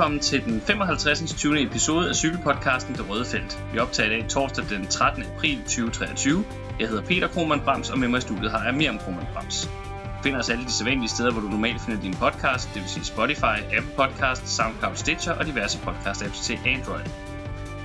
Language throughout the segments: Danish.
Velkommen til den 55. 20. episode af cykelpodcasten Det Røde Felt. Vi optager i dag torsdag den 13. april 2023. Jeg hedder Peter Krohmann Brams, og med mig i studiet har jeg Miriam Krohmann Brams. Du finder os alle de sædvanlige steder, hvor du normalt finder din podcast, det vil sige Spotify, Apple Podcast, SoundCloud, Stitcher og diverse podcast-apps til Android.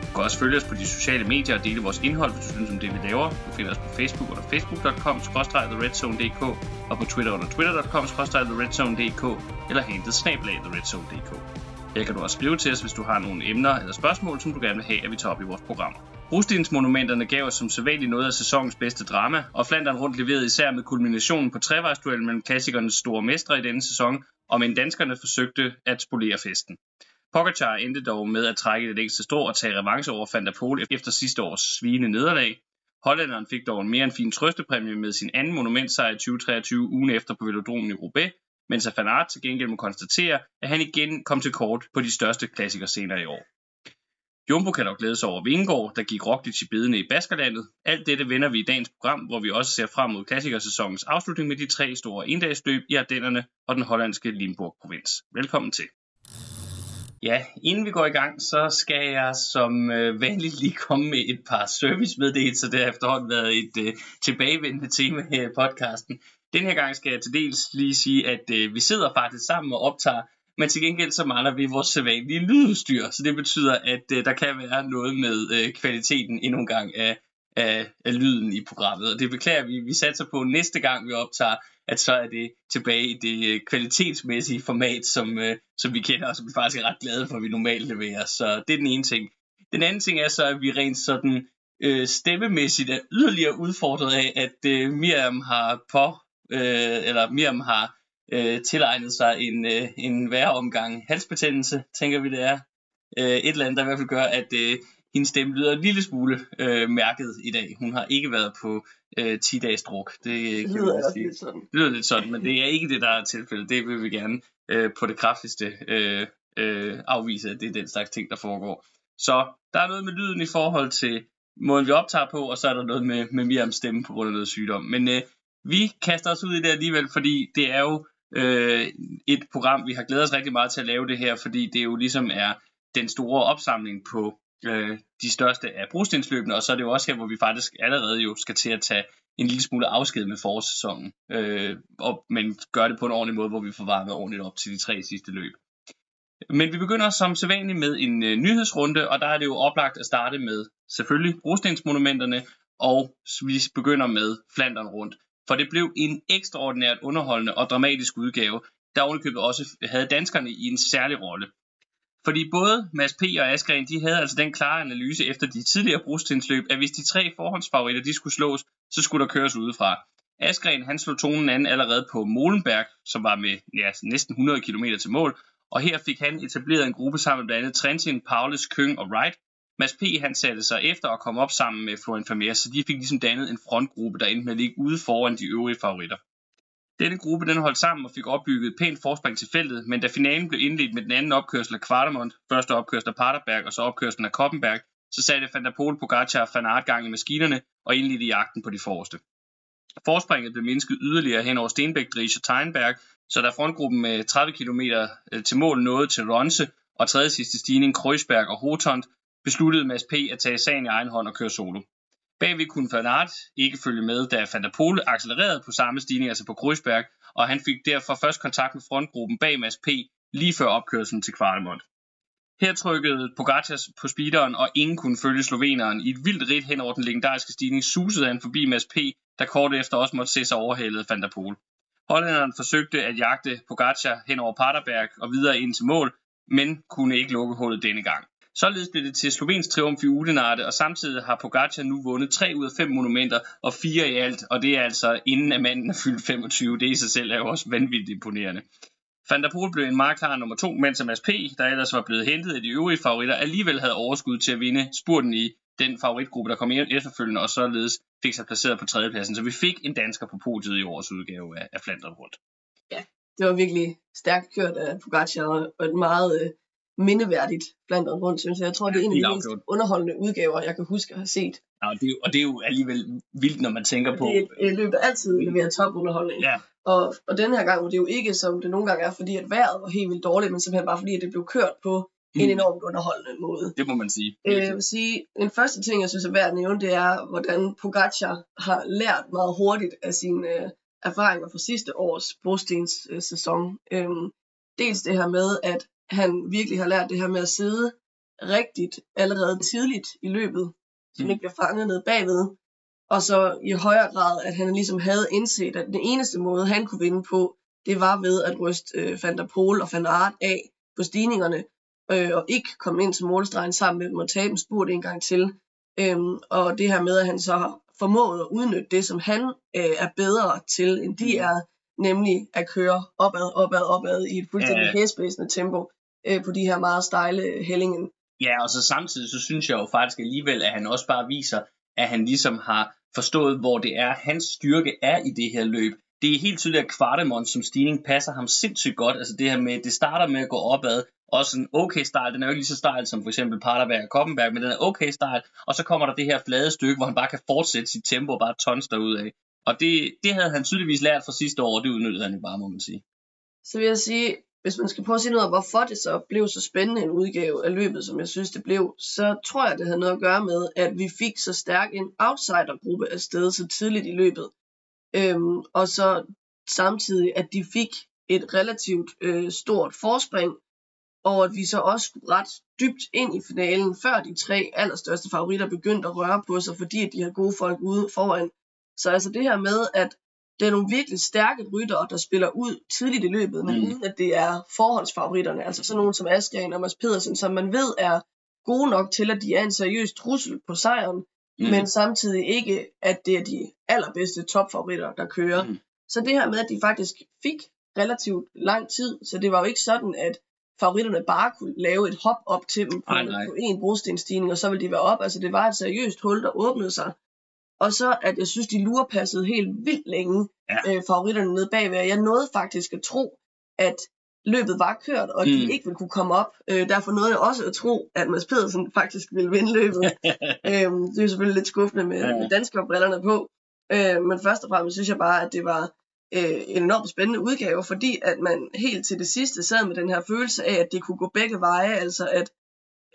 Du kan også følge os på de sociale medier og dele vores indhold, hvis du synes om det, vi laver. Du finder os på Facebook under facebook.com theredzonedk og på Twitter under twitter.com theredzonedk eller hentet snablag theredzone.dk. Her kan du også skrive til os, hvis du har nogle emner eller spørgsmål, som du gerne vil have, at vi tager op i vores program. Brostensmonumenterne gav os som sædvanligt noget af sæsonens bedste drama, og Flandern rundt leverede især med kulminationen på trevejsduellen mellem klassikernes store mestre i denne sæson, og men danskerne forsøgte at spolere festen. Pogacar endte dog med at trække det længste strå og tage revanche over Van der Poel efter sidste års svine nederlag. Hollænderen fik dog en mere end fin trøstepræmie med sin anden monumentsejr i 2023 ugen efter på velodromen i Roubaix, mens Van Aert til gengæld må konstatere, at han igen kom til kort på de største klassikerscener i år. Jumbo kan dog glæde sig over Vingård, der gik Roglic i bedene i Baskerlandet. Alt dette vender vi i dagens program, hvor vi også ser frem mod klassikersæsonens afslutning med de tre store endagsløb i Ardennerne og den hollandske Limburg-provins. Velkommen til. Ja, inden vi går i gang, så skal jeg som øh, vanligt lige komme med et par servicemeddelelser. Det har efterhånden været et øh, tilbagevendende tema her i podcasten. Den her gang skal jeg til dels lige sige, at øh, vi sidder faktisk sammen og optager, men til gengæld så mangler vi vores sædvanlige lydudstyr. Så det betyder, at øh, der kan være noget med øh, kvaliteten endnu en gang af, af, af lyden i programmet. Og det beklager vi. Vi satser på næste gang, vi optager, at så er det tilbage i det øh, kvalitetsmæssige format, som, øh, som vi kender, og som vi faktisk er ret glade for, at vi normalt leverer. Så det er den ene ting. Den anden ting er så, at vi rent sådan øh, stemmemæssigt er yderligere udfordret af, at øh, Miriam har på, øh, eller Miriam har øh, tilegnet sig en, øh, en værre omgang halsbetændelse, tænker vi det er. Øh, et eller andet, der i hvert fald gør, at øh, hendes stemme lyder en lille smule øh, mærket i dag. Hun har ikke været på øh, 10-dages druk. Det, det lyder også lidt sådan. Det lyder lidt sådan, men det er ikke det, der er tilfældet. Det vil vi gerne øh, på det kraftigste øh, øh, afvise, at det er den slags ting, der foregår. Så der er noget med lyden i forhold til måden, vi optager på, og så er der noget med, med Miriams stemme på grund af noget sygdom. Men øh, vi kaster os ud i det alligevel, fordi det er jo øh, et program, vi har glædet os rigtig meget til at lave det her, fordi det jo ligesom er den store opsamling på øh, de største af brostensløbene, og så er det jo også her, hvor vi faktisk allerede jo skal til at tage en lille smule afsked med forårssæsonen, øh, og, men gør det på en ordentlig måde, hvor vi får varmet ordentligt op til de tre sidste løb. Men vi begynder som sædvanligt med en øh, nyhedsrunde, og der er det jo oplagt at starte med selvfølgelig brostensmonumenterne, og vi begynder med Flandern rundt. For det blev en ekstraordinært underholdende og dramatisk udgave, der ovenikøbet også havde danskerne i en særlig rolle. Fordi både Mads P. og Askren, de havde altså den klare analyse efter de tidligere brugstensløb, at hvis de tre forhåndsfavoritter, de skulle slås, så skulle der køres udefra. Askren, han slog tonen an allerede på Molenberg, som var med ja, næsten 100 km til mål, og her fik han etableret en gruppe sammen med blandt andet Trentin, Paulus, Køng og Wright. Mads P. han satte sig efter at komme op sammen med Florian Vermeer, så de fik ligesom dannet en frontgruppe, der endte med at ligge ude foran de øvrige favoritter. Denne gruppe den holdt sammen og fik opbygget et pænt forspring til feltet, men da finalen blev indledt med den anden opkørsel af Kvartemont, første opkørsel af Paterberg og så opkørselen af Koppenberg, så satte Van der Pol, Pogacar og Van Aert gang i maskinerne og indledte jagten på de forreste. Forspringet blev mindsket yderligere hen over Stenbæk, Driesch og Teinberg, så da frontgruppen med 30 km øh, til mål nåede til Ronse og tredje sidste stigning Kreuzberg og Hotond, besluttede Mads P. at tage sagen i egen hånd og køre solo. Bagved kunne Van Aert ikke følge med, da Van der Pole accelererede på samme stigning, altså på Kreuzberg, og han fik derfor først kontakt med frontgruppen bag Mads P. lige før opkørslen til Kvartemont. Her trykkede Pogacar på speederen, og ingen kunne følge sloveneren. I et vildt ridt hen over den legendariske stigning susede han forbi Mads P., der kort efter også måtte se sig overhældet Van der Pol. Hollænderen forsøgte at jagte Pogacar hen over Paterberg og videre ind til mål, men kunne ikke lukke hullet denne gang. Således blev det til Slovens triumf i Udenarte, og samtidig har Pogacar nu vundet 3 ud af 5 monumenter, og 4 i alt, og det er altså inden at manden er fyldt 25. Det i sig selv er jo også vanvittigt imponerende. Van der Poel blev en meget klar nummer 2, mens MSP, P., der ellers var blevet hentet af de øvrige favoritter, alligevel havde overskud til at vinde spurten i den favoritgruppe, der kom efterfølgende, og således fik sig placeret på tredjepladsen. Så vi fik en dansker på podiet i årets udgave af, af Flandern rundt. Ja, det var virkelig stærkt kørt af Pogacar, og et meget øh, mindeværdigt blandt andet rundt, synes jeg. Jeg tror, det er en af de mest underholdende udgaver, jeg kan huske at have set. Ja, og det, er, og det er jo alligevel vildt, når man tænker på... Det er løb, altid leverer topunderholdning. Ja, Og, og den her gang var det jo ikke, som det nogle gange er, fordi at vejret var helt vildt dårligt, men simpelthen bare fordi, at det blev kørt på mm. en enormt underholdende måde. Det må man sige. Øh, jeg vil sige, en første ting, jeg synes er værd at nævne, det er, hvordan Pogacar har lært meget hurtigt af sine øh, erfaringer fra sidste års Brostens øh, sæson. Øh, dels det her med, at han virkelig har lært det her med at sidde rigtigt allerede tidligt i løbet, så mm. ikke bliver fanget ned bagved. Og så i højere grad, at han ligesom havde indset, at den eneste måde, han kunne vinde på, det var ved at ryste øh, Van der Pol og Van Aert af på stigningerne, øh, og ikke komme ind til målstregen sammen med dem og tabe en spurt en gang til. Øhm, og det her med, at han så har formået at udnytte det, som han øh, er bedre til, end de mm. er, nemlig at køre opad, opad, opad i et fuldstændig ja. hæsblæsende tempo øh, på de her meget stejle hællingen. Ja, og så samtidig så synes jeg jo faktisk alligevel, at han også bare viser, at han ligesom har forstået, hvor det er, hans styrke er i det her løb. Det er helt tydeligt, at Kvartemont som stigning passer ham sindssygt godt. Altså det her med, det starter med at gå opad, også en okay style. Den er jo ikke lige så stejl som for eksempel Paterberg og Koppenberg, men den er okay style. Og så kommer der det her flade stykke, hvor han bare kan fortsætte sit tempo og bare tons af. Og det, det havde han tydeligvis lært fra sidste år, og det udnyttede han jo bare, må man sige. Så vil jeg sige, hvis man skal prøve at sige noget om, hvorfor det så blev så spændende en udgave af løbet, som jeg synes det blev, så tror jeg, det havde noget at gøre med, at vi fik så stærk en outsidergruppe af sted så tidligt i løbet. Øhm, og så samtidig, at de fik et relativt øh, stort forspring, og at vi så også skulle ret dybt ind i finalen, før de tre allerstørste favoritter begyndte at røre på sig, fordi de har gode folk ude foran. Så altså det her med, at det er nogle virkelig stærke ryttere, der spiller ud tidligt i løbet, men mm. uden at det er forhåndsfavoritterne, altså sådan nogen som Askren og Mads Pedersen, som man ved er gode nok til, at de er en seriøs trussel på sejren, mm. men samtidig ikke, at det er de allerbedste topfavoritter, der kører. Mm. Så det her med, at de faktisk fik relativt lang tid, så det var jo ikke sådan, at favoritterne bare kunne lave et hop op til dem på, på en brostenstigning, og så ville de være op. Altså det var et seriøst hul, der åbnede sig. Og så at jeg synes, de lurpassede helt vildt længe ja. øh, favoritterne nede bagved. Jeg nåede faktisk at tro, at løbet var kørt, og mm. de ikke ville kunne komme op. Øh, derfor nåede jeg også at tro, at Mads Pedersen faktisk ville vinde løbet. øh, det er selvfølgelig lidt skuffende med, ja. med danske brillerne på. Øh, men først og fremmest synes jeg bare, at det var øh, en enormt spændende udgave, fordi at man helt til det sidste sad med den her følelse af, at det kunne gå begge veje, altså at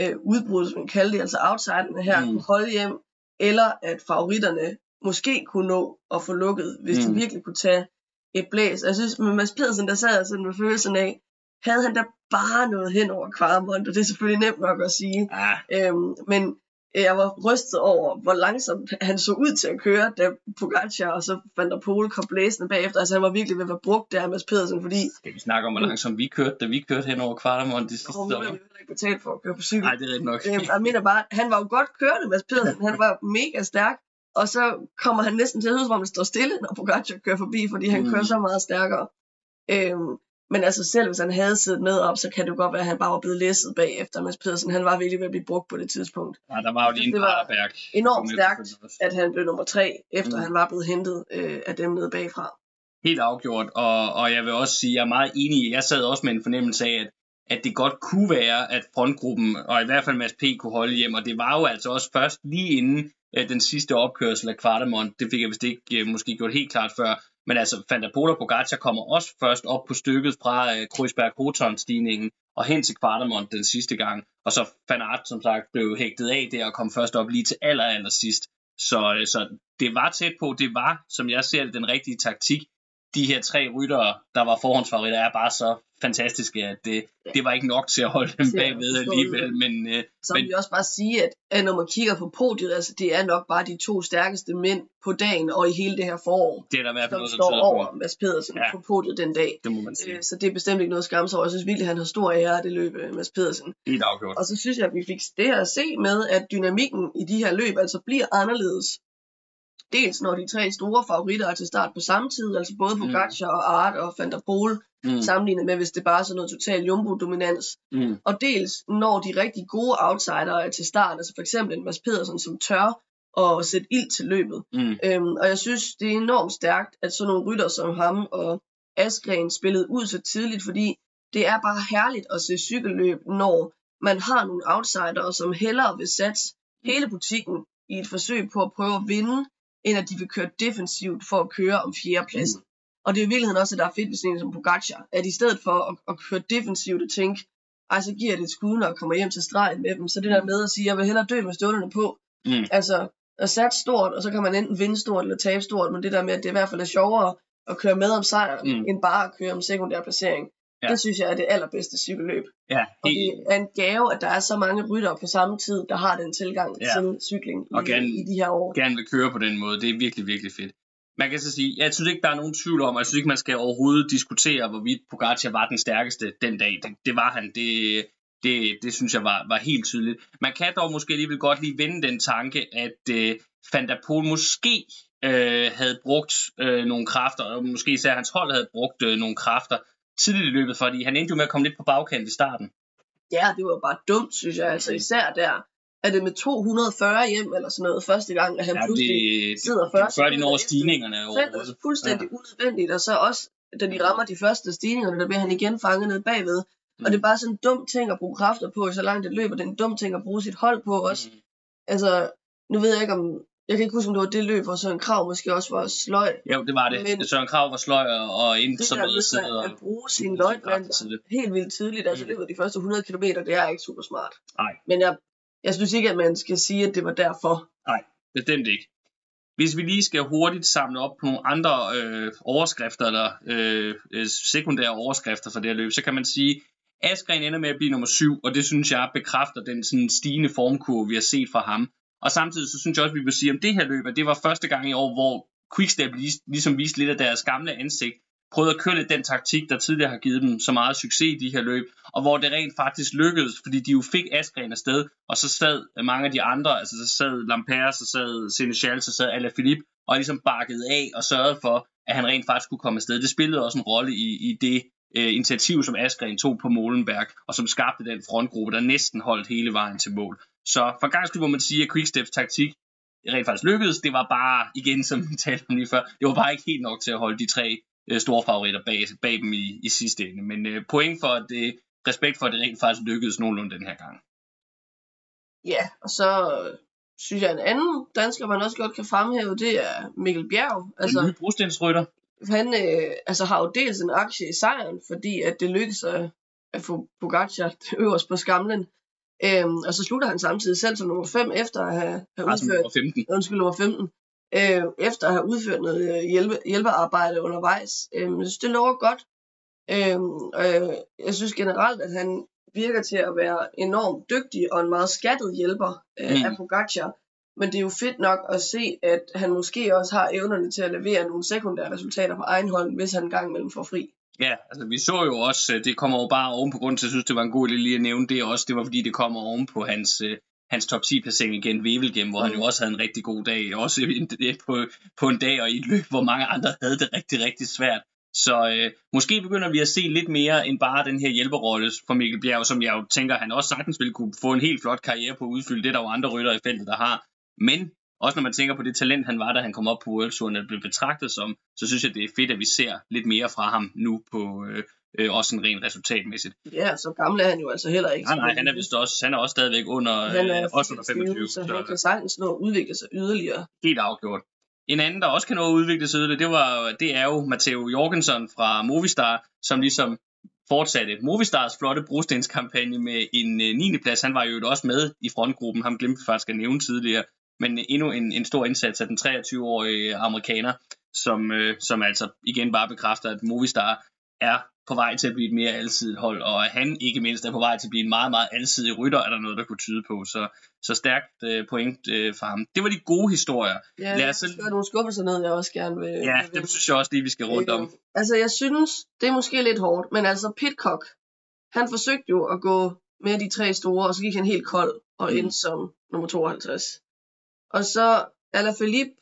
øh, udbruddet, som man kaldte det, altså outsiderne her, mm. kunne holde hjem, eller at favoritterne måske kunne nå at få lukket, hvis mm. de virkelig kunne tage et blæs. Jeg synes, med Mads Pedersen, der sad sådan med følelsen af, havde han da bare noget hen over Kvarmont, og det er selvfølgelig nemt nok at sige. Ah. Øhm, men jeg var rystet over, hvor langsomt han så ud til at køre, da Pogacar og så Van der Pol kom blæsende bagefter. Altså han var virkelig ved at være brugt der, Mads Pedersen, fordi... Skal vi snakke om, hvor langsomt vi kørte, da vi kørte hen over Kvarmont de sidste år? Oh, ikke betalt for at køre på cykel. Nej, det er nok. Øhm, jeg mener bare, han var jo godt kørende, Mads Pedersen. Han var mega stærk. Og så kommer han næsten til at hvor man står stille, når Pogacar kører forbi, fordi han mm. kører så meget stærkere. Øhm, men altså selv hvis han havde siddet med op, så kan det jo godt være, at han bare var blevet læsset bagefter. Mads Pedersen, han var virkelig ved at blive brugt på det tidspunkt. Ja, der var jo lige en Det var enormt stærkt, at han blev nummer tre, efter mm. han var blevet hentet øh, af dem nede bagfra. Helt afgjort, og, og jeg vil også sige, at jeg er meget enig. Jeg sad også med en fornemmelse af, at at det godt kunne være, at frontgruppen, og i hvert fald Mads P. kunne holde hjem, og det var jo altså også først lige inden øh, den sidste opkørsel af Kvartemont, det fik jeg vist ikke øh, måske gjort helt klart før, men altså Fantapola der Pogacar kommer også først op på stykket fra øh, Kreuzberg Hoton stigningen og hen til Kvartemont den sidste gang, og så Fanart, som sagt blev hægtet af der og kom først op lige til aller, aller sidst. Så, øh, så det var tæt på, det var, som jeg ser det, den rigtige taktik. De her tre ryttere, der var forhåndsfavoritter, er bare så fantastiske, at det, ja. det var ikke nok til at holde dem bagved alligevel. Men, øh, så men, vil jeg også bare sige, at, at når man kigger på podiet, altså det er nok bare de to stærkeste mænd på dagen og i hele det her forår. Det er der i hvert fald noget, står over Mads Pedersen ja. på podiet den dag. Det må man sige. Øh, så det er bestemt ikke noget skam over. Jeg synes virkelig, han har stor ære af det løb, øh, Mads Pedersen. Helt afgjort. Og så synes jeg, at vi fik det her at se med, at dynamikken i de her løb altså bliver anderledes. Dels når de tre store favoritter er til start på samme tid, altså både mm. Pogacar mm. og Art og Van der Pol, mm. sammenlignet med, hvis det bare er sådan noget total jumbo-dominans. Mm. Og dels når de rigtig gode outsider er til start, altså for eksempel en Mads Pedersen, som tør at sætte ild til løbet. Mm. Øhm, og jeg synes, det er enormt stærkt, at sådan nogle rytter som ham og Askren spillede ud så tidligt, fordi det er bare herligt at se cykelløb, når man har nogle outsider, som hellere vil satse hele butikken i et forsøg på at prøve at vinde, end at de vil køre defensivt for at køre om fjerdepladsen. Og det er i virkeligheden også, at der er fedt ved sådan en som Pogacar, at i stedet for at, at køre defensivt og tænke, ej, så giver det et skud, når jeg kommer hjem til stregen med dem. Så det der med at sige, jeg vil hellere dø med stålerne på. Mm. Altså, at satse stort, og så kan man enten vinde stort eller tabe stort, men det der med, at det i hvert fald er sjovere at køre med om sejren, Mm. mm. end bare at køre om sekundær placering. Ja. Det synes jeg er det allerbedste cykelløb. Ja, Og det, det er en gave, at der er så mange ryttere på samme tid, der har den tilgang ja. til cykling Og i, gerne- i de her år. gerne vil køre på den måde. Det er virkelig, virkelig fedt. Man kan så sige, jeg synes ikke, der er nogen tvivl om, og jeg synes ikke, man skal overhovedet diskutere, hvorvidt Pogacar var den stærkeste den dag. Det, det var han. Det, det, det synes jeg var, var helt tydeligt. Man kan dog måske alligevel godt lige vende den tanke, at øh, Van der Poel måske øh, havde brugt øh, nogle kræfter, og måske især hans hold havde brugt øh, nogle kræfter tidligt i løbet, fordi han endte jo med at komme lidt på bagkant i starten. Ja, det var bare dumt, synes jeg. Altså især der, er det med 240 hjem eller sådan noget første gang, at han Ja, pludselig det, sidder det, det, først. før de når stigningerne overhovedet. er fuldstændig ja. unødvendigt, og så også, da de rammer de første stigninger, der bliver han igen fanget ned bagved. Mm. Og det er bare sådan en dum ting at bruge kræfter på, så langt det løber. Det er en dum ting at bruge sit hold på også. Mm. Altså, nu ved jeg ikke om... Jeg kan ikke huske, om det var det løb, hvor Søren Krav måske også var sløj. Jo, det var det. Men, Søren Krav var sløj og, Det som noget sidde med og... at, at bruge sin tidligt. helt vildt tidligt, altså Mm. løbet de første 100 km, det er ikke super smart. Nej. Men jeg, jeg synes ikke, at man skal sige, at det var derfor. Bestemt ikke. Hvis vi lige skal hurtigt samle op på nogle andre øh, overskrifter, eller øh, øh, sekundære overskrifter for det her løb, så kan man sige, Askren ender med at blive nummer syv, og det synes jeg bekræfter den sådan stigende formkurve, vi har set fra ham. Og samtidig så synes jeg også, vi vil sige om det her løb, at det var første gang i år, hvor Quickstep lig- ligesom viste lidt af deres gamle ansigt, prøvede at køre lidt den taktik, der tidligere har givet dem så meget succes i de her løb, og hvor det rent faktisk lykkedes, fordi de jo fik Askren afsted, og så sad mange af de andre, altså så sad Lampere, så sad Seneschal, så sad Alaphilippe, og ligesom bakkede af og sørgede for, at han rent faktisk kunne komme afsted. Det spillede også en rolle i, i det øh, initiativ, som Askren tog på Molenberg, og som skabte den frontgruppe, der næsten holdt hele vejen til mål. Så for gang skyld må man sige, at Quicksteps taktik rent faktisk lykkedes. Det var bare, igen som vi talte om lige før, det var bare ikke helt nok til at holde de tre øh, store favoritter bag, bag dem i, i sidste ende. Men øh, point for, at det, respekt for, at det rent faktisk lykkedes nogenlunde den her gang. Ja, og så øh, synes jeg, en anden dansker, man også godt kan fremhæve, det er Mikkel Bjerg. Altså, den nye brostensrytter. han øh, altså, har jo dels en aktie i sejren, fordi at det lykkedes at, at få Pogacar øverst på skamlen. Øhm, og så slutter han samtidig selv som nummer 5 efter at have, have Altså udført nummer 15. undskyld, nummer 15, øh, efter at have udført noget øh, hjælpe, hjælpearbejde undervejs. Øh, jeg synes, det lover godt. Øh, og øh, jeg synes generelt, at han virker til at være enormt dygtig og en meget skattet hjælper øh, Mm. af Pogacar. Men det er jo fedt nok at se, at han måske også har evnerne til at levere nogle sekundære resultater på egen hånd, hvis han gang imellem får fri. Ja, altså vi så jo også, øh, det kommer jo bare oven på grund til, at jeg synes, det var en god idé lige at nævne det også. Det var fordi, det kommer oven på hans, øh, hans top 10 placering igen, Wevelgem, hvor mm. han jo også havde en rigtig god dag. Også på, på en dag og i et løb, hvor mange andre havde det rigtig, rigtig svært. Så øh, måske begynder vi at se lidt mere end bare den her hjælperrolle for Mikkel Bjerg, som jeg jo tænker, han også sagtens ville kunne få en helt flot karriere på at udfylde. Det er der jo andre rytter i feltet, der har. Men også når man tænker på det talent, han var, da han kom op på World Touren, og blev betragtet som, så synes jeg, det er fedt, at vi ser lidt mere fra ham nu på øh, øh, også en rent resultatmæssigt. Ja, så gammel er han jo altså heller ikke. Nej, nej, han er vist også, han er også stadigvæk under, han er øh, også under 25, 24, så så han kan sagtens nå at udvikle sig yderligere. helt afgjort. En anden, der også kan nå at udvikle sig yderligere, det, var, det er jo Matteo Jorgensen fra Movistar, som ligesom fortsatte Movistars flotte brostenskampagne med en øh, 9. plads. Han var jo også med i frontgruppen, ham glemte vi faktisk at nævne tidligere, men endnu en, en stor indsats af den 23-årige amerikaner, som, øh, som altså igen bare bekræfter, at Movistar er på vej til at blive et mere alsidigt hold, og at han ikke mindst er på vej til at blive en meget, meget alsidig rytter, er der noget, der kunne tyde på. Så, så stærkt øh, point øh, for ham. Det var de gode historier. Ja, Lad jeg os så- har nogle skuffelser ned, jeg også gerne vil... Ja, vil det synes jeg også lige, vi skal rundt om. Øh, altså, jeg synes, det er måske lidt hårdt, men altså Pitcock, han forsøgte jo at gå med de tre store, og så gik han helt kold og Mm. endte som nummer 52. Og så Alaphilippe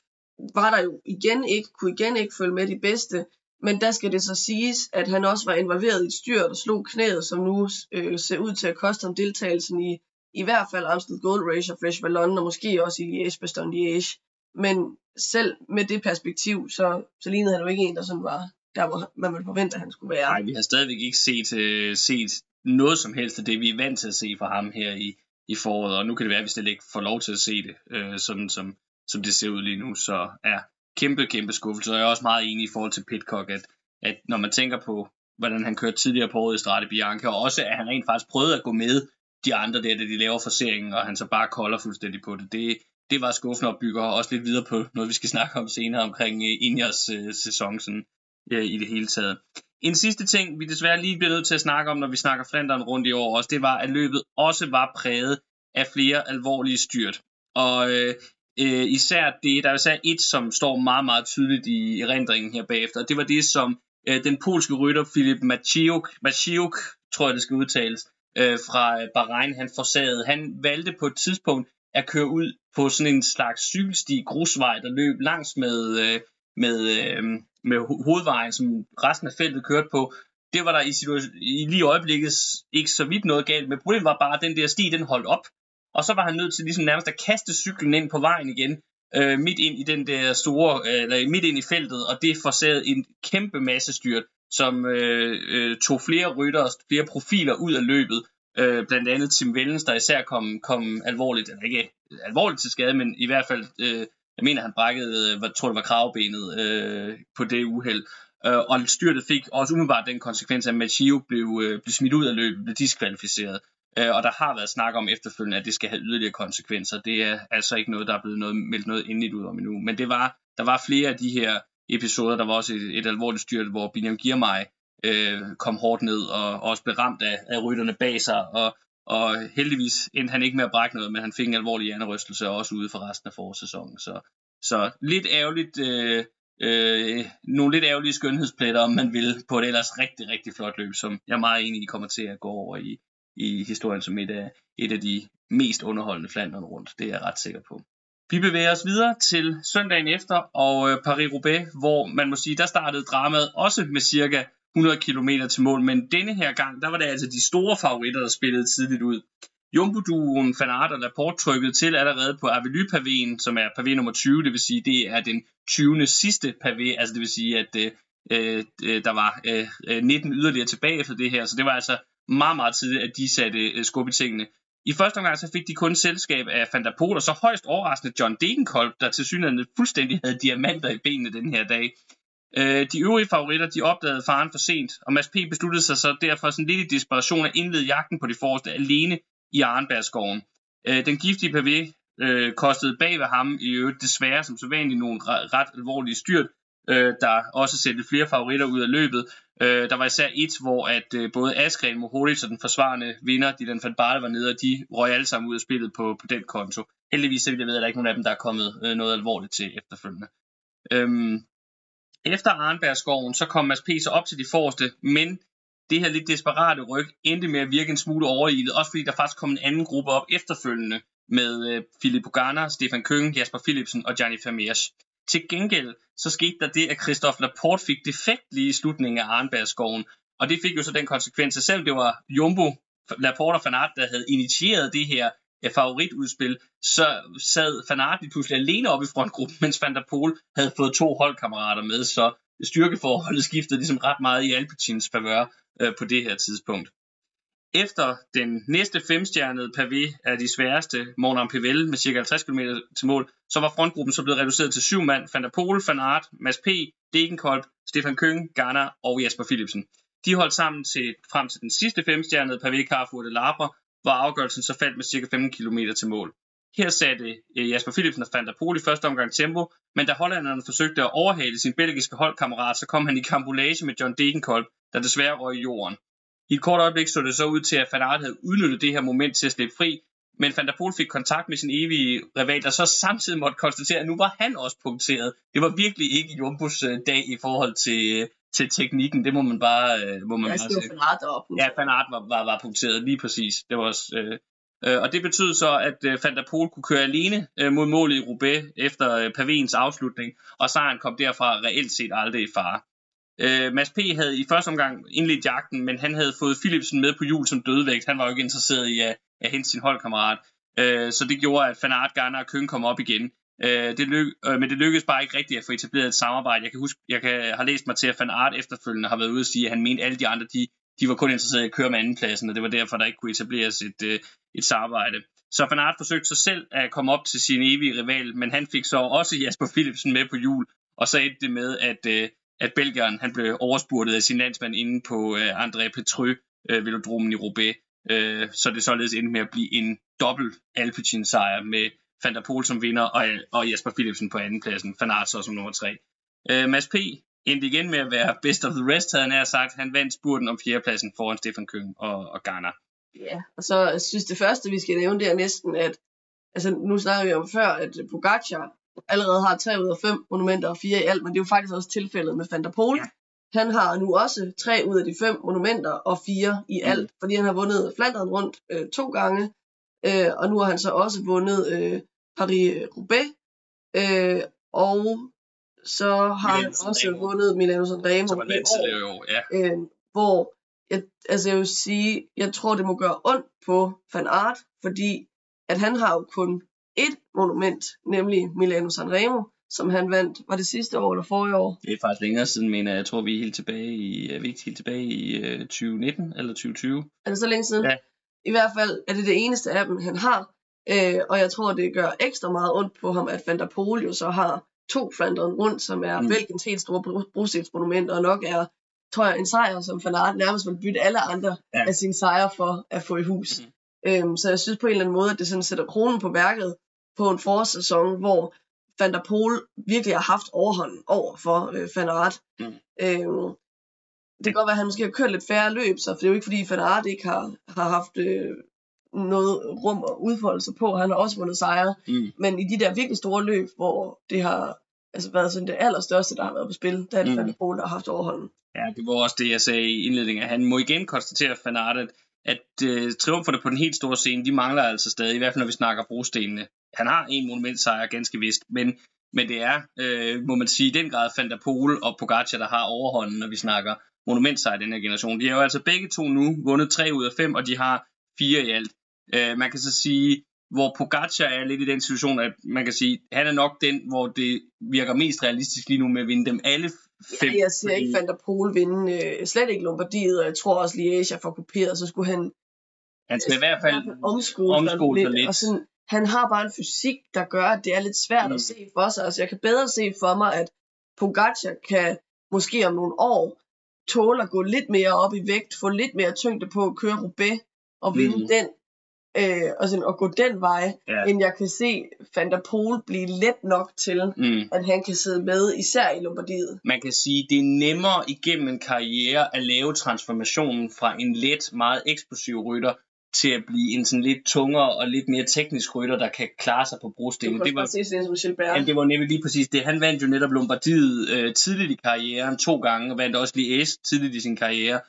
var der jo igen ikke, kunne igen ikke følge med de bedste, men der skal det så siges, at han også var involveret i et styr, der slog knæet, som nu øh, ser ud til at koste ham deltagelsen i i hvert fald Amstel Gold Race og Flash Vallon, og måske også i Liège, Bastogne Liège. Men selv med det perspektiv, så, så lignede han jo ikke en, der sådan var der, hvor man ville forvente, at han skulle være. Nej, vi har stadigvæk ikke set, øh, set noget som helst af det, vi er vant til at se fra ham her i, i foråret, og nu kan det være, at vi slet ikke får lov til at se det, øh, sådan som, som det ser ud lige nu. Så ja, kæmpe, kæmpe skuffelse, og jeg er også meget enig i forhold til Pitcock, at, at når man tænker på, hvordan han kørte tidligere på året i Strade Bianca, og også at han rent faktisk prøvede at gå med de andre der, da de laver forseringen, og han så bare kolder fuldstændig på det. Det, det var skuffende og bygger også lidt videre på noget, vi skal snakke om senere omkring øh, Ingers øh, sæson sådan, øh, i det hele taget. En sidste ting, vi desværre lige bliver nødt til at snakke om, når vi snakker Flanderen rundt i år også, det var, at løbet også var præget af flere alvorlige styrt. Og øh, øh, især det, der er især et, som står meget, meget tydeligt i erindringen her bagefter, det var det, som øh, den polske rytter Filip Maciuk, Maciuk, tror jeg det skal udtales, øh, fra øh, Bahrain, han forsagede. Han valgte på et tidspunkt at køre ud på sådan en slags cykelsti grusvej, der løb langs med, øh, med, øh, med hovedvejen, som resten af feltet kørte på. Det var der i, i lige øjeblikket ikke så vidt noget galt, men problemet var bare, at den der sti, den holdt op. Og så var han nødt til ligesom nærmest at kaste cyklen ind på vejen igen, øh, midt ind i den der store, øh, eller midt ind i feltet, og det forsagede en kæmpe masse styrt, som øh, øh, tog flere rytter og flere profiler ud af løbet, øh, blandt andet Tim Wellens, der især kom, kom alvorligt, eller ikke alvorligt til skade, men i hvert fald, øh, jeg mener han brækkede, jeg hvad tror det var kravbenet øh, på det uheld. Øh, og styrtet fik også umiddelbart den konsekvens, at Machio blev, øh, blev smidt ud af løbet, blev diskvalificeret. Øh, og der har været snak om efterfølgende, at det skal have yderligere konsekvenser. Det er altså ikke noget, der er blevet noget, meldt noget endeligt ud om endnu. Men det var, der var flere af de her episoder. Der var også et, et alvorligt styrt, hvor Binyam Girmay øh, kom hårdt ned og, også blev ramt af, af rytterne bag sig. Og, og heldigvis endte han ikke med at brække noget, men han fik en alvorlig hjernerystelse også ude for resten af forårssæsonen. Så, så lidt ærgerligt, øh, øh, nogle lidt ærgerlige skønhedspletter, om man vil, på et ellers rigtig, rigtig flot løb, som jeg er meget enig i kommer til at gå over i, i historien som et af, et af de mest underholdende Flandern rundt. Det er jeg ret sikker på. Vi bevæger os videre til søndagen efter og øh, Paris-Roubaix, hvor man må sige, der startede dramaet også med cirka 100 km til mål, men denne her gang, der var det altså de store favoritter, der spillede tidligt ud. Jumbo-duoen Fanart og Laporte trykkede til allerede på avely pavéen som er pavé nummer 20, det vil sige, det er den 20. sidste pavé, altså det vil sige, at øh, øh, øh der var øh, øh 19 yderligere tilbage efter det her, så det var altså meget, meget tidligt, at de satte øh, skub i tingene. I første omgang så fik de kun selskab af Van der Poel, og så højst overraskende John Degenkolb, der til synligheden fuldstændig havde diamanter i benene den her dag. Øh, de øvrige favoritter, de opdagede faren for sent, og Mads P. besluttede sig så derfor sådan lidt i desperation at indlede jagten på de forreste alene i Arnbergsskoven. Øh, den giftige pavé øh, kostede bag ved ham i øvrigt desværre som så vanligt nogle ret alvorlige styrt, øh, der også sendte flere favoritter ud af løbet. Øh, der var især et, hvor at øh, både Askren, Mohoric og den forsvarende vinder, Dylan van Barle, var nede, og de røg alle sammen ud af spillet på, på den konto. Heldigvis så vidt jeg ved, at der ikke nogen af dem, der er kommet øh, noget alvorligt til efterfølgende. Øhm, efter Arnbergsskoven, så kom Mads P. så op til de forreste, men det her lidt desperate ryg endte med at virke en smule overilet, også fordi der faktisk kom en anden gruppe op efterfølgende med øh, Philip Bogana, Stefan Køng, Jasper Philipsen og Gianni Vermeers. Til gengæld så skete der det, at Christoph Laporte fik defekt lige i slutningen af Arnbergsskoven, og det fik jo så den konsekvens, at selv det var Jumbo, Laporte og Fanart, der havde initieret det her favoritudspil, så sad Fanart lige pludselig alene oppe i frontgruppen, mens Van der Poel havde fået to holdkammerater med, så styrkeforholdet skiftede ligesom ret meget i Alpecins favør øh, på det her tidspunkt. Efter den næste femstjernede pavé af de sværeste, Mornan Pivel med ca. 50 km til mål, så var frontgruppen så blevet reduceret til syv mand, Van der Pol, Van Aert, Mads P., Degenkolb, Stefan Køng, Garner og Jasper Philipsen. De holdt sammen til, frem til den sidste femstjernede pavé Carrefour de Labre, hvor afgørelsen så faldt med cirka 15 km til mål. Her satte øh, Jasper Philipsen og Fanta Pol i første omgang tempo, men da hollænderne forsøgte at overhale sin belgiske holdkammerat, så kom han i kampolage med John Degenkolb, der desværre røg i jorden. I et kort øjeblik så det så ud til, at Van Aert havde udnyttet det her moment til at slippe fri, men Van der Poel fik kontakt med sin evige rival, der så samtidig måtte konstatere, at nu var han også punkteret. Det var virkelig ikke Jumbos øh, dag i forhold til, øh, til teknikken, det må man bare, øh, må man ja, bare sige. Aert, der var Ja, Van Aert var, var, var punkteret, lige præcis. Det var også, øh, øh, og det betød så, at øh, Van der Poel kunne køre alene øh, mod målet i Roubaix efter øh, Pavens afslutning, og sejren kom derfra reelt set aldrig i fare. Øh, Mads P. havde i første omgang indledt jagten, men han havde fået Philipsen med på jul som dødvægt. Han var jo ikke interesseret i at, at hente sin holdkammerat. Øh, så det gjorde, at Fanart, Garner og Køn kom op igen. Øh, det lyk, øh, men det lykkedes bare ikke rigtigt at få etableret et samarbejde. Jeg kan huske, jeg kan, har læst mig til, at Fanart efterfølgende har været ude og sige, at han mente, at alle de andre, de, de var kun interesserede i at køre med andenpladsen, og det var derfor, der ikke kunne etableres et, øh, et samarbejde. Så Fanart forsøgte sig selv at komme op til sin evige rival, men han fik så også Jasper Philipsen med på jul, og så endte det med, at, øh, at Belgieren han blev overspurtet af sin landsmand inde på øh, André Petrø, øh, velodromen i Roubaix, øh, så det således endte med at blive en dobbelt Alpecin sejr med Van der Poel som vinder og, og Jesper Philipsen på andenpladsen, Van Aert så som nummer tre. Øh, Mads P. endte igen med at være best of the rest, havde han sagt. Han vandt spurten om fjerdepladsen foran Stefan Køng og, og Garner. Ja, og så synes det første, vi skal nævne, det er næsten, at altså, nu snakker vi om før, at Pogacar allerede har 3 ud af 5 monumenter og 4 i alt, men det er jo faktisk også tilfældet med Van der Poel. Ja. Han har nu også 3 ud af de 5 monumenter og 4 i mm. alt, mm. fordi han har vundet Flandern rundt øh, to gange, øh, og nu har han så også vundet øh, Paris-Roubaix, øh, og så har Milan han også Remo. vundet Milano Sanremo i år, ja. øh, hvor jeg, altså jeg vil sige, jeg tror det må gøre ondt på Van Aert, fordi at han har jo kun et monument, nemlig Milano Sanremo, som han vandt, var det sidste år eller forrige år? Det er faktisk længere siden, men jeg tror, vi er helt tilbage i, er vi ikke helt tilbage i uh, 2019 eller 2020? Er det så længe siden? Ja. I hvert fald er det det eneste af dem, han har, øh, og jeg tror, det gør ekstra meget ondt på ham, at Van der Pol jo så har to Flanderen rundt, som er mm. Belgiens helt store brostensmonumenter, og nok er, tror jeg, en sejr, som Van Aert nærmest vil bytte alle andre ja. af sine sejre for at få i hus. Mm. Øhm, så jeg synes på en eller anden måde, at det sådan sætter kronen på værket på en forårssæson, hvor Van der Pol virkelig har haft overhånden over for øh, Van Aert. Mm. Øhm, det kan godt være, at han måske har kørt lidt færre løb, så for det er jo ikke fordi Van Aert ikke har, har haft øh, noget rum at udfolde sig på. Han har også vundet sejre. Mm. Men i de der virkelig store løb, hvor det har altså været sådan det allerstørste, der har været på spil, der er det mm. Van Pol, der har haft overhånden. Ja, det var også det, jeg sagde i indledningen. Han må igen konstatere, Van Aert, at at øh, triumferne på den helt store scene, de mangler altså stadig, i hvert fald når vi snakker brostenene. Han har en monumentsejr, ganske vist, men, men det er, øh, må man sige, i den grad der Pol og Pogacar, der har overhånden, når vi snakker monumentsejr i den her generation. De har jo altså begge to nu vundet 3 ud af 5, og de har fire i alt. Øh, man kan så sige, hvor Pogacar er lidt i den situation, at man kan sige, han er nok den, hvor det virker mest realistisk lige nu med at vinde dem alle fem. Ja, jeg ser fordi... ikke Van der Pol vinde, øh, slet ikke Lombardiet, og jeg tror også Liège er for kuperet, så skulle han... Han skal i hvert fald omskole, omskole sig lidt. Og sådan, han har bare en fysik, der gør, at det er lidt svært mm. at se for sig. Altså, jeg kan bedre se for mig, at Pogacar kan måske om nogle år tåle at gå lidt mere op i vægt, få lidt mere tyngde på at køre Roubaix og vinde mm. den, øh, og, sådan, og gå den vej, ja. end jeg kan se Van der Pol blive let nok til, mm. at han kan sidde med, især i Lombardiet. Man kan sige, det er nemmere igennem en karriere at lave transformationen fra en let, meget eksplosiv rytter til at blive en sådan lidt tungere og lidt mere teknisk rytter, der kan klare sig på brostenen. Det var præcis det som Gilbert. Ja, det var nemlig lige præcis det. Han vandt jo netop Lombardiet øh, tidligt i karrieren to gange, og vandt også lige S tidligt i sin karriere.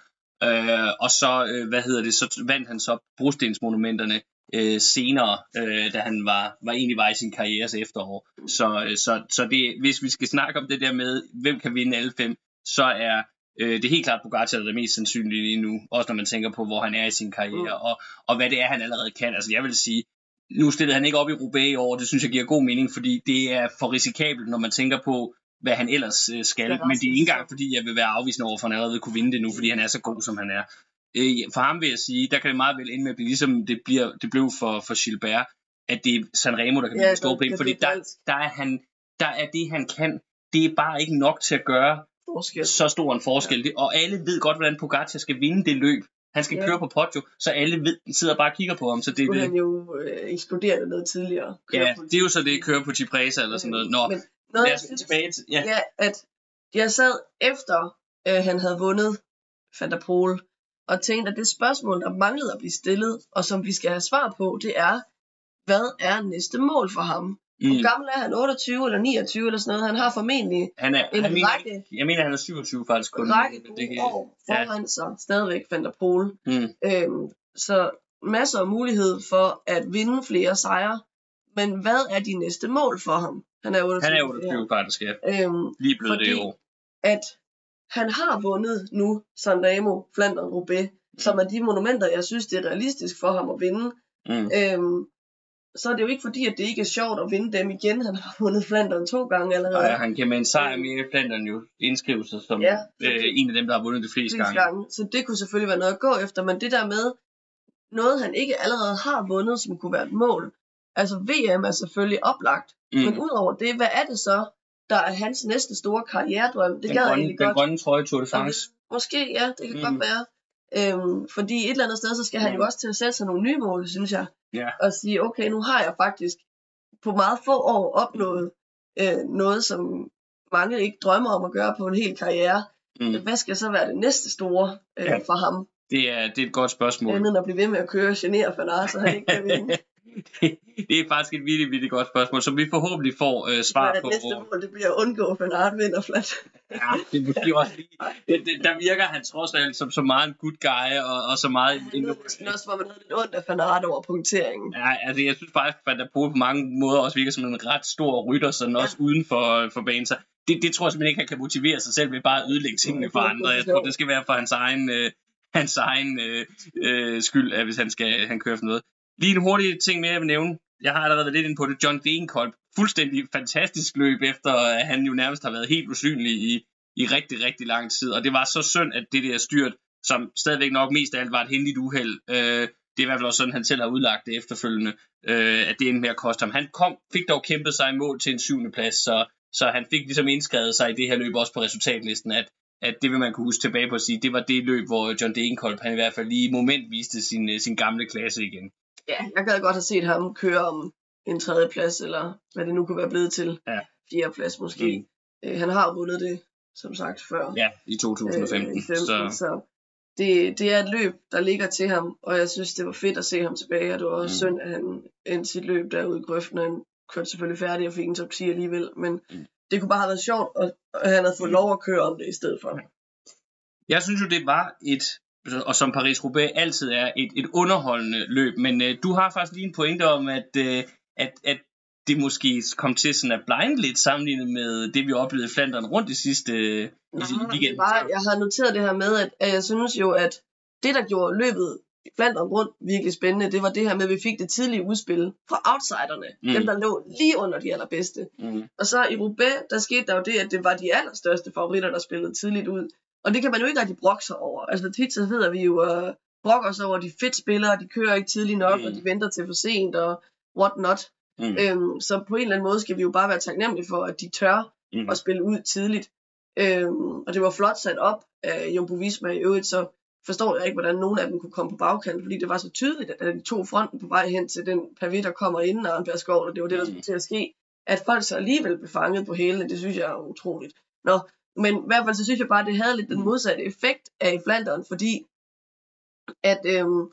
Øh, og så, øh, hvad hedder det, så vandt han så brostensmonumenterne øh, senere, øh, da han var, var egentlig var i sin karrieres efterår. Så, øh, så, så det, hvis vi skal snakke om det der med, hvem kan vinde alle fem, så er øh, det er helt klart Pogacar, der er det mest sandsynlige lige nu, også når man tænker på, hvor han er i sin karriere, mm. og, og hvad det er, han allerede kan. Altså jeg vil sige, nu stillede han ikke op i Roubaix i år, det synes jeg giver god mening, fordi det er for risikabelt, når man tænker på, hvad han ellers øh, skal. Det men det er ikke engang, fordi jeg vil være afvisende over, for han allerede kunne vinde det nu, fordi han er så god, som han er. Øh, for ham vil jeg sige, der kan det meget vel ende med at blive ligesom det, bliver, det blev for, for Gilbert, at det er Sanremo, der kan blive ja, store problem, fordi der, der, er han, der er det, han kan, det er bare ikke nok til at gøre forskel. så stor en forskel. Ja. Og alle ved godt, hvordan Pogacar skal vinde det løb. Han skal ja. køre på Poggio, så alle ved, sidder bare og kigger på ham. Så det, Skulle han jo øh, eksplodere noget tidligere. Ja, det er jo så det, køre på Cipresa eller sådan noget. Nå, Men noget, jeg synes, tilbage til, ja. ja. at jeg sad efter, øh, han havde vundet Van der Pol, og tænkte, at det spørgsmål, der manglede at blive stillet, og som vi skal have svar på, det er, hvad er næste mål for ham? Mm. Hvor gammel er han? 28 eller 29 eller sådan noget? Han har formentlig han er, en han mener, række... Jeg mener, han er 27 faktisk kun. En række gode det, år foran ja. sig stadigvæk Van der Pol. Mm. Øhm, så masser af mulighed for at vinde flere sejre. Men hvad er de næste mål for ham? Han er 28. Han er 28 faktisk, ja. Øhm, Lige blevet det i år. at han har vundet nu Sanremo, Flandern, Roubaix, mm. som er de monumenter, jeg synes, det er realistisk for ham at vinde. Mm. Øhm, så er det jo ikke fordi, at det ikke er sjovt at vinde dem igen. Han har vundet Flandern to gange allerede. Ja, han kan med en sejr mere Flandern jo indskrive sig som ja, øh, en af dem, der har vundet det fleste gange. gange. Så det kunne selvfølgelig være noget at gå efter, men det der med noget, han ikke allerede har vundet, som kunne være et mål. Altså VM er selvfølgelig oplagt, mm. men udover det, hvad er det så, der er hans næste store karrieredrøm. Det Den gad jeg grønne, egentlig den godt. grønne trøje Tour de. France. Måske, ja, det kan Mm. mm. godt være. Øhm, fordi et eller andet sted, så skal han jo Mm. også til at sætte sig nogle nye mål, synes jeg. Ja. Og sige, okay, nu har jeg faktisk på meget få år opnået øh, noget, som mange ikke drømmer om at gøre på en hel karriere. Mm. Hvad skal så være det næste store øh, Ja. for ham? Det, er, det er et godt spørgsmål. Andet end at blive ved med at køre og genere Fanart, så han ikke kan vinde. det er faktisk et virkelig, virkelig godt spørgsmål, som vi forhåbentlig får øh, svar på. at næste mål, det bliver at undgå, at Fanart vinder flat. Ja, det er måske også lige, det, det, der virker han trods alt som så meget en good guy, og, og så meget Det er næsten også, hvor man havde lidt ondt af Fanart over punkteringen. Ja, altså jeg synes faktisk, at der på mange måder også virker som en ret stor rytter, sådan Ja. også uden for, for banen. Så det, det tror jeg simpelthen ikke, han kan motivere sig selv ved bare at ødelægge tingene for andre. Jeg tror, det skal være for hans egen, øh, hans egen øh, øh, skyld, at hvis han skal han kører for noget. Lige en hurtig ting mere, jeg vil nævne. Jeg har allerede været lidt inde på det. John Degenkolb. Fuldstændig fantastisk løb, efter at han jo nærmest har været helt usynlig i, i rigtig, rigtig lang tid. Og det var så synd, at det der styrt, som stadigvæk nok mest af alt var et heldigt uheld, øh, det er i hvert fald også sådan, han selv har udlagt det efterfølgende, øh, at det endte med at koste ham. Han kom, fik dog kæmpet sig i mål til en syvende plads, så, så han fik ligesom indskrevet sig i det her løb også på resultatlisten, at, at det vil man kunne huske tilbage på at sige, det var det løb, hvor John Degenkolb, han i hvert fald lige i moment viste sin, øh, sin gamle klasse igen. Ja, jeg gad godt have set ham køre om en tredje plads, eller hvad det nu kunne være blevet til. Ja. Fjerde plads måske. Mm. Øh, han har vundet det, som sagt, før. Ja, i 2015. Øh, i 15, så, så, det, det er et løb, der ligger til ham, og jeg synes, det var fedt at se ham tilbage, og det var også Mm. mm. synd, at han endte sit løb derude i grøften, og han kørte selvfølgelig færdig og fik en top 10 alligevel, men Mm. mm. det kunne bare have været sjovt, og han havde fået lov at køre om det i stedet for. Jeg synes jo, det var et, og som Paris-Roubaix altid er, et, et underholdende løb. Men øh, du har faktisk lige en pointe om, at, øh, at, at det måske kom til sådan at blinde lidt sammenlignet med det, vi oplevede i Flandern rundt i sidste øh, weekenden. det var, jeg har noteret det her med, at, at jeg synes jo, at det, der gjorde løbet i Flandern rundt virkelig spændende, det var det her med, at vi fik det tidlige udspil fra outsiderne. Mm. Dem, der lå lige under de allerbedste. Mm. Og så i Roubaix, der skete der jo det, at det var de allerstørste favoritter, der spillede tidligt ud. Og det kan man jo ikke rigtig brokke sig over. Altså tit så hedder vi jo uh, brokker os over, de fedt spillere, de kører ikke tidligt nok, Mm. mm. og de venter til for sent, og what not. Mm. Øhm, så på en eller anden måde skal vi jo bare være taknemmelige for, at de tør Mm. at spille ud tidligt. Øhm, og det var flot sat op af Jumbo Visma i øvrigt, så forstår jeg ikke, hvordan nogen af dem kunne komme på bagkant, fordi det var så tydeligt, at de to fronten på vej hen til den pavé, der kommer inden Arnberg Skov, og det var det, der Mm. skulle til at ske. At folk så alligevel blev fanget på hælene, det synes jeg er utroligt. Nå, men i hvert fald så synes jeg bare, at det havde lidt den modsatte effekt af i Flandern, fordi at øhm,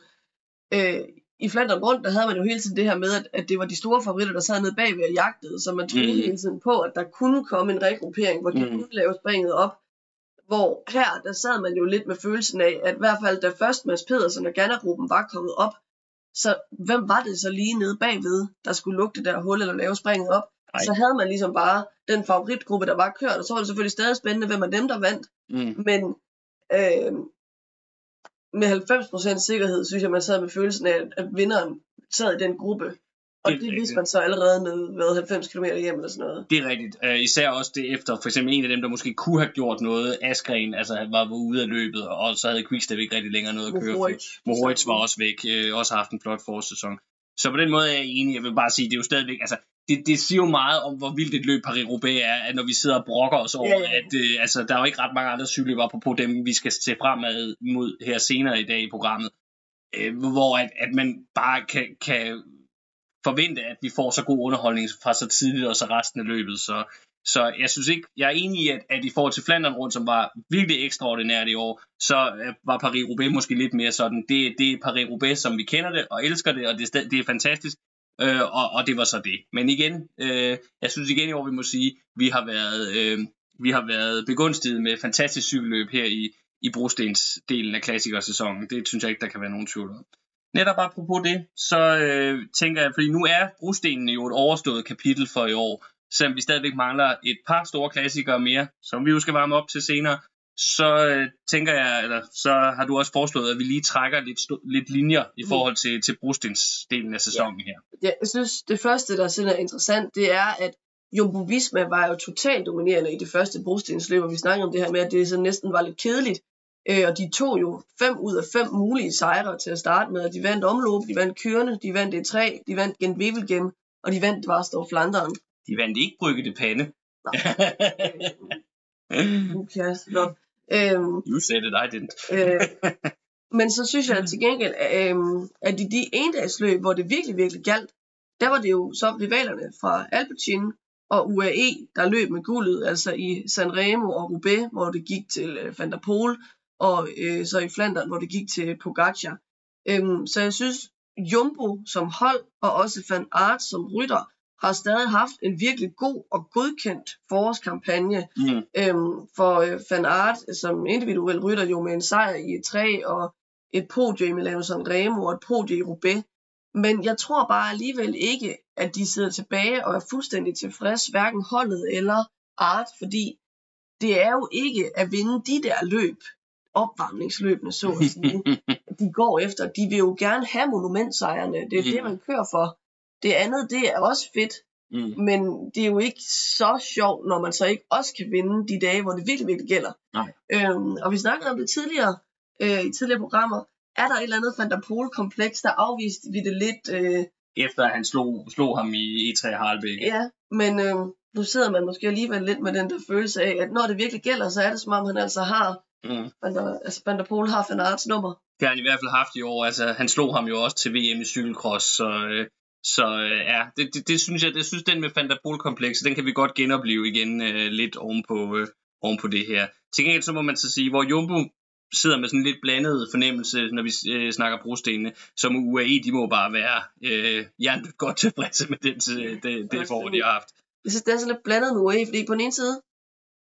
øh, i Flandern rundt, der havde man jo hele tiden det her med, at, at det var de store favoritter, der sad nede bagved og jagtede, så man troede mm. hele tiden på, at der kunne komme en regruppering, hvor de mm. kunne lave springet op. Hvor her, der sad man jo lidt med følelsen af, at i hvert fald da først Mads Pedersen og Ganna-gruppen var kommet op, så hvem var det så lige nede bagved, der skulle lukke det der hul eller lave springet op? Ej. Så havde man ligesom bare den favoritgruppe, der var kørt, og så var det selvfølgelig stadig spændende, hvem af dem, der vandt. Mm. Men øh, med 90% sikkerhed, synes jeg, man sad med følelsen af, at vinderen sad i den gruppe. Og Det det, vidste man så allerede med hvad, 90 km hjem eller sådan noget. Det er rigtigt. Uh, især også det efter for eksempel en af dem, der måske kunne have gjort noget. Askren, altså han var ude af løbet, og så havde Quickstep ikke rigtig længere noget at køre for. Mohoric. Var også væk, øh, også har haft en flot forårssæson. Så på den måde er jeg enig. Jeg vil bare sige, det er jo stadigvæk, altså, det, det siger jo meget om, hvor vildt et løb Paris-Roubaix er, at når vi sidder og brokker os over, Ja, ja. at øh, altså, der er jo ikke ret mange andre cykelløb på dem, vi skal se fremad mod her senere i dag i programmet, øh, hvor at, at man bare kan, kan forvente, at vi får så god underholdning fra så tidligt og så resten af løbet. Så, så jeg synes ikke, jeg er enig i, at, at i forhold til Flandern rundt, som var virkelig ekstraordinært i år, så øh, var Paris-Roubaix måske lidt mere sådan, det, det er Paris-Roubaix, som vi kender det og elsker det, og det, det er fantastisk, øh, og, og det var så det. Men igen, øh, jeg synes igen i år, vi må sige, vi har været, øh, vi har været begunstiget med fantastisk cykelløb her i, i brostensdelen af klassikersæsonen. Det synes jeg ikke, der kan være nogen tvivl om. Netop apropos det, så øh, tænker jeg, fordi nu er brostenen jo et overstået kapitel for i år, selvom vi stadigvæk mangler et par store klassikere mere, som vi jo skal varme op til senere, så øh, tænker jeg, eller så har du også foreslået, at vi lige trækker lidt, lidt linjer i Mm. forhold til, til brostensdelen af sæsonen her. Ja, jeg synes, det første, der sådan er interessant, det er, at Jumbo Visma var jo totalt dominerende i det første brostensløb, og vi snakkede om det her med, at det så næsten var lidt kedeligt. Øh, og de tog jo fem ud af fem mulige sejre til at starte med, og de vandt omløb, de vandt kørende, de vandt E3, de vandt Gent Wevelgem, og de vandt Varstor Flanderen. De vandt ikke Brygge det Pande. Kan jeg stop. Øhm, you said it, I didn't. øh, men så synes jeg til gengæld, øh, at i de endagsløb, hvor det virkelig, virkelig galt, der var det jo så rivalerne fra Alpecin og UAE, der løb med guldet, altså i Sanremo og Roubaix, hvor det gik til øh, Van der Poel, og øh, så i Flandern, hvor det gik til Pogacar. Øhm, så jeg synes, Jumbo som hold, og også Van Aert som rytter, har stadig haft en virkelig god og godkendt forårskampagne. Mm. Øhm, for øh, Van Aert som individuel rytter jo med en sejr i et træ og et podie i Milano Sanremo og et podie i Roubaix. Men jeg tror bare alligevel ikke, at de sidder tilbage og er fuldstændig tilfreds, hverken holdet eller Art, fordi det er jo ikke at vinde de der løb, opvarmningsløbene, så at sige, de går efter. De vil jo gerne have monumentsejrene. Det er Mm. det, man kører for. Det andet, det er også fedt, Mm. men det er jo ikke så sjovt, når man så ikke også kan vinde de dage, hvor det virkelig, virkelig gælder. Nej. Øhm, og vi snakkede om det tidligere, øh, i tidligere programmer. Er der et eller andet Van der afviste vi det lidt? Øh, Efter at han slog, slog ham i E3 Harlebæk. ja, men øh, nu sidder man måske alligevel lidt med den der følelse af, at når det virkelig gælder, så er det som om, han altså har, Mm. Van der, altså Van der Pol har Van Aerts nummer. Det har han i hvert fald haft i år. Altså, han slog ham jo også til VM i cykelcross, så, øh, så øh, ja, det, det, det, synes jeg, det synes den med Pol-komplekset, den kan vi godt genopleve igen øh, lidt ovenpå, øh, ovenpå det her. Til gengæld så må man så sige, hvor Jumbo sidder med sådan en lidt blandet fornemmelse, når vi øh, snakker brostenene, som UAE, de må bare være øh, hjernet godt tilfredse med den, det, det, det forår, de har haft. Jeg synes, det er sådan lidt blandet med UAE, fordi på den ene side,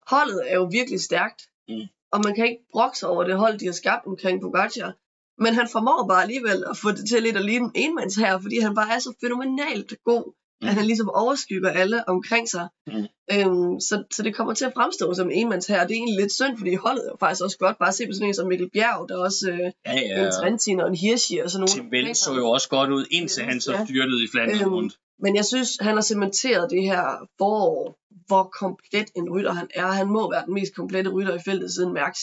holdet er jo virkelig stærkt, Mm. og man kan ikke brokse over det hold, de har skabt omkring Pogacar. Men han formår bare alligevel at få det til lidt at ligne en enmands her, fordi han bare er så fænomenalt god, mm. at Mm. han ligesom overskygger alle omkring sig. Mm. Øhm, så, så det kommer til at fremstå som en enmands her, og det er egentlig lidt synd, fordi holdet er faktisk også godt. Bare se på sådan en som Mikkel Bjerg, der også øh, Ja, ja. en Trentin og en Hirschi og sådan nogle. Tim omkring så jo også godt ud, indtil han så Ja. styrtede i Flandern Øhm, rundt. Men jeg synes, han har cementeret det her forår, hvor komplet en rytter han er. Han må være den mest komplette rytter i feltet siden Mærks.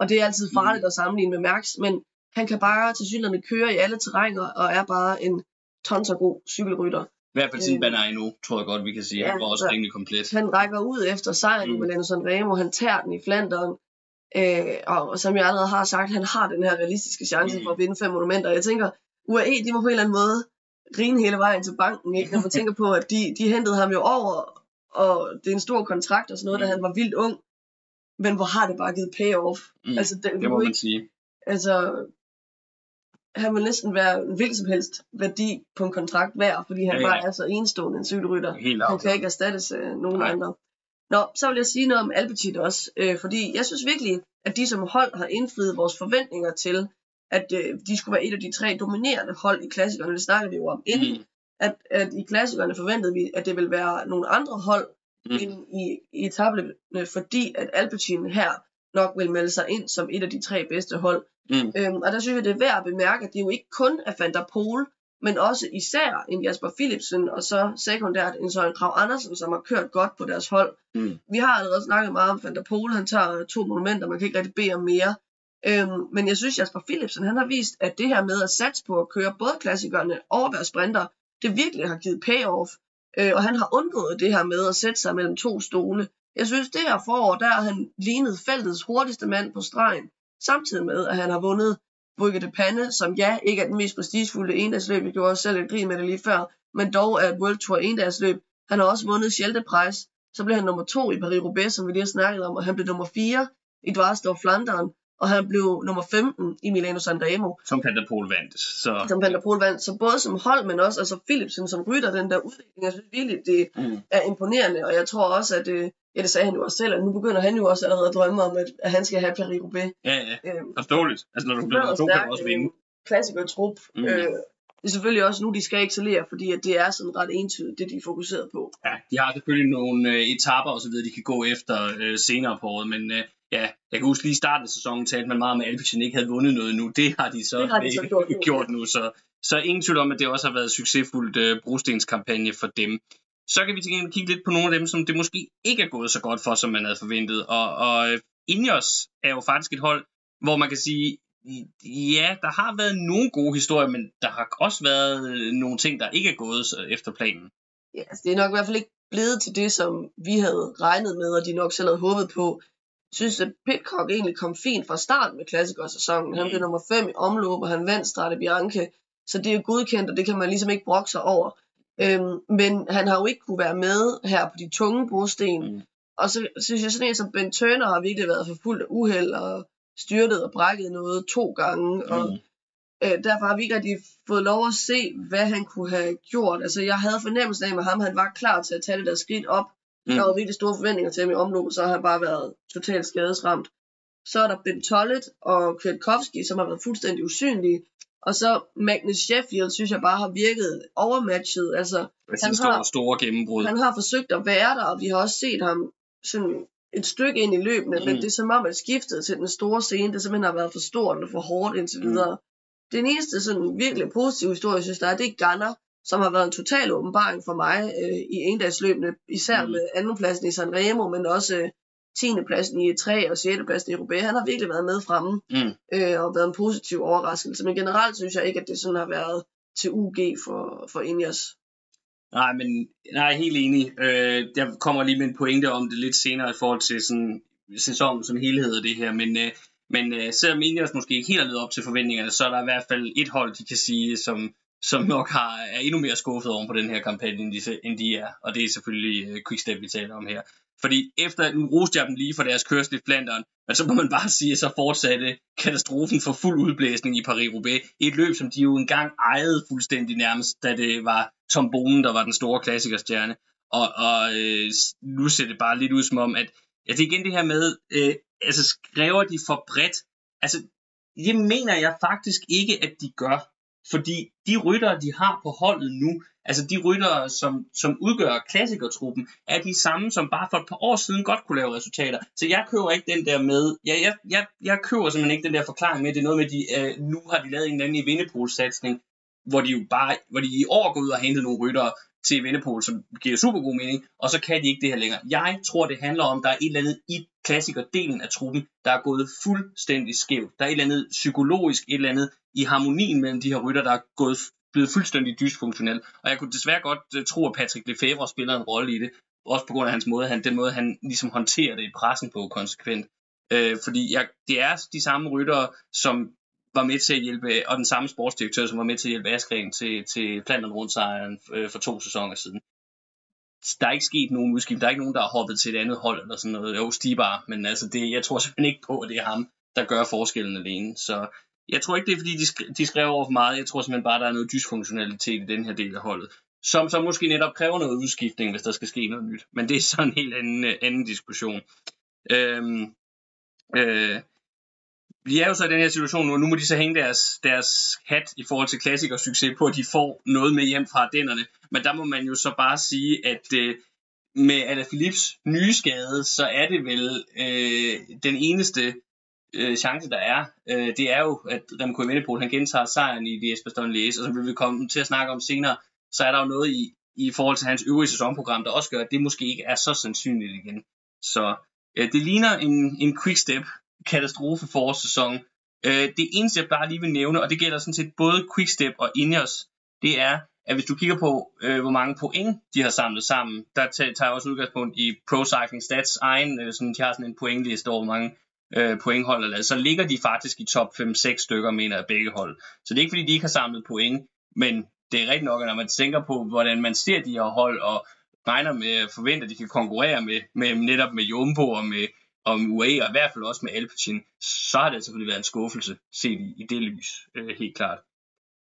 Og det er altid farligt at sammenligne med Mærks, men han kan bare til synligheden køre i alle terrænger, og er bare en tonser god cykelrytter. I hvert fald siden øh, Banai nu, tror jeg godt, vi kan sige. ja, Han var også så- rimelig komplet. Han rækker ud efter sejren Mm. med Lando Sanremo, han tager den i Flandern, øh, og som jeg allerede har sagt, han har den her realistiske chance Mm. for at vinde fem monumenter. Jeg tænker, UAE, de må på en eller anden måde grine hele vejen til banken, ikke? når man tænker på, at de, de hentede ham jo over, og det er en stor kontrakt og sådan noget, Mm. da han var vildt ung. Men hvor har det bare givet payoff? Mm. Altså, det, Det må man ikke, sige. altså, han vil næsten være en hvilken som helst værdi på en kontrakt værd, fordi han Ja, ja, bare er så enestående en cykelrytter. Helt Han kan ikke erstattes af nogen Nej. andre. Nå, så vil jeg sige noget om Alpecin også, øh, fordi jeg synes virkelig, at de som hold har indfriet vores forventninger til, at øh, de skulle være et af de tre dominerende hold i klassikerne. Det snakkede vi jo om inden, Mm. at, at i klassikerne forventede vi, at det ville være nogle andre hold Mm. end i, i etablerne, fordi at Alpecin her nok vil melde sig ind som et af de tre bedste hold. Mm. Øhm, og der synes jeg, det er værd at bemærke, at det jo ikke kun er Van der Pol, men også især en Jasper Philipsen, og så sekundært en Søren Krav Andersen, som har kørt godt på deres hold. Mm. Vi har allerede snakket meget om Van der Pol, han tager to monumenter, man kan ikke rigtig bede om mere. Øhm, men jeg synes, Jasper Philipsen, han har vist, at det her med at satse på at køre både klassikerne og være sprinter, det virkelig har givet payoff. Øh, og han har undgået det her med at sætte sig mellem to stole. Jeg synes, det her forår, der har han lignet feltets hurtigste mand på stregen, samtidig med, at han har vundet Brygge de Panne, som ja, ikke er den mest prestigefulde endagsløb. Vi gjorde også selv et grin med det lige før, men dog er et World Tour endagsløb. Han har også vundet Schelte Prize. Så blev han nummer to i Paris-Roubaix, som vi lige har snakket om, og han blev nummer fire i Dvarsdorf Flandern, og han blev nummer 15 i Milano Sanremo Som Van der Pol vandt. Så som Van der Pol vandt. Så både som hold, men også altså Philipsen som rytter den der udvikling. Jeg synes virkelig, det mm. er imponerende, og jeg tror også, at øh, ja, det sagde han jo også selv, at nu begynder han jo også allerede at drømme om, at, at han skal have Paris-Roubaix. ja, ja. Øh, Forståeligt. Altså, når du bliver to, kan du også vinde. klassikertrup. Mm. Øh, det er selvfølgelig også nu, de skal excellere, fordi at det er sådan ret entydigt, det de er fokuseret på. Ja, de har selvfølgelig nogle øh, etaper og så videre, de kan gå efter øh, senere på året, men øh, ja, jeg kan huske lige i starten af sæsonen talte man meget om, at Alpecin ikke havde vundet noget nu. Det har de så, Det har de så øh, gjort nu. gjort nu. Så, så ingen tvivl om, at det også har været en succesfuldt øh, brostenskampagne for dem. Så kan vi til gengæld kigge lidt på nogle af dem, som det måske ikke er gået så godt for, som man havde forventet. Og, og øh, Ineos er jo faktisk et hold, hvor man kan sige, ja, der har været nogle gode historier, men der har også været øh, nogle ting, der ikke er gået øh, efter planen. Ja, altså, det er nok i hvert fald ikke blevet til det, som vi havde regnet med, og de nok selv havde håbet på. Jeg synes, at Pitcock egentlig kom fint fra start med klassikersæsonen. Han Mm. blev nummer 5 i omløb, og han vandt Strade Bianche. Så det er godkendt, og det kan man ligesom ikke brokke sig over. Øhm, men han har jo ikke kunne være med her på de tunge brosten. Mm. Og så synes jeg, sådan en som Ben Turner har virkelig været forfulgt af uheld og styrtet og brækket noget to gange. Og Mm. øh, derfor har vi ikke rigtig fået lov at se, hvad han kunne have gjort. Altså, jeg havde fornemmelsen af med ham, han var klar til at tage det der skridt op. Mm. Der var virkelig store forventninger til ham i omløbet, så har han bare været totalt skadesramt. Så er der Ben Tollet og Kwiatkowski, som har været fuldstændig usynlige. Og så Magnus Sheffield, synes jeg bare har virket overmatchet. Altså, Jeg Han der har- store gennembrud. han har forsøgt at være der, og vi har også set ham sådan et stykke ind i løbene, mm. men Mm. det er som om, at skiftet til den store scene, det simpelthen har været for stort og for hårdt indtil Mm. videre. Den eneste sådan virkelig positive historie, jeg synes, der er, det er Gunner, som har været en total åbenbaring for mig øh, i endagsløbene, især Mm. med andenpladsen i Sanremo, men også øh, 10. pladsen i E3 og 6. pladsen i Roubaix. Han har virkelig været med fremme Mm. øh, og været en positiv overraskelse, men generelt synes jeg ikke, at det sådan har været til UG for, for Ineos. Nej, men nej, helt enig. Øh, jeg kommer lige med en pointe om det lidt senere i forhold til sådan, sæsonen som helhed og det her, men, øh, men øh, selvom Ineos måske ikke helt har levet op til forventningerne, så er der i hvert fald et hold, de kan sige, som, som nok har, er endnu mere skuffet oven på den her kampagne, end de, end de er, og det er selvfølgelig øh, Quickstep, vi taler om her. Fordi efter, nu roste jeg dem lige for deres kørsel i Flandern, men så må man bare sige, at så fortsatte katastrofen for fuld udblæsning i Paris-Roubaix. Et løb, som de jo engang ejede fuldstændig nærmest, da det var Tom Bonen, der var den store klassikerstjerne. Og, og øh, nu ser det bare lidt ud som om, at ja, det er igen det her med, øh, altså skriver de for bredt? Altså, det mener jeg faktisk ikke, at de gør. Fordi de ryttere, de har på holdet nu, altså de ryttere, som, som udgør klassikertruppen, er de samme, som bare for et par år siden godt kunne lave resultater. Så jeg køber ikke den der med, ja, jeg, jeg, jeg køber simpelthen ikke den der forklaring med, det er noget med, at de, øh, nu har de lavet en eller anden i vindepolsatsning, hvor de jo bare, hvor de i år går ud og henter nogle ryttere til Vindepol, som giver super god mening, og så kan de ikke det her længere. Jeg tror, det handler om, at der er et eller andet i klassikerdelen af truppen, der er gået fuldstændig skævt. Der er et eller andet psykologisk, et eller andet i harmonien mellem de her rytter, der er gået blevet fuldstændig dysfunktionel. Og jeg kunne desværre godt øh, tro, at Patrick Lefebvre spiller en rolle i det, også på grund af hans måde, han, den måde, han ligesom håndterer det i pressen på konsekvent. Øh, fordi jeg, det er de samme ryttere, som var med til at hjælpe, og den samme sportsdirektør, som var med til at hjælpe Askren til, til Flandern rundt sejren øh, for to sæsoner siden. Der er ikke sket nogen udskift. Der er ikke nogen, der har hoppet til et andet hold eller sådan noget. Jo, Stibar, men altså det, jeg tror simpelthen ikke på, at det er ham, der gør forskellen alene. Så jeg tror ikke, det er fordi, de, sk- de skrev over for meget. Jeg tror simpelthen bare, der er noget dysfunktionalitet i den her del af holdet. Som så måske netop kræver noget udskiftning, hvis der skal ske noget nyt. Men det er så en helt anden, øh, anden diskussion. Øhm, øh, vi er jo så i den her situation nu, og nu må de så hænge deres, deres hat i forhold til klassikersucces på, at de får noget med hjem fra dennerne. Men der må man jo så bare sige, at øh, med Alaphilippes nye skade, så er det vel øh, den eneste øh, chance, der er. Øh, det er jo, at Remco Evenepoel, han gentager sejren i de Esbjørn Læs, og som vi vil komme til at snakke om senere, så er der jo noget i, i forhold til hans øvrige sæsonprogram, der også gør, at det måske ikke er så sandsynligt igen. Så øh, det ligner en, en quick step katastrofe forårssæson. Øh, det eneste, jeg bare lige vil nævne, og det gælder sådan set både Quickstep og Ineos, det er, at hvis du kigger på, øh, hvor mange point de har samlet sammen, der tager jeg også udgangspunkt i Pro Cycling Stats egen, øh, sådan, de har sådan en pointliste over, hvor mange øh, pointhold er lavet, så ligger de faktisk i top 5-6 stykker, mener jeg, begge hold. Så det er ikke fordi, de ikke har samlet point, men det er rigtigt nok, at når man tænker på, hvordan man ser de her hold, og regner med at forvente, at de kan konkurrere med, med netop med Jumbo og med, og med UAE, og i hvert fald også med Alpecin, så har det selvfølgelig været en skuffelse set i, i det lys, øh, helt klart.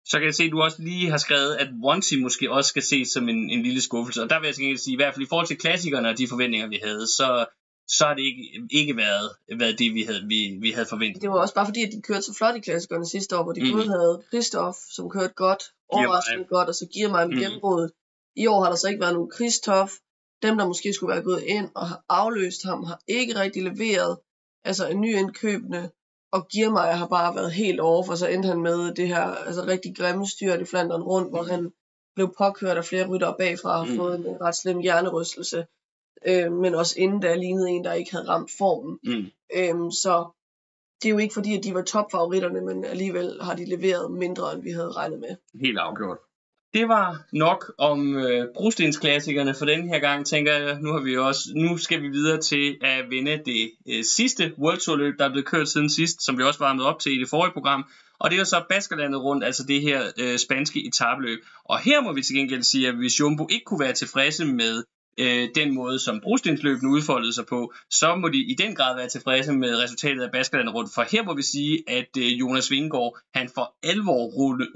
Så kan jeg se, at du også lige har skrevet, at Wanty måske også skal ses som en, en lille skuffelse. Og der vil jeg sige, i hvert fald i forhold til klassikerne og de forventninger, vi havde, så, så har det ikke, ikke været, været det, vi havde, vi, vi havde forventet. Det var også bare fordi, at de kørte så flot i klassikerne sidste år, hvor de mm. både havde Christoph, som kørte godt, overraskende godt, og så giver mig med Mhm. gennembruddet. I år har der så ikke været nogen Christoph. Dem, der måske skulle være gået ind og har afløst ham, har ikke rigtig leveret. Altså en ny indkøbende. Og Giermeier har bare været helt over, for så endte han med det her altså rigtig grimme styr i Flandern rundt, hvor han blev påkørt af flere ryttere bagfra og har Mm. fået en ret slem hjernerystelse. Øh, men også inden der lignede en, der ikke havde ramt formen. Mm. Øhm, så det er jo ikke fordi, at de var topfavoritterne, men alligevel har de leveret mindre, end vi havde regnet med. Helt afgjort det var nok om øh, brostensklassikerne for den her gang, tænker jeg. Nu, har vi også, nu skal vi videre til at vinde det øh, sidste World Tour løb, der er blevet kørt siden sidst, som vi også varmede op til i det forrige program. Og det er så Baskerlandet rundt, altså det her øh, spanske etabløb. Og her må vi til gengæld sige, at hvis Jumbo ikke kunne være tilfredse med øh, den måde, som brostensløbene udfoldede sig på, så må de i den grad være tilfredse med resultatet af Baskerland rundt. For her må vi sige, at øh, Jonas Vingård, han for alvor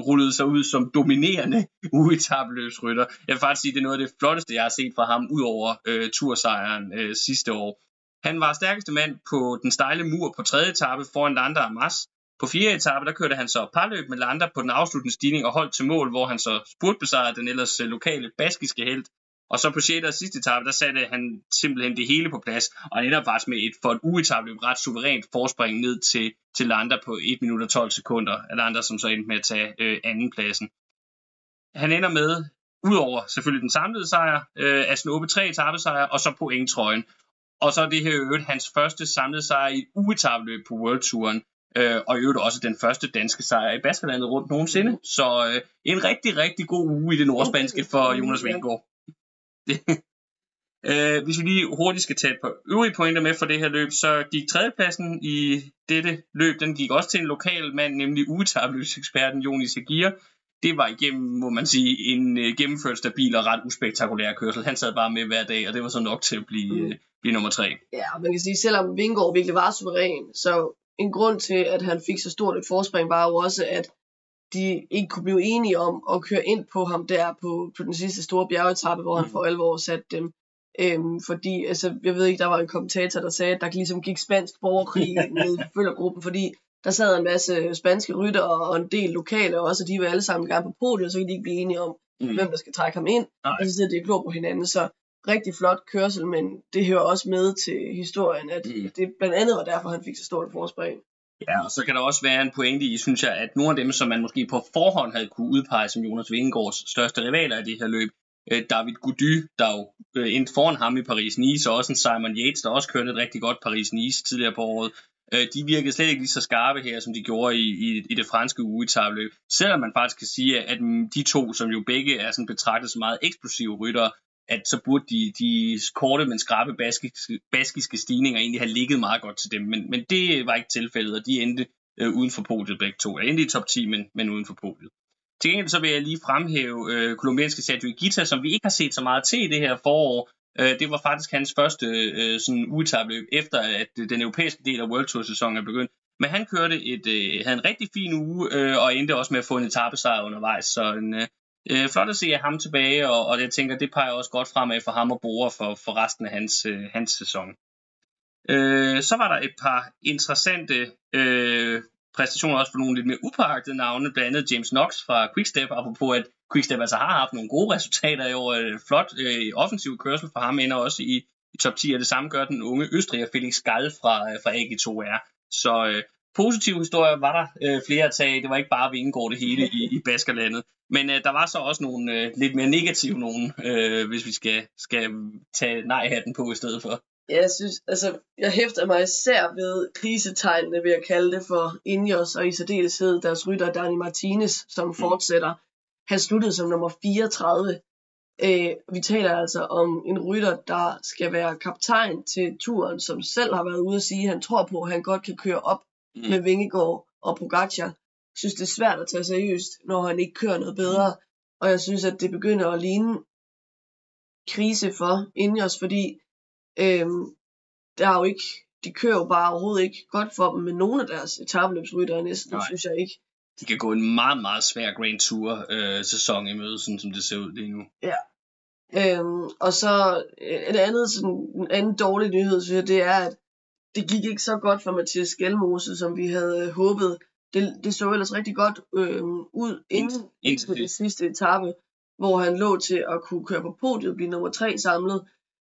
rullede sig ud som dominerende uetabløbsrytter. Jeg vil faktisk sige, at det er noget af det flotteste, jeg har set fra ham, ud over øh, tursejren øh, sidste år. Han var stærkeste mand på den stejle mur på tredje etape foran Lander og Mas. På fjerde etape, der kørte han så parløb med Lander på den afsluttende stigning og holdt til mål, hvor han så spurtbesejrede den ellers øh, lokale baskiske held og så på 6. og sidste etape, der satte han simpelthen det hele på plads, og han ender faktisk med et for et uetabløb ret suverænt forspring ned til, til Lander på 1 minut og 12 sekunder. Lander, som så endte med at tage øh, andenpladsen. Han ender med, udover selvfølgelig den samlede sejr, øh, at snuppe tre etappesejre, og så pointtrøjen. Og så er det her øvrigt hans første samlede sejr i et uetabløb på World Touren. Øh, og i øvrigt også den første danske sejr i Baskerlandet rundt nogensinde. Så øh, en rigtig, rigtig god uge i det nordspanske for Jonas Vingegaard. øh, hvis vi lige hurtigt skal tage et par øvrige pointer med for det her løb, så gik tredjepladsen i dette løb, den gik også til en lokal mand, nemlig ugetabløseksperten Jonis Agir. Det var igennem, må man sige, en øh, gennemført stabil og ret uspektakulær kørsel. Han sad bare med hver dag, og det var så nok til at blive, mm. øh, blive nummer tre. Ja, man kan sige, selvom Vingård virkelig var suveræn, så en grund til, at han fik så stort et forspring, var jo også, at de ikke kunne blive enige om at køre ind på ham der på, på den sidste store bjergetappe, hvor han mm. for alvor satte dem. Øhm, fordi, altså, jeg ved ikke, der var en kommentator, der sagde, at der ligesom gik spansk borgerkrig med følgergruppen, fordi der sad en masse spanske rytter og en del lokale også, og de var alle sammen gerne på podiet, så kan de ikke blive enige om, mm. hvem der skal trække ham ind. Nej. Og så sidder de klog på hinanden, så rigtig flot kørsel, men det hører også med til historien, at mm. det blandt andet var derfor, han fik så stort forspring. Ja, og så kan der også være en pointe i, synes jeg, at nogle af dem, som man måske på forhånd havde kunne udpege som Jonas Vingegaards største rivaler i det her løb, øh, David Gody, der jo øh, endte foran ham i Paris-Nice, og også en Simon Yates, der også kørte et rigtig godt Paris-Nice tidligere på året, øh, de virkede slet ikke lige så skarpe her, som de gjorde i, i, i det franske ugetabløb. Selvom man faktisk kan sige, at mm, de to, som jo begge er sådan betragtet som meget eksplosive ryttere, at så burde de, de korte, men skrabe baskiske, baskiske stigninger egentlig have ligget meget godt til dem. Men, men det var ikke tilfældet, og de endte øh, uden for podiet begge to. Jeg endte i top 10, men, men uden for podiet. Til gengæld så vil jeg lige fremhæve øh, kolumbianske Sergio Gita, som vi ikke har set så meget til i det her forår. Øh, det var faktisk hans første øh, sådan ugetabløb, efter at den europæiske del af World Tour sæsonen er begyndt. Men han kørte et, øh, havde en rigtig fin uge, øh, og endte også med at få en etappesejr undervejs. Så en, øh, øh, flot at se ham tilbage, og, og jeg tænker, det peger også godt fremad for ham og Bore for, for resten af hans, øh, hans sæson. Øh, så var der et par interessante øh, præstationer også for nogle lidt mere upåagtede navne, blandt andet James Knox fra Quickstep, apropos at Quickstep altså har haft nogle gode resultater i år. Øh, flot øh, offensiv kørsel for ham, ender også i, i top 10, og det samme gør den unge østriger Felix Gall fra, øh, fra AG2R. Så øh, positive historier var der øh, flere at tage. Det var ikke bare Vingegaard det hele i, i Baskerlandet. Men øh, der var så også nogle øh, lidt mere negative nogen, øh, hvis vi skal, skal tage nej-hatten på i stedet for. Ja, jeg synes, altså, jeg hæfter mig især ved krisetegnene, ved at kalde det for Ineos, og i særdeleshed deres rytter Dani Martinez, som mm. fortsætter. Han sluttede som nummer 34. Øh, vi taler altså om en rytter, der skal være kaptajn til turen, som selv har været ude at sige, at han tror på, at han godt kan køre op mm. med Vingegaard og Pogacar. Jeg synes, det er svært at tage seriøst, når han ikke kører noget bedre. Mm. Og jeg synes, at det begynder at ligne krise for Ineos, fordi øhm, der er jo ikke, de kører jo bare overhovedet ikke godt for dem med nogle af deres etabeløbsryttere næsten, Nej. synes jeg ikke. De kan gå en meget, meget svær Grand Tour øh, sæson i møde, sådan som det ser ud lige nu. Ja. Øhm, og så et andet, sådan, en anden dårlig nyhed, synes jeg, det er, at det gik ikke så godt for Mathias Skelmose, som vi havde håbet. Det, det så ellers rigtig godt øh, ud inden, inden det sidste etape, hvor han lå til at kunne køre på podiet og blive nummer tre samlet.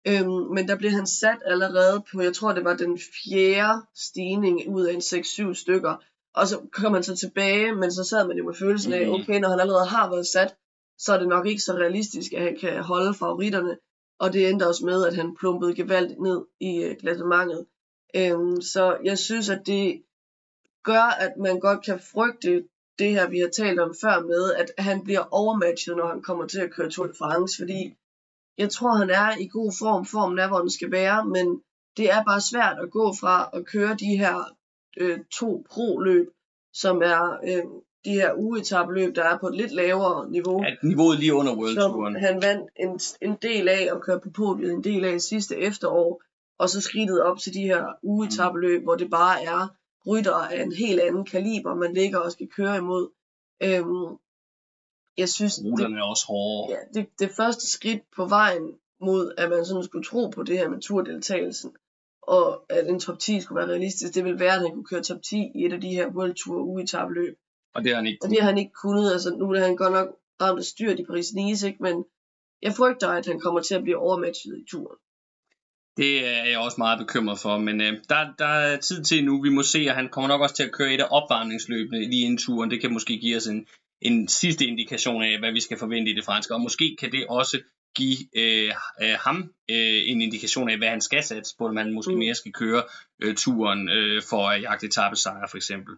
Øhm, men der blev han sat allerede på, jeg tror det var den fjerde stigning ud af en 6-7 stykker. Og så kom han så tilbage, men så sad man jo med følelsen af, mm. okay, når han allerede har været sat, så er det nok ikke så realistisk, at han kan holde favoritterne. Og det endte også med, at han plumpede gevaldigt ned i øh, klassementet. Øhm, så jeg synes, at det gør, at man godt kan frygte det her, vi har talt om før med, at han bliver overmatchet, når han kommer til at køre Tour de France, fordi jeg tror, han er i god form. Formen er, hvor den skal være, men det er bare svært at gå fra at køre de her øh, to pro-løb, som er øh, de her ugetabeløb, der er på et lidt lavere niveau. Ja, niveauet lige under World Touren. han vandt en, en del af at køre på podiet, en del af sidste efterår, og så skridtet op til de her ugetabeløb, mm. hvor det bare er rytter af en helt anden kaliber, man ligger og skal køre imod. Øhm, jeg synes, Ruterne er også hårde. Ja, det, det første skridt på vejen mod, at man sådan skulle tro på det her med turdeltagelsen, og at en top 10 skulle være realistisk, det ville være, at han kunne køre top 10 i et af de her World Tour ugetabeløb. Og det har han ikke kunnet. Og det har han ikke kunnet. Altså, nu er han godt nok ramt af styrt i Paris-Nice, ikke? men jeg frygter, at han kommer til at blive overmatchet i turen. Det er jeg også meget bekymret for, men øh, der, der er tid til nu. Vi må se, at han kommer nok også til at køre et af opvarmningsløbene lige inden turen. Det kan måske give os en, en sidste indikation af, hvad vi skal forvente i det franske. Og måske kan det også give øh, øh, ham øh, en indikation af, hvad han skal satse på, om han måske mm. mere skal køre øh, turen øh, for at jagte etappesejre for eksempel.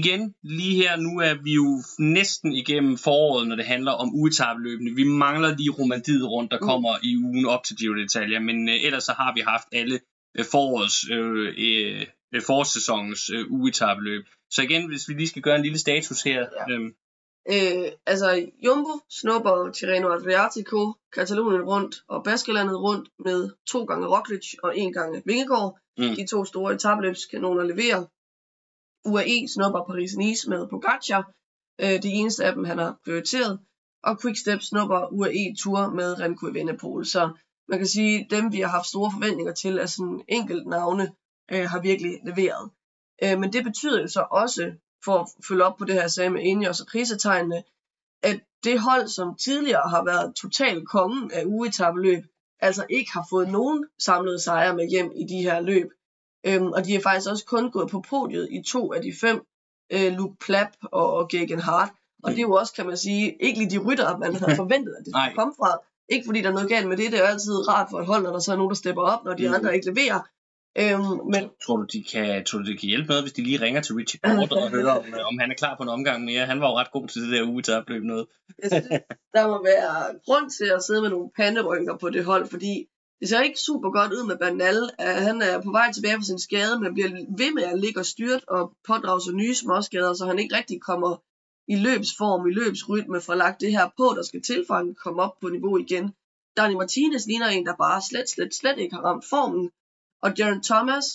Igen, lige her, nu er vi jo næsten igennem foråret, når det handler om ugetabeløbene. Vi mangler lige romandiet rundt, der mm. kommer i ugen op til Giro d'Italia, men øh, ellers så har vi haft alle øh, forårets, øh, øh, forårssæsonens øh, ugetabeløb. Så igen, hvis vi lige skal gøre en lille status her. Ja. Øh, øh, altså, Jumbo snupper Tirreno Adriatico, Katalonien rundt og Baskerlandet rundt med to gange Roglic og en gange Vingegaard. Mm. De to store etabeløbskanoner leverer UAE snupper Paris-Nice med Pogacar. Øh, det eneste af dem, han har prioriteret. Og Quickstep snupper UAE Tour med Remco Evenepoel. Så man kan sige, dem vi har haft store forventninger til at sådan enkelt navne, øh, har virkelig leveret. Øh, men det betyder jo så også, for at følge op på det her, jeg sagde med Ineos og krisetegnene, at det hold, som tidligere har været total kongen af ugetabeløb, altså ikke har fået nogen samlede sejre med hjem i de her løb. Øhm, og de er faktisk også kun gået på podiet i to af de fem, øh, Luke Plapp og, Gagan Hart. Og det er jo også, kan man sige, ikke lige de rytter, man havde forventet, at det skulle komme fra. Ikke fordi der er noget galt med det, det er altid rart for et hold, når der så er nogen, der stepper op, når de mm. andre ikke leverer. Øhm, men... Tror du, de kan, tror du, de kan hjælpe med, hvis de lige ringer til Richie Porter og hører, om, om han er klar på en omgang mere? Han var jo ret god til det der uge til noget. Jeg synes, der må være grund til at sidde med nogle panderynker på det hold, fordi det ser ikke super godt ud med Bernal. Øh, han er på vej tilbage fra sin skade, men bliver ved med at ligge og styrt og pådrage sig nye småskader, så han ikke rigtig kommer i løbsform, i løbsrytme, for lagt det her på, der skal til, for at han kommer op på niveau igen. Dani Martinez ligner en, der bare slet, slet, slet ikke har ramt formen. Og Jaron Thomas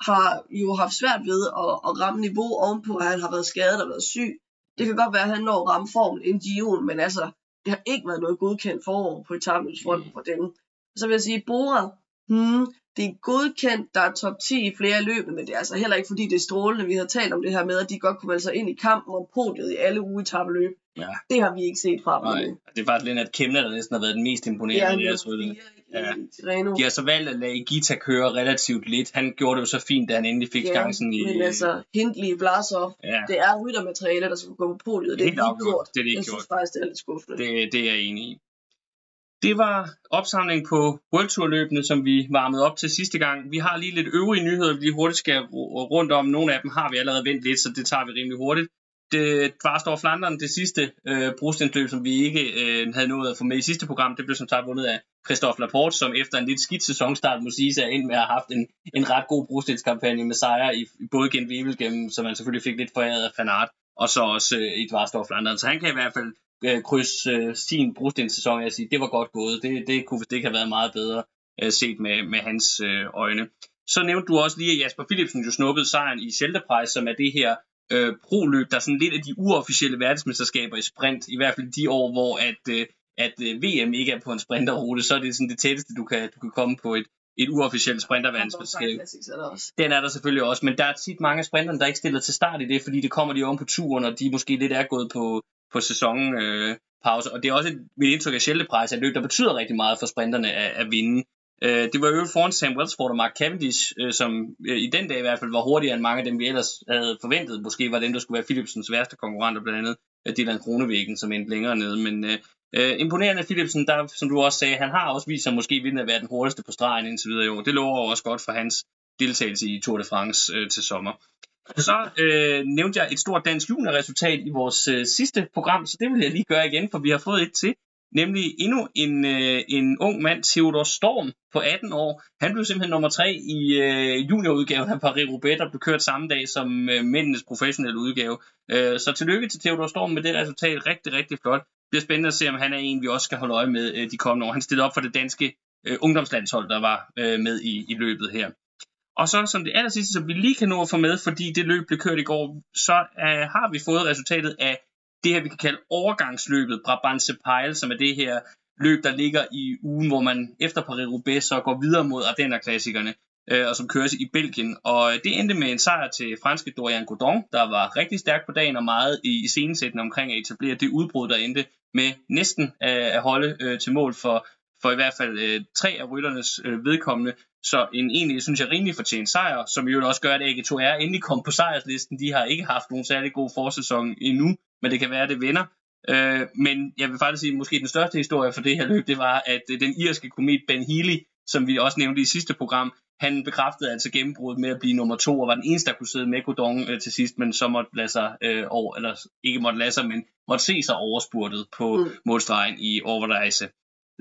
har jo haft svært ved at, at ramme niveau ovenpå, at han har været skadet og været syg. Det kan godt være, at han når at ramme formen inden Gion, men altså, det har ikke været noget godkendt forår på etablensfronten for dem. Så vil jeg sige, Bora, hmm, det er godkendt, der er top 10 i flere løb, men det er altså heller ikke fordi det er strålende. Vi har talt om det her med, at de godt kunne melde sig ind i kampen om podiet i alle ugetabeløb. Ja. Det har vi ikke set fra dem. Nej, det er faktisk lidt, at Kemna, der næsten har været den mest imponerende. Ja, deres Ja. De har så valgt at lade Gita køre relativt lidt. Han gjorde det jo så fint, da han endelig fik ja, chancen i... men altså, Hindley, Vlasov, ja. det er ryttermateriale, der skal gå på podiet. Det er ikke gjort. Det er det ikke jeg gjort. synes faktisk, det er lidt skuffende. Det, det er jeg enig i. Det var opsamlingen på World Tour løbene, som vi varmede op til sidste gang. Vi har lige lidt øvrige nyheder, vi lige hurtigt skal rundt om. Nogle af dem har vi allerede vendt lidt, så det tager vi rimelig hurtigt. Det Dvarstor Flanderen, det sidste øh, brostensløb, som vi ikke øh, havde nået at få med i sidste program, det blev som sagt vundet af Christophe Laporte, som efter en lidt skidt sæsonstart må sige, sig ind med at have haft en, en ret god brostenskampagne med sejre i, både Gent Wevelgem, som man selvfølgelig fik lidt foræret af Fanart, og så også øh, i Dvarstor Flanderen. Så han kan i hvert fald øh, krydse øh, sin brostenssæson og sige, det var godt gået. Det, det kunne det have været meget bedre øh, set med, med hans øh, øjne. Så nævnte du også lige, at Jasper Philipsen jo snuppede sejren i Shelterprice, som er det her øh, proløb, der er sådan lidt af de uofficielle verdensmesterskaber i sprint, i hvert fald de år, hvor at, øh, at øh, VM ikke er på en sprinterrute, så er det sådan det tætteste, du kan, du kan komme på et, et uofficielt sprinterverdensmesterskab. Den er der selvfølgelig også, men der er tit mange af sprinterne, der ikke stiller til start i det, fordi det kommer de om på turen, og de måske lidt er gået på, på sæsonpause. Øh, og det er også et, mit indtryk af Scheldepræs, at løb, der betyder rigtig meget for sprinterne at, at vinde. Øh, det var jo foran Sam Wellsford og Mark Cavendish, øh, som øh, i den dag i hvert fald var hurtigere end mange af dem, vi ellers havde forventet. Måske var dem, der skulle være Philipsens værste konkurrenter, blandt andet Øh, Dylan Kronevæggen, som endte længere nede. Men øh, øh, imponerende Philipsen, der, som du også sagde, han har også vist sig måske vinde at være den hurtigste på stregen indtil videre i år. Det lover også godt for hans deltagelse i Tour de France øh, til sommer. Så øh, nævnte jeg et stort dansk juniorresultat i vores øh, sidste program, så det vil jeg lige gøre igen, for vi har fået et til. Nemlig endnu en, øh, en ung mand, Theodor Storm, på 18 år. Han blev simpelthen nummer 3 i øh, juniorudgaven af Paris-Roubaix, der blev kørt samme dag som øh, mændenes professionelle udgave. Øh, så tillykke til Theodor Storm med det resultat. Rigtig, rigtig flot. Det bliver spændende at se, om han er en, vi også skal holde øje med øh, de kommende år. Han stillede op for det danske øh, ungdomslandshold, der var øh, med i, i løbet her. Og så som det aller sidste, som vi lige kan nå at få med, fordi det løb blev kørt i går, så øh, har vi fået resultatet af det her, vi kan kalde overgangsløbet Brabantse Pejl, som er det her løb, der ligger i ugen, hvor man efter Paris-Roubaix så går videre mod Ardenner-klassikerne, øh, og som køres i Belgien. Og øh, det endte med en sejr til franske Dorian Godon, der var rigtig stærk på dagen og meget i, i scenesætten omkring at etablere det udbrud, der endte med næsten øh, at holde øh, til mål for, for i hvert fald øh, tre af rytternes øh, vedkommende. Så en egentlig, synes jeg, rimelig fortjent sejr, som jo også gør, at AG2R endelig kom på sejrslisten. De har ikke haft nogen særlig god forsæson endnu, men det kan være, at det vender. Øh, men jeg vil faktisk sige, at måske den største historie for det her løb, det var, at øh, den irske komet Ben Healy, som vi også nævnte i sidste program, han bekræftede altså gennembruddet med at blive nummer to, og var den eneste, der kunne sidde med Godon øh, til sidst, men så måtte lade sig øh, over, eller ikke måtte lade sig, men måtte se sig overspurtet på mm. målstregen i Overreise.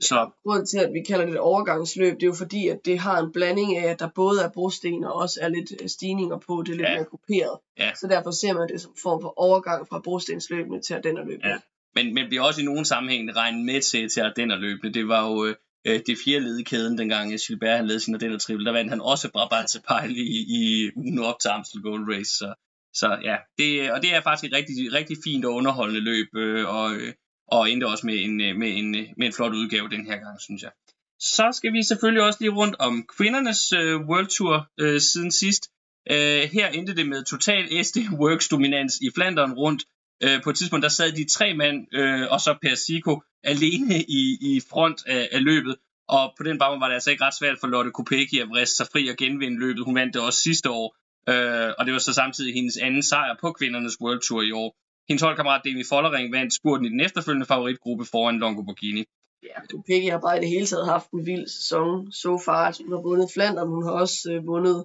Så grunden til, at vi kalder det et overgangsløb, det er jo fordi, at det har en blanding af, at der både er brosten og også er lidt øh, stigninger på, det er lidt ja. mere grupperet. Ja. Så derfor ser man det som form for overgang fra brostensløbene til Ardennerløbene. Ja. Men, men bliver også i nogle sammenhæng regnet med til, til Ardennerløbene. Det var jo øh, det fjerde led i kæden, dengang Gilbert han ledte sin Ardenner triple. Der vandt han også Brabantse Pejl i, i ugen op til Amstel Gold Race. Så, så ja, det, og det er faktisk et rigtig, rigtig fint og underholdende løb, øh, og, øh, og endte også med en, øh, med, en, øh, med en flot udgave den her gang, synes jeg. Så skal vi selvfølgelig også lige rundt om kvindernes øh, World Tour øh, siden sidst. Øh, her endte det med total SD Works dominans i Flandern rundt. Øh, på et tidspunkt der sad de tre mand øh, og så Persico alene i, i front af, af løbet. Og på den baggrund var det altså ikke ret svært for Lotte Kopecky at vriste sig fri og genvinde løbet. Hun vandt det også sidste år. Øh, og det var så samtidig hendes anden sejr på kvindernes World Tour i år. Hendes holdkammerat Demi Follering vandt spurten i den efterfølgende favoritgruppe foran Longo Borghini. Ja, Peggy har bare i det hele taget haft en vild sæson so far. Altså, hun har vundet Flandern, hun har også øh, vundet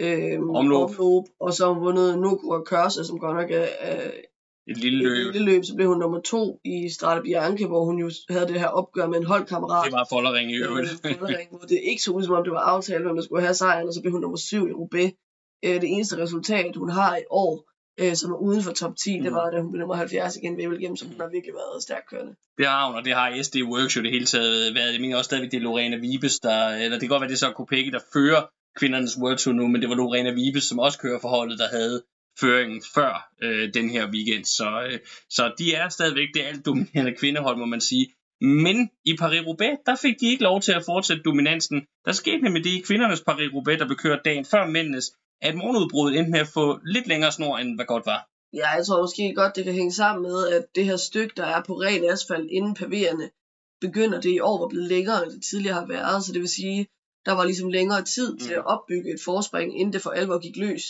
øh, omløb. omløb. og så har hun vundet Noko og Kørse, som godt nok er, er et lille løb. Et lille løb, så blev hun nummer to i Strade Bianche, hvor hun jo havde det her opgør med en holdkammerat. Det var Follering i øvrigt. Øh, Follering, hvor det ikke så ud, som om det var aftalt, hvem der skulle have sejren, og så blev hun nummer syv i Roubaix. Øh, det eneste resultat, hun har i år, øh, som er uden for top 10, mm. det var, da hun blev nummer 70 igen ved Evelgem, som hun har virkelig været stærkt kørende. Det har hun, og det har SD Works jo det hele taget været. Jeg mener også stadigvæk, det er Lorena Vibes, der, eller det kan godt være, det er så Kopeki, der fører kvindernes World Tour nu, men det var Lorena Vibes, som også kører for holdet, der havde føringen før øh, den her weekend. Så, øh, så de er stadigvæk det alt dominerende kvindehold, må man sige. Men i Paris-Roubaix, der fik de ikke lov til at fortsætte dominansen. Der skete nemlig det i kvindernes Paris-Roubaix, der blev kørt dagen før mændenes, at morgenudbruddet endte med at få lidt længere snor, end hvad godt var. Ja, jeg tror måske godt, det kan hænge sammen med, at det her stykke, der er på ren asfalt inden pavererne, begynder det i år at blive længere, end det tidligere har været. Så det vil sige, der var ligesom længere tid mm. til at opbygge et forspring, inden det for alvor gik løs.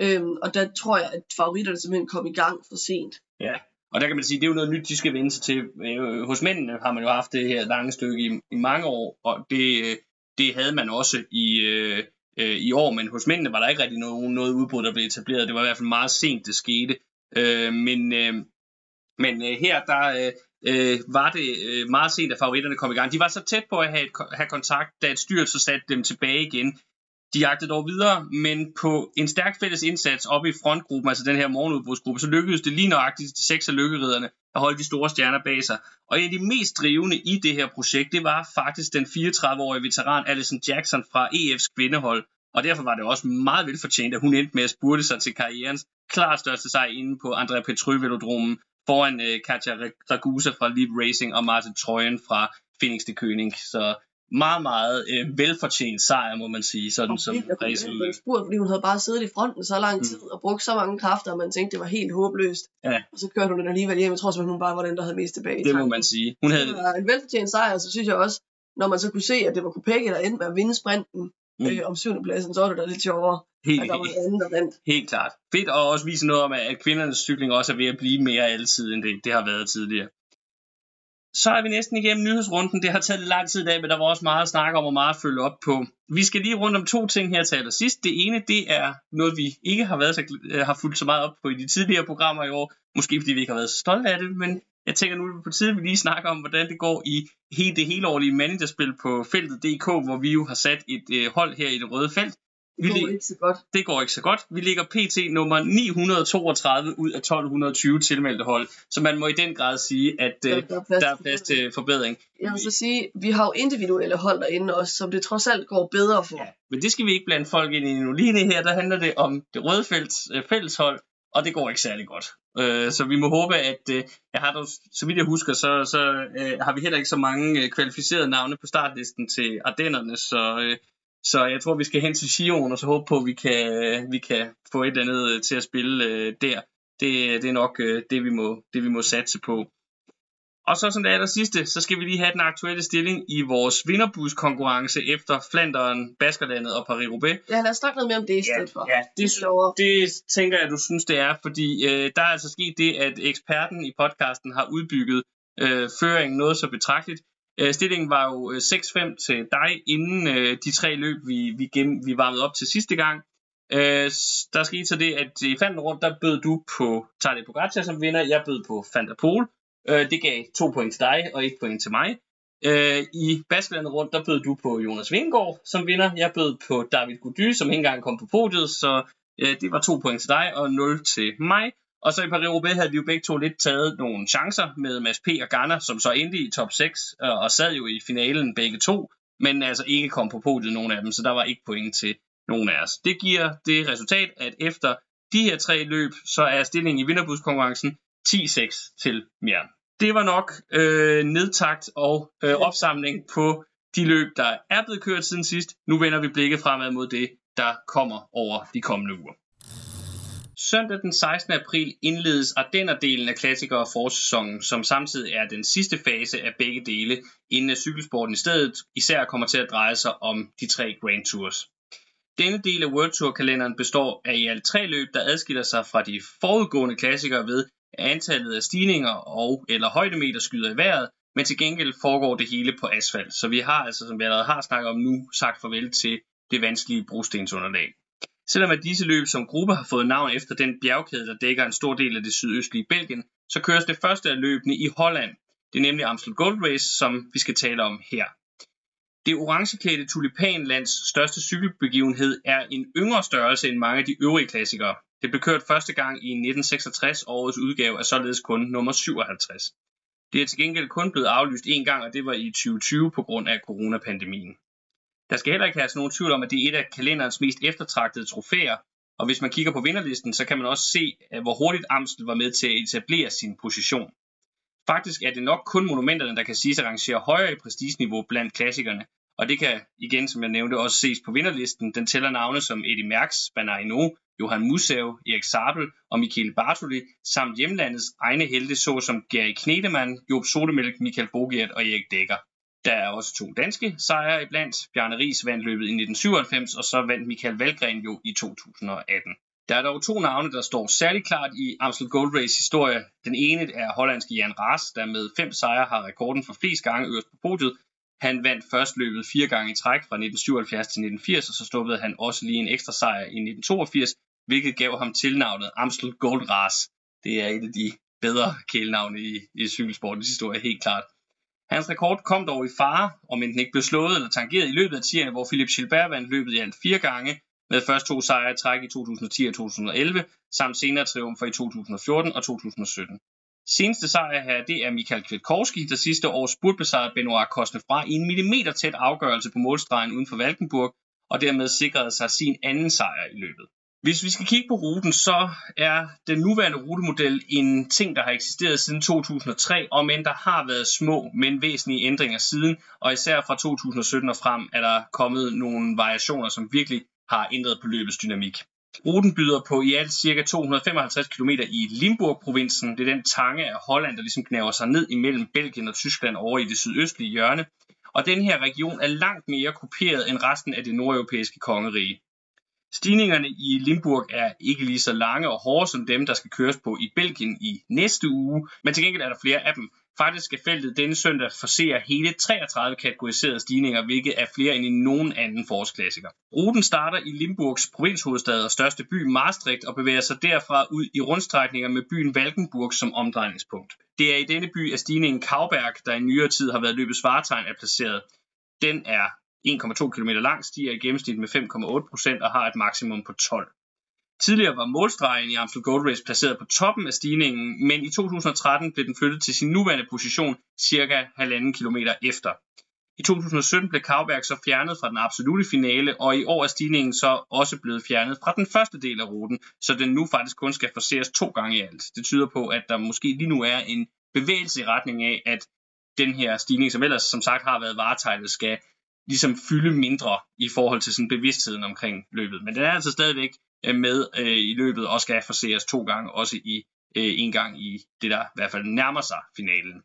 Øhm, og der tror jeg, at favoritterne simpelthen kom i gang for sent. Ja, og der kan man sige, det er jo noget nyt, de skal vende sig til. Øh, hos mændene har man jo haft det her lange stykke i, i mange år, og det, øh, det havde man også i, øh, øh, i år, men hos mændene var der ikke rigtig noget, noget udbrud, der blev etableret. Det var i hvert fald meget sent, det skete. Øh, men øh, men øh, her der øh, øh var det øh, meget sent, at favoritterne kom i gang. De var så tæt på at have, et, have kontakt, da et styrelse satte dem tilbage igen. De jagtede dog videre, men på en stærk fælles indsats oppe i frontgruppen, altså den her morgenudbrudsgruppe, så lykkedes det lige nøjagtigt seks af lykkeriderne at holde de store stjerner bag sig. Og en af de mest drivende i det her projekt, det var faktisk den 34-årige veteran Alison Jackson fra EF's kvindehold. Og derfor var det også meget velfortjent, at hun endte med at spurte sig til karrierens klart største sejr inde på Andrea Petry-velodromen foran uh, Katja Ragusa fra Leap Racing og Martin Trøjen fra Phoenix de König. Så meget, meget øh, velfortjent sejr, må man sige, sådan som racen ud. spurgt, fordi hun havde bare siddet i fronten så lang mm. tid mm. og brugt så mange kræfter, at man tænkte, det var helt håbløst. Ja. Og så kørte hun den alligevel hjem. Jeg tror simpelthen, hun bare var den, der havde mest tilbage. Det må man sige. Hun havde... Det var en velfortjent sejr, så synes jeg også, når man så kunne se, at det var Kopecky, der endte med at vinde sprinten mm. øh, om syvende pladsen, så var det da lidt sjovere. Helt, der var en anden, der vandt. Helt klart. Fedt at også vise noget om, at kvindernes cykling også er ved at blive mere altid, end det, det har været tidligere så er vi næsten igennem nyhedsrunden. Det har taget lang tid i dag, men der var også meget at snakke om og meget at følge op på. Vi skal lige rundt om to ting her til allersidst. Det ene, det er noget, vi ikke har, været så, øh, har fulgt så meget op på i de tidligere programmer i år. Måske fordi vi ikke har været så stolte af det, men jeg tænker nu er det på tide, at vi lige snakker om, hvordan det går i hele det hele årlige managerspil på feltet.dk, hvor vi jo har sat et øh, hold her i det røde felt. Det går ikke så godt. Det går ikke så godt. Vi ligger pt. nummer 932 ud af 1220 tilmeldte hold, så man må i den grad sige, at øh, der, er der er plads til forbedring. Jeg vil så sige, vi har jo individuelle hold derinde også, som det trods alt går bedre for. Ja, men det skal vi ikke blande folk ind i nu. Lige her, der handler det om det røde øh, fælleshold, og det går ikke særlig godt. Øh, så vi må håbe, at øh, jeg har dog, så vidt jeg husker, så, så øh, har vi heller ikke så mange øh, kvalificerede navne på startlisten til Ardennerne, så, øh, så jeg tror, vi skal hen til Sion og så håbe på, at vi kan, vi kan få et eller andet øh, til at spille øh, der. Det, det er nok øh, det, vi må, det, vi må satse på. Og så som det aller sidste, så skal vi lige have den aktuelle stilling i vores vinderbuskonkurrence efter Flanderen, Baskerlandet og Paris-Roubaix. Ja, lad os snakke noget mere om det i stedet ja, for. Ja, det, det, det tænker jeg, du synes, det er, fordi øh, der er altså sket det, at eksperten i podcasten har udbygget øh, føringen noget så betragteligt. Øh, stillingen var jo øh, 6-5 til dig, inden øh, de tre løb, vi, vi, gem, vi varmede op til sidste gang. Øh, der skete så det, at i fanden rundt, der bød du på Tadej Pogacar som vinder, jeg bød på Fanta Pol. Øh, det gav to point til dig og et point til mig. Øh, I Baskelandet rundt, der bød du på Jonas Vingård som vinder. Jeg bød på David Gody, som ikke engang kom på podiet, så øh, det var to point til dig og 0 til mig. Og så i Paris-Roubaix havde vi jo begge to lidt taget nogle chancer med Mads P. og Garner, som så endte i top 6 øh, og sad jo i finalen begge to, men altså ikke kom på podiet nogen af dem, så der var ikke point til nogen af os. Det giver det resultat, at efter de her tre løb, så er stillingen i vinderbuskonkurrencen 10-6 til Mjern. Det var nok øh, nedtagt og øh, opsamling på de løb, der er blevet kørt siden sidst. Nu vender vi blikket fremad mod det, der kommer over de kommende uger. Søndag den 16. april indledes Ardenner-delen af klassikere forårssæsonen, som samtidig er den sidste fase af begge dele, inden cykelsporten i stedet især kommer til at dreje sig om de tre Grand Tours. Denne del af World Tour-kalenderen består af i alt tre løb, der adskiller sig fra de forudgående klassikere ved, at antallet af stigninger og eller højdemeter skyder i vejret, men til gengæld foregår det hele på asfalt. Så vi har altså, som vi allerede har snakket om nu, sagt farvel til det vanskelige brostensunderlag. Selvom at disse løb som gruppe har fået navn efter den bjergkæde, der dækker en stor del af det sydøstlige Belgien, så køres det første af løbene i Holland. Det er nemlig Amstel Gold Race, som vi skal tale om her. Det orangeklædte tulipanlands største cykelbegivenhed er en yngre størrelse end mange af de øvrige klassikere. Det blev kørt første gang i 1966, og årets udgave er således kun nummer 57. Det er til gengæld kun blevet aflyst én gang, og det var i 2020 på grund af coronapandemien. Der skal heller ikke have nogen tvivl om, at det er et af kalenderens mest eftertragtede trofæer, og hvis man kigger på vinderlisten, så kan man også se, øh, hvor hurtigt Amstel var med til at etablere sin position. Faktisk er det nok kun monumenterne, der kan siges at rangere højere i prestigeniveau blandt klassikerne, og det kan igen, som jeg nævnte, også ses på vinderlisten. Den tæller navne som Eddie Merckx, Bernardino, Johan Musev, Erik Sabel og Michael Bartoli, samt hjemlandets egne helte såsom Gary Knedemann, Job Solemælk, Michael Bogiat og Erik Dækker. Der er også to danske sejre iblandt. Bjarne Ries vandt løbet i 1997, og så vandt Michael Valgren jo i 2018. Der er dog to navne, der står særligt klart i Amstel Gold Race historie. Den ene er hollandske Jan Raas, der med fem sejre har rekorden for flest gange øverst på podiet. Han vandt først løbet fire gange i træk fra 1977 til 1980, og så stoppede han også lige en ekstra sejr i 1982, hvilket gav ham tilnavnet Amstel Gold Race. Det er et af de bedre kælenavne i, i cykelsportens historie, helt klart. Hans rekord kom dog i fare, om den ikke blev slået eller tangeret i løbet af 10'erne, hvor Philip Gilbert vandt løbet i alt fire gange, med først to sejre i træk i 2010 og 2011, samt senere triumfer i 2014 og 2017. Seneste sejr her, det er Michael Kwiatkowski, der sidste år spurtbesejrede Benoit Cosnefra i en millimeter tæt afgørelse på målstregen uden for Valkenburg, og dermed sikrede sig sin anden sejr i løbet. Hvis vi skal kigge på ruten, så er den nuværende rutemodel en ting, der har eksisteret siden 2003, og men der har været små, men væsentlige ændringer siden, og især fra 2017 og frem er der kommet nogle variationer, som virkelig har ændret på løbets dynamik. Ruten byder på i alt ca. 255 km i Limburg-provinsen. Det er den tange af Holland, der ligesom knæver sig ned imellem Belgien og Tyskland over i det sydøstlige hjørne. Og den her region er langt mere kuperet end resten af det nordeuropæiske kongerige. Stigningerne i Limburg er ikke lige så lange og hårde som dem, der skal køres på i Belgien i næste uge, men til gengæld er der flere af dem. Faktisk skal feltet denne søndag forsere hele 33 kategoriserede stigninger, hvilket er flere end i nogen anden forårsklassiker. Ruten starter i Limburgs provinshovedstad og største by Maastricht og bevæger sig derfra ud i rundstrækninger med byen Valkenburg som omdrejningspunkt. Det er i denne by, at stigningen Kauberg, der i nyere tid har været løbets varetegn, er placeret. Den er 1,2 km lang, stiger i gennemsnit med 5,8% og har et maksimum på 12. Tidligere var målstregen i Amstel Gold Race placeret på toppen af stigningen, men i 2013 blev den flyttet til sin nuværende position cirka 1,5 km efter. I 2017 blev Kauberg så fjernet fra den absolute finale, og i år er stigningen så også blevet fjernet fra den første del af ruten, så den nu faktisk kun skal forseres to gange i alt. Det tyder på, at der måske lige nu er en bevægelse i retning af, at den her stigning, som ellers som sagt har været varetegnet, skal ligesom fylde mindre i forhold til sådan bevidstheden omkring løbet. Men den er altså stadigvæk øh, med øh, i løbet og skal forseres to gange, også i øh, en gang i det, der i hvert fald nærmer sig finalen.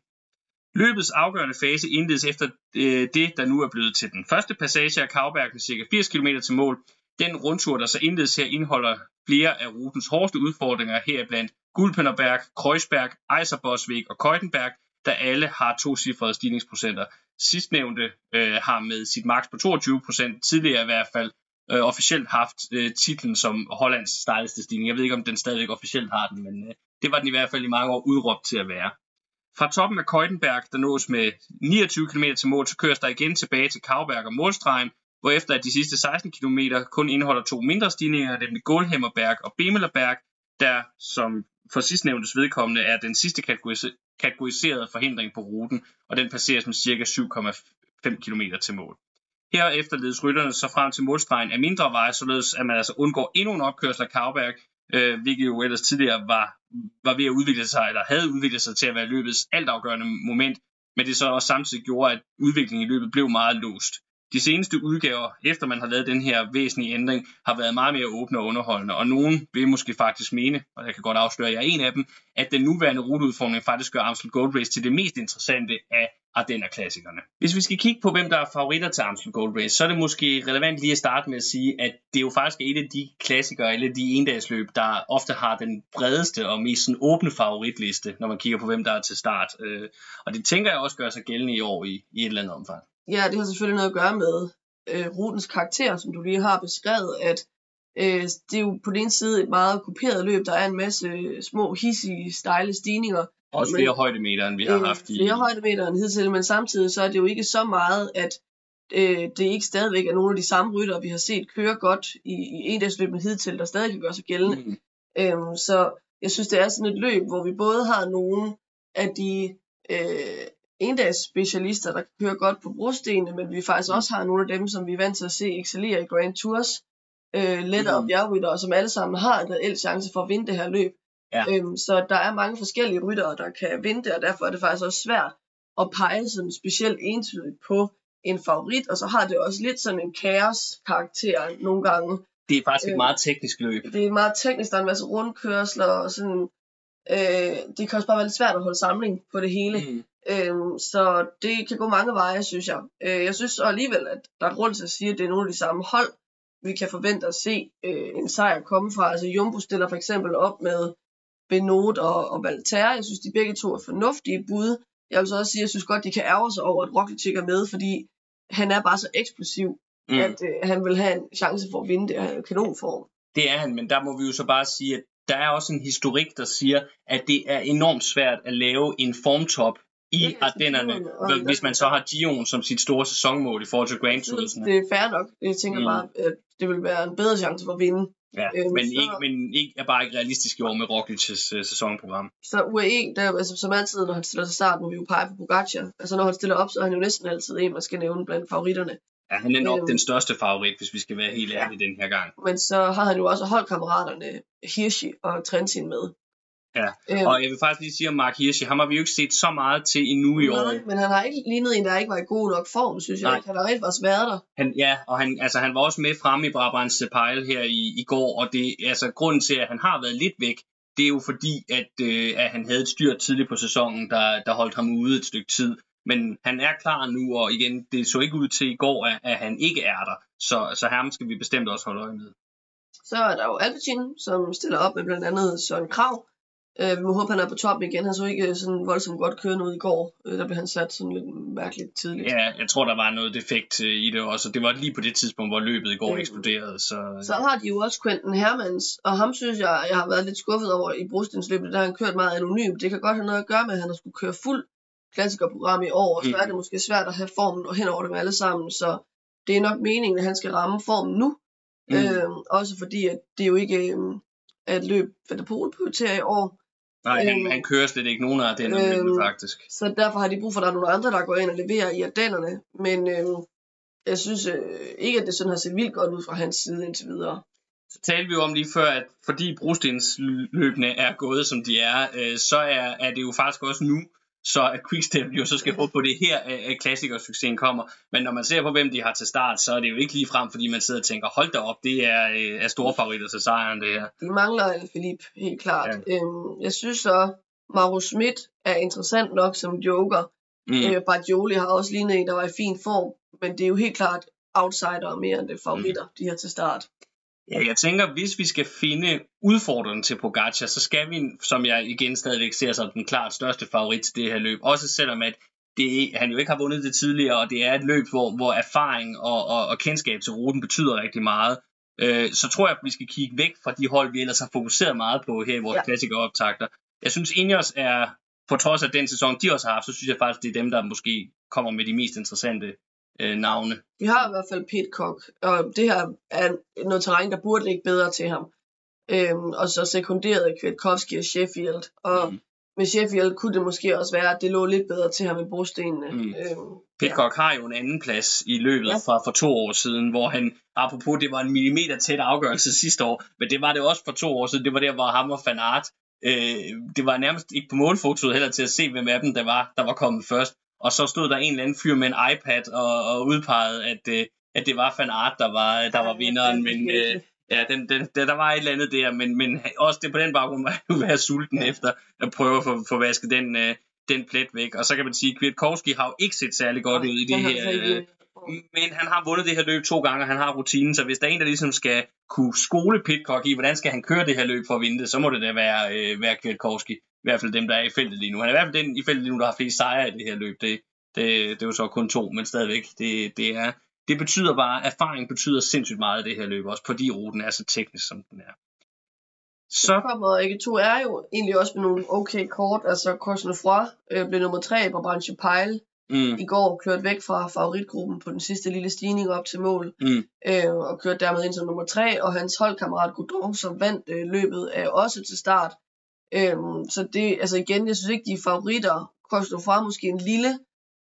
Løbets afgørende fase indledes efter øh, det, der nu er blevet til den første passage af Kavberg med ca. 80 km til mål. Den rundtur, der så indledes her, indeholder flere af rutens hårdeste udfordringer, heriblandt Gulpenerberg, Kreuzberg, Eiserbosvik og Keutenberg, der alle har to cifrede stigningsprocenter. Sidstnævnte øh, har med sit maks på 22%, tidligere i hvert fald øh, officielt haft øh, titlen som Hollands stejleste stigning. Jeg ved ikke, om den stadigvæk officielt har den, men øh, det var den i hvert fald i mange år udråbt til at være. Fra toppen af Køjtenberg, der nås med 29 km til mål, så køres der igen tilbage til Kauberg og målstregen, hvor efter at de sidste 16 km kun indeholder to mindre stigninger, nemlig Gålhemmerberg og Bemelerberg, der som for sidstnævntes vedkommende er den sidste kategoriseret forhindring på ruten, og den passeres med ca. 7,5 km til mål. Herefter ledes rytterne så frem til målstregen af mindre veje, således at man altså undgår endnu en opkørsel af Kavberg, øh, hvilket jo ellers tidligere var, var ved at udvikle sig, eller havde udviklet sig til at være løbets altafgørende moment, men det så også samtidig gjorde, at udviklingen i løbet blev meget låst. De seneste udgaver, efter man har lavet den her væsentlige ændring, har været meget mere åbne og underholdende, og nogen vil måske faktisk mene, og jeg kan godt afsløre, at jeg er en af dem, at den nuværende ruteudformning faktisk gør Amstel Gold Race til det mest interessante af Ardenner-klassikerne. Hvis vi skal kigge på, hvem der er favoritter til Amstel Gold Race, så er det måske relevant lige at starte med at sige, at det er jo faktisk et af de klassikere, eller de endagsløb, der ofte har den bredeste og mest sådan åbne favoritliste, når man kigger på, hvem der er til start. Øh, og det tænker jeg også gør sig gældende i år i, i et eller andet omfang. Ja, det har selvfølgelig noget at gøre med øh, rutens karakter, som du lige har beskrevet, at øh, det er jo på den ene side et meget kuperet løb, der er en masse små, hissige, stejle stigninger, også flere højdemeter, end vi har haft i... Flere højdemeter end hidtil, men samtidig så er det jo ikke så meget, at øh, det ikke stadigvæk er nogle af de samme rytter, vi har set køre godt i, i endagsløbet hidtil, der stadig kan gøre sig gældende. Mm. Øhm, så jeg synes, det er sådan et løb, hvor vi både har nogle af de øh, endags specialister, der kører godt på brostenene, men vi faktisk også har nogle af dem, som vi er vant til at se excellere i Grand Tours, øh, lettere mm. bjergrytter, som alle sammen har en reel chance for at vinde det her løb. Ja. Øhm, så der er mange forskellige ryttere, der kan vinde det, og derfor er det faktisk også svært at pege sådan specielt entydigt på en favorit, og så har det også lidt sådan en kaos-karakter nogle gange. Det er faktisk et øhm, meget teknisk løb. Det er meget teknisk, der er en masse rundkørsler, og sådan, øh, det kan også bare være lidt svært at holde samling på det hele. Mm. Øhm, så det kan gå mange veje, synes jeg. Øh, jeg synes alligevel, at der er grund til at sige, at det er nogle af de samme hold, vi kan forvente at se øh, en sejr komme fra. Altså Jumbo stiller for eksempel op med Benot og, og Valterre. Jeg synes, de begge to er fornuftige bud. Jeg vil så også sige, at jeg synes godt, de kan ærge sig over, at Roglic er med, fordi han er bare så eksplosiv, mm. at øh, han vil have en chance for at vinde det her kanonform. Det er han, men der må vi jo så bare sige, at der er også en historik, der siger, at det er enormt svært at lave en formtop i Ardennerne, hvis man så har Gion som sit store sæsonmål i forhold til Grand Tours. Det er fair nok. Jeg tænker mm. bare, at det vil være en bedre chance for at vinde. Ja, øhm, men, så, ikke, men ikke, er bare ikke realistisk i år med Roglic's uh, sæsonprogram. Så UAE, der, altså, som altid, når han stiller til start, må vi jo pege på Pogacar. Altså når han stiller op, så er han jo næsten altid en, man skal nævne blandt favoritterne. Ja, han er nok øhm, den største favorit, hvis vi skal være helt ærlige ja. den her gang. Men så har han jo også holdkammeraterne Hirschi og Trentin med. Ja, øhm, og jeg vil faktisk lige sige om Mark Hirschi, ham har vi jo ikke set så meget til endnu i år. Nej, men han har ikke lignet en, der ikke var i god nok form, synes jeg. Nej. Han har rigtig faktisk været der. Han, ja, og han, altså, han var også med fremme i Brabants Pejl her i, i går, og det, altså, grunden til, at han har været lidt væk, det er jo fordi, at, øh, at han havde et styr tidligt på sæsonen, der, der holdt ham ude et stykke tid. Men han er klar nu, og igen, det så ikke ud til i går, at, at han ikke er der. Så, så ham skal vi bestemt også holde øje med. Så er der jo Alpecin, som stiller op med blandt andet Søren Krav, Øh, vi må håbe, han er på top igen. Han så ikke sådan voldsomt godt kørende ud i går. Øh, der blev han sat sådan lidt mærkeligt tidligt. Ja, jeg tror, der var noget defekt øh, i det også. Det var lige på det tidspunkt, hvor løbet i går mm. eksploderede. Så, så har de jo også Quentin Hermans, og ham synes jeg, jeg har været lidt skuffet over i brostensløbet. Der har han kørt meget anonymt. Det kan godt have noget at gøre med, at han har skulle køre fuld klassikerprogram i år, og så mm. er det måske svært at have formen og hen over dem alle sammen. Så det er nok meningen, at han skal ramme formen nu. Mm. Øh, også fordi, at det er jo ikke øh, et løb, hvad der prioriterer i år. Nej, han, øh, han kører slet ikke nogen af den øh, faktisk. Så derfor har de brug for, at der er nogle andre, der går ind og leverer i Ardennerne. Men øh, jeg synes øh, ikke, at det sådan har set vildt godt ud fra hans side indtil videre. Så talte vi jo om lige før, at fordi brostensløbene er gået, som de er, øh, så er, er det jo faktisk også nu, så at Quickstep jo så skal håbe på det her, at klassikersuccesen kommer. Men når man ser på, hvem de har til start, så er det jo ikke lige frem, fordi man sidder og tænker, hold da op, det er, øh, er store favoritter til sejren, det her. De mangler Philip, helt klart. Ja. Øhm, jeg synes så, Mauro Schmidt er interessant nok som joker. Mm. Øh, Bargioli har også lignet en, der var i fin form, men det er jo helt klart outsider mere end det favoritter, mm. de her til start. Ja, jeg tænker, hvis vi skal finde udfordreren til Pogacar, så skal vi, som jeg igen stadigvæk ser som den klart største favorit til det her løb, også selvom at det, han jo ikke har vundet det tidligere, og det er et løb, hvor, hvor erfaring og, og, og kendskab til ruten betyder rigtig meget, øh, så tror jeg, at vi skal kigge væk fra de hold, vi ellers har fokuseret meget på her i vores ja. klassikeroptagter. Jeg synes, Ineos er, på trods af den sæson, de også har haft, så synes jeg faktisk, det er dem, der måske kommer med de mest interessante øh, navne. Vi har i hvert fald Pitcock, og det her er noget terræn, der burde ligge bedre til ham. Øhm, og så sekunderet Kwiatkowski og Sheffield. Og mm. med Sheffield kunne det måske også være, at det lå lidt bedre til ham i brostenene. Mm. Øhm, Pitcock ja. har jo en anden plads i løbet ja. fra for to år siden, hvor han, apropos det var en millimeter tæt afgørelse sidste år, men det var det også for to år siden, det var der, hvor ham og Van Aert, øh, det var nærmest ikke på målfotoet heller til at se, hvem af dem der var, der var kommet først og så stod der en eller anden fyr med en iPad og, og udpegede, at, øh, at det var Van Art, der var, der var vinderen, men øh, ja, den, den, der, var et eller andet der, men, men også det på den baggrund var jo være sulten ja. efter at prøve at få, få vasket den, øh, den plet væk, og så kan man sige, at Kwiatkowski har jo ikke set særlig godt ud i det her, øh, men han har vundet det her løb to gange, og han har rutinen, så hvis der er en, der ligesom skal kunne skole Pitcock i, hvordan skal han køre det her løb for at vinde det, så må det da være, øh, være Kwiatkowski i hvert fald dem, der er i feltet lige nu. Han er i hvert fald den i feltet lige nu, der har flest sejre i det her løb. Det, det, det er jo så kun to, men stadigvæk. Det, det, er, det betyder bare, erfaring betyder sindssygt meget i det her løb, også fordi ruten er så teknisk, som den er. Så kommer ikke to er jo egentlig også med nogle okay kort. Altså Cosnefroy øh, blev nummer tre på Branche Pile. Mm. I går kørt væk fra favoritgruppen på den sidste lille stigning op til mål. Mm. Øh, og kørte dermed ind som nummer tre. Og hans holdkammerat Godon, som vandt øh, løbet, er også til start. Øhm, så det, altså igen, jeg synes ikke, de er favoritter. Koster fra måske en lille,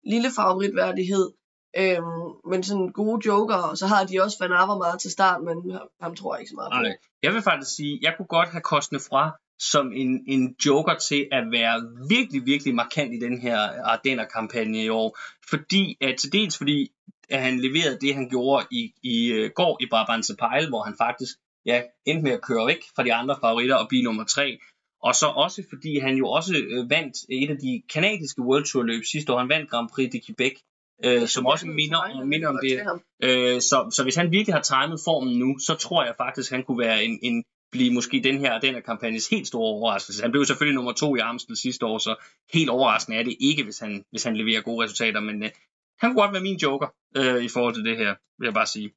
lille favoritværdighed, øhm, men sådan gode joker, og så har de også Van Aver meget til start, men ham tror jeg ikke så meget på. Nej. Jeg vil faktisk sige, jeg kunne godt have Kostne fra som en, en joker til at være virkelig, virkelig markant i den her Ardenner-kampagne i år. Fordi, at, til dels fordi, at han leverede det, han gjorde i, i uh, går i Brabantse Pejl, hvor han faktisk ja, endte med at køre væk fra de andre favoritter og blive nummer tre. Og så også fordi han jo også øh, vandt et af de kanadiske World Tour løb sidste år. Han vandt Grand Prix de Quebec, øh, som også minder, minder om det. Øh, så, så hvis han virkelig har timet formen nu, så tror jeg faktisk, han kunne være en, en blive måske den her, den her kampagnes helt store overraskelse. Han blev selvfølgelig nummer to i Amstel sidste år, så helt overraskende er det ikke, hvis han, hvis han leverer gode resultater, men øh, han kunne godt være min joker øh, i forhold til det her, vil jeg bare sige.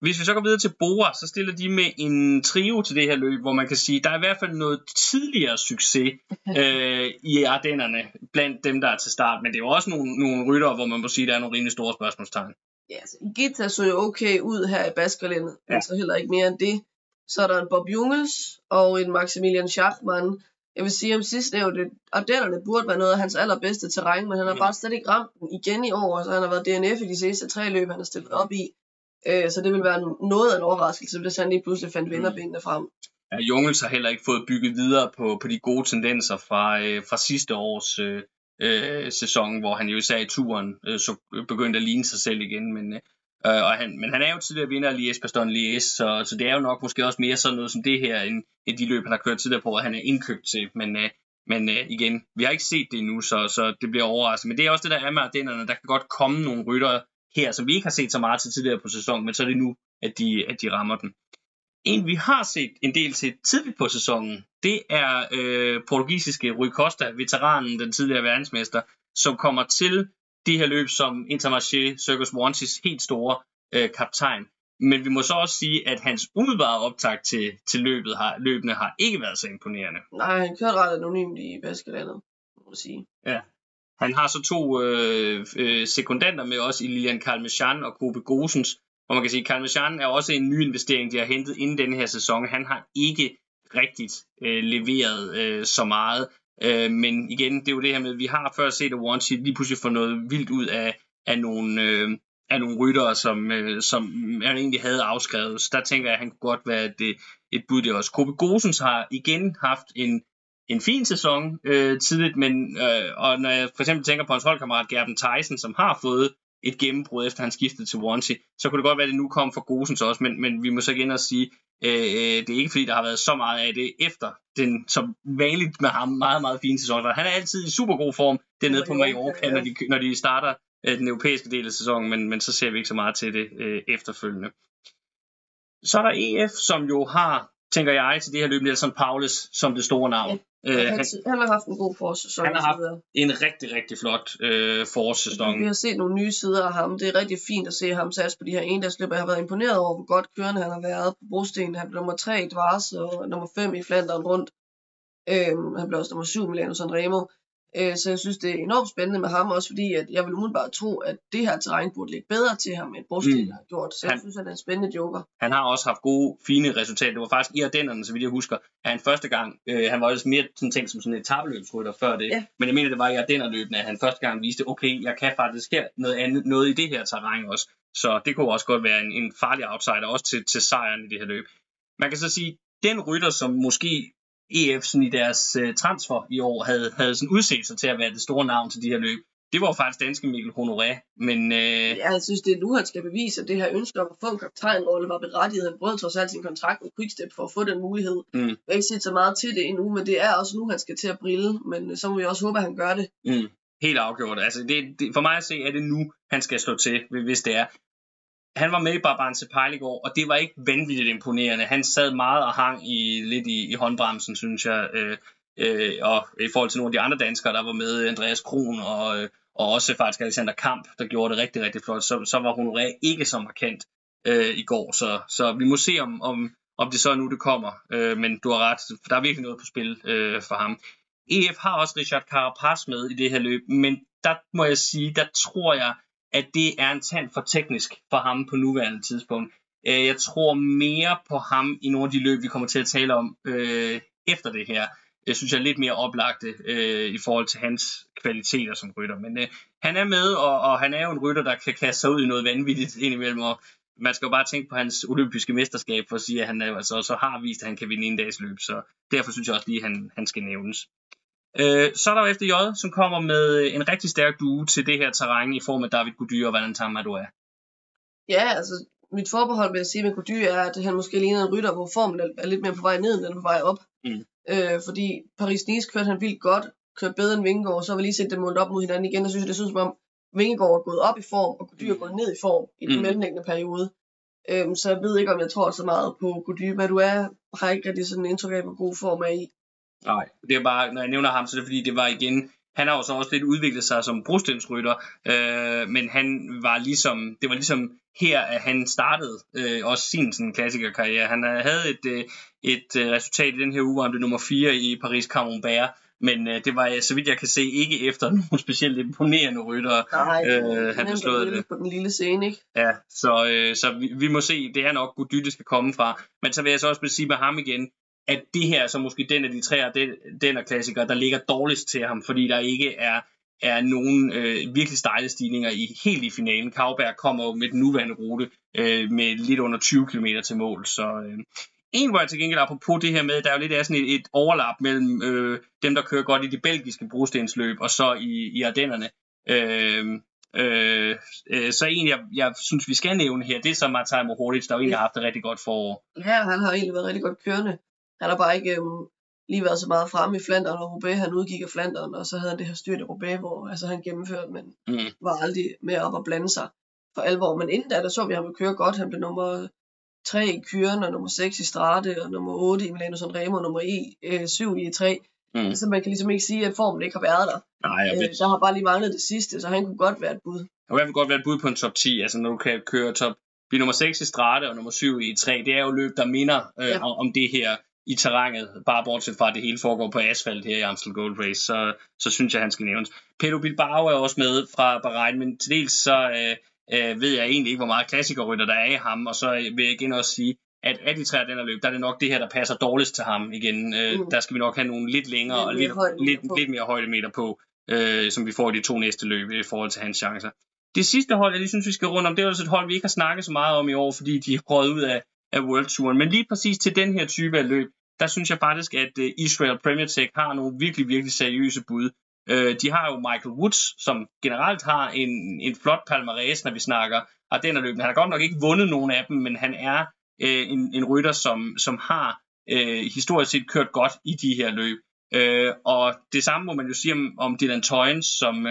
Hvis vi så går videre til Bora, så stiller de med en trio til det her løb, hvor man kan sige, der er i hvert fald noget tidligere succes øh, i Ardennerne blandt dem, der er til start. Men det er jo også nogle, nogle rytter, hvor man må sige, der er nogle rimelig store spørgsmålstegn. Ja, altså, Gita så jo okay ud her i Baskerlandet, ja. altså heller ikke mere end det. Så er der en Bob Jungels og en Maximilian Schachmann. Jeg vil sige om sidst nævnte, Ardennerne burde være noget af hans allerbedste terræn, men han har mm. bare slet ikke ramt den igen i år, så han har været DNF i de sidste tre løb, han har stillet op i. Øh, så det vil være noget af en overraskelse, hvis han lige pludselig fandt mm. vinderbenene frem. Ja, Jungels har heller ikke fået bygget videre på, på de gode tendenser fra, øh, fra sidste års øh, øh, sæson, hvor han jo især i turen øh, så begyndte at ligne sig selv igen. Men, øh, Øh, og han, men han er jo tidligere vinder af Liège Baston Liège, så, så det er jo nok måske også mere sådan noget som det her, end, end de løb, han har kørt tidligere på, at han er indkøbt til. Men, øh, men øh, igen, vi har ikke set det endnu, så, så det bliver overraskende. Men det er også det, der er med Ardennerne. Der kan godt komme nogle rytter her, som vi ikke har set så meget til tidligere på sæsonen, men så er det nu, at de, at de rammer den. En, vi har set en del til tidligt på sæsonen, det er øh, portugisiske Rui Costa, veteranen, den tidligere verdensmester, som kommer til de her løb som Intermarché Circus Wantis helt store øh, kaptajn. Men vi må så også sige, at hans umiddelbare optag til, til løbet har, løbene har ikke været så imponerende. Nej, han kørte ret anonymt i Baskelandet, må man sige. Ja. Han har så to øh, øh, sekundanter med også i Lilian Kalmechan og Kobe Gosens. Og man kan sige, at Kalmechan er også en ny investering, de har hentet inden denne her sæson. Han har ikke rigtigt øh, leveret øh, så meget. Øh, men igen, det er jo det her med, at vi har før set, at sheet lige pludselig får noget vildt ud af, af nogle... Øh, af nogle ryttere, som, øh, som han egentlig havde afskrevet. Så der tænker jeg, at han kunne godt være et, et bud det også. Kobe Gosens har igen haft en, en fin sæson øh, tidligt, men øh, og når jeg for eksempel tænker på hans holdkammerat Gerben Tyson, som har fået et gennembrud efter han skiftede til Wanty, så kunne det godt være, at det nu kom fra Gosens også, men, men vi må så igen også sige, øh, øh, det er ikke fordi, der har været så meget af det efter den, som vanligt med ham, meget, meget fine sæson. Han er altid i super god form dernede på Mallorca, når de, når de starter øh, den europæiske del af sæsonen, men, men så ser vi ikke så meget til det øh, efterfølgende. Så er der EF, som jo har, tænker jeg, til det her løb, Nelson Paulus som det store navn. Ja, øh, han, han har haft en god forsæson. Han har haft en rigtig, rigtig flot øh, forsæson. Vi har set nogle nye sider af ham. Det er rigtig fint at se ham satse på de her endagsløb. Jeg har været imponeret over, hvor godt kørende han har været på brosten. Han blev nummer 3 i Dvars og nummer 5 i Flandern rundt. Øhm, han blev også nummer 7 i Milano Sanremo. Øh, så jeg synes, det er enormt spændende med ham, også fordi at jeg vil umiddelbart tro, at det her terræn burde ligge bedre til ham, end Brosten mm. har gjort. Så han, jeg synes, han er en spændende joker. Han har også haft gode, fine resultater. Det var faktisk i Ardennerne, så vidt jeg husker, at han første gang, øh, han var også mere sådan tænkt som sådan et tabeløbsrytter før det. Ja. Men jeg mener, det var i Ardennerne, at han første gang viste, okay, jeg kan faktisk her noget andet, noget i det her terræn også. Så det kunne også godt være en, en farlig outsider, også til, til sejren i det her løb. Man kan så sige, den rytter, som måske EF sådan i deres uh, transfer i år havde, havde sådan udset sig til at være det store navn til de her løb. Det var faktisk danske Mikkel Honoré, men... Øh... Ja, jeg synes, det er nu, han skal bevise, at det her ønske om at få en kaptajnrolle var berettiget. Han brød trods alt sin kontrakt med Quickstep for at få den mulighed. Mm. Jeg har ikke set så meget til det endnu, men det er også nu, han skal til at brille. Men så må vi også håbe, at han gør det. Mm. Helt afgjort. Altså, det, det, for mig at se, er det nu, han skal slå til, hvis det er han var med i Barban Sepejl går, og det var ikke vanvittigt imponerende. Han sad meget og hang i, lidt i, i håndbremsen, synes jeg. Øh, øh, og i forhold til nogle af de andre danskere, der var med, Andreas Kron og, øh, og også faktisk Alexander Kamp, der gjorde det rigtig, rigtig flot, så, så var Honoré ikke så markant øh, i går. Så, så vi må se, om, om, om det så er nu, det kommer. Øh, men du har ret, for der er virkelig noget på spil øh, for ham. EF har også Richard Carapaz med i det her løb, men der må jeg sige, der tror jeg, at det er en tand for teknisk for ham på nuværende tidspunkt. Øh, jeg tror mere på ham i nogle af de løb, vi kommer til at tale om øh, efter det her. Jeg synes, jeg er lidt mere oplagte øh, i forhold til hans kvaliteter som rytter. Men øh, han er med, og, og han er jo en rytter, der kan kaste sig ud i noget vanvittigt indimellem. Og man skal jo bare tænke på hans olympiske mesterskab for at sige, at han altså, så har vist, at han kan vinde en dags løb. Så derfor synes jeg også lige, at han, han skal nævnes. Øh, så er der jo FDJ, som kommer med en rigtig stærk due til det her terræn i form af David Gody og Valentin Madouas. Ja, altså mit forbehold vil jeg sige med Gody er, at han måske ligner en rytter, hvor formen er lidt mere på vej ned, end på vej op. Mm. Øh, fordi Paris-Nice kørte han vildt godt, kørte bedre end Vingegaard, så har vi lige set dem målt op mod hinanden igen, og synes det synes som om Vingegaard er gået op i form, og Gody er gået ned i form i den mm. mellemliggende periode. Øhm, så jeg ved ikke, om jeg tror så meget på Gody. Madouas har ikke rigtig sådan en indtryk af, hvor god form er i. Nej, det er bare, når jeg nævner ham, så er det fordi, det var igen, han har jo så også lidt udviklet sig som brostensrytter, øh, men han var ligesom, det var ligesom her, at han startede øh, også sin sådan, klassikerkarriere. Han havde et, øh, et øh, resultat i den her uge, hvor han blev nummer 4 i Paris Camembert, men øh, det var, så vidt jeg kan se, ikke efter nogle specielt imponerende rytter, Nej, øh, han beslået det. på den lille scene, ikke? Ja, så, øh, så vi, vi må se, det er nok Gody, det skal komme fra. Men så vil jeg så også sige med ham igen, at det her er så måske den af de tre af den, den er klassikere, der ligger dårligst til ham, fordi der ikke er, er nogen øh, virkelig stejle stigninger i helt i finalen. Kavberg kommer jo med den nuværende rute øh, med lidt under 20 km til mål, så øh, en, hvor jeg til gengæld apropos det her med, der er jo lidt af sådan et, et overlap mellem øh, dem, der kører godt i de belgiske brostensløb, og så i, i Ardennerne. Øh, Øh, øh, så en, jeg, jeg synes, vi skal nævne her, det er så Martin Mohoric, der jo egentlig har haft et rigtig godt forår. Ja, han har egentlig været rigtig godt kørende. Han har bare ikke øhm, lige været så meget fremme i Flandern og Roubaix. Han udgik af Flandern, og så havde han det her styrt i Roubaix, hvor altså, han gennemførte, men mm. var aldrig med op og blande sig for alvor. Men inden da, der så vi ham køre godt. Han blev nummer 3 i Kyren, og nummer 6 i Strate, og nummer 8 i Milano Sanremo, og nummer e, øh, 7 i E3. Mm. Så man kan ligesom ikke sige, at formen ikke har været der. Nej, jeg Øh, ved. der har bare lige manglet det sidste, så han kunne godt være et bud. I hvert fald godt være et bud på en top 10, altså når du kan køre top, blive nummer 6 i Strate og nummer 7 i 3, det er jo løb, der minder øh, Ja. om det her i terrænet, bare bortset fra, at det hele foregår på asfalt her i Amstel Gold Race, så, så synes jeg, han skal nævnes. Pedro Bilbao er også med fra Bahrain, men til dels så øh, øh, ved jeg egentlig ikke, hvor meget klassikerrytter der er i ham, og så vil jeg igen også sige, at af de tre den løb, der er det nok det her, der passer dårligst til ham igen. Øh, Mm. Der skal vi nok have nogle lidt længere og lidt, lidt, på. lidt mere højdemeter på, øh, som vi får i de to næste løb i forhold til hans chancer. Det sidste hold, jeg lige synes, vi skal rundt om, det er også et hold, vi ikke har snakket så meget om i år, fordi de er ud af, af World Touren. Men lige præcis til den her type af løb, der synes jeg faktisk, at øh, Israel Premier Tech har nogle virkelig, virkelig seriøse bud. Øh, de har jo Michael Woods, som generelt har en, en flot palmarès, når vi snakker Ardennerløbene. Han har godt nok ikke vundet nogen af dem, men han er øh, en, en rytter, som, som har historisk set kørt godt i de her løb. Øh, og det samme må man jo sige om, om Dylan Toynes, som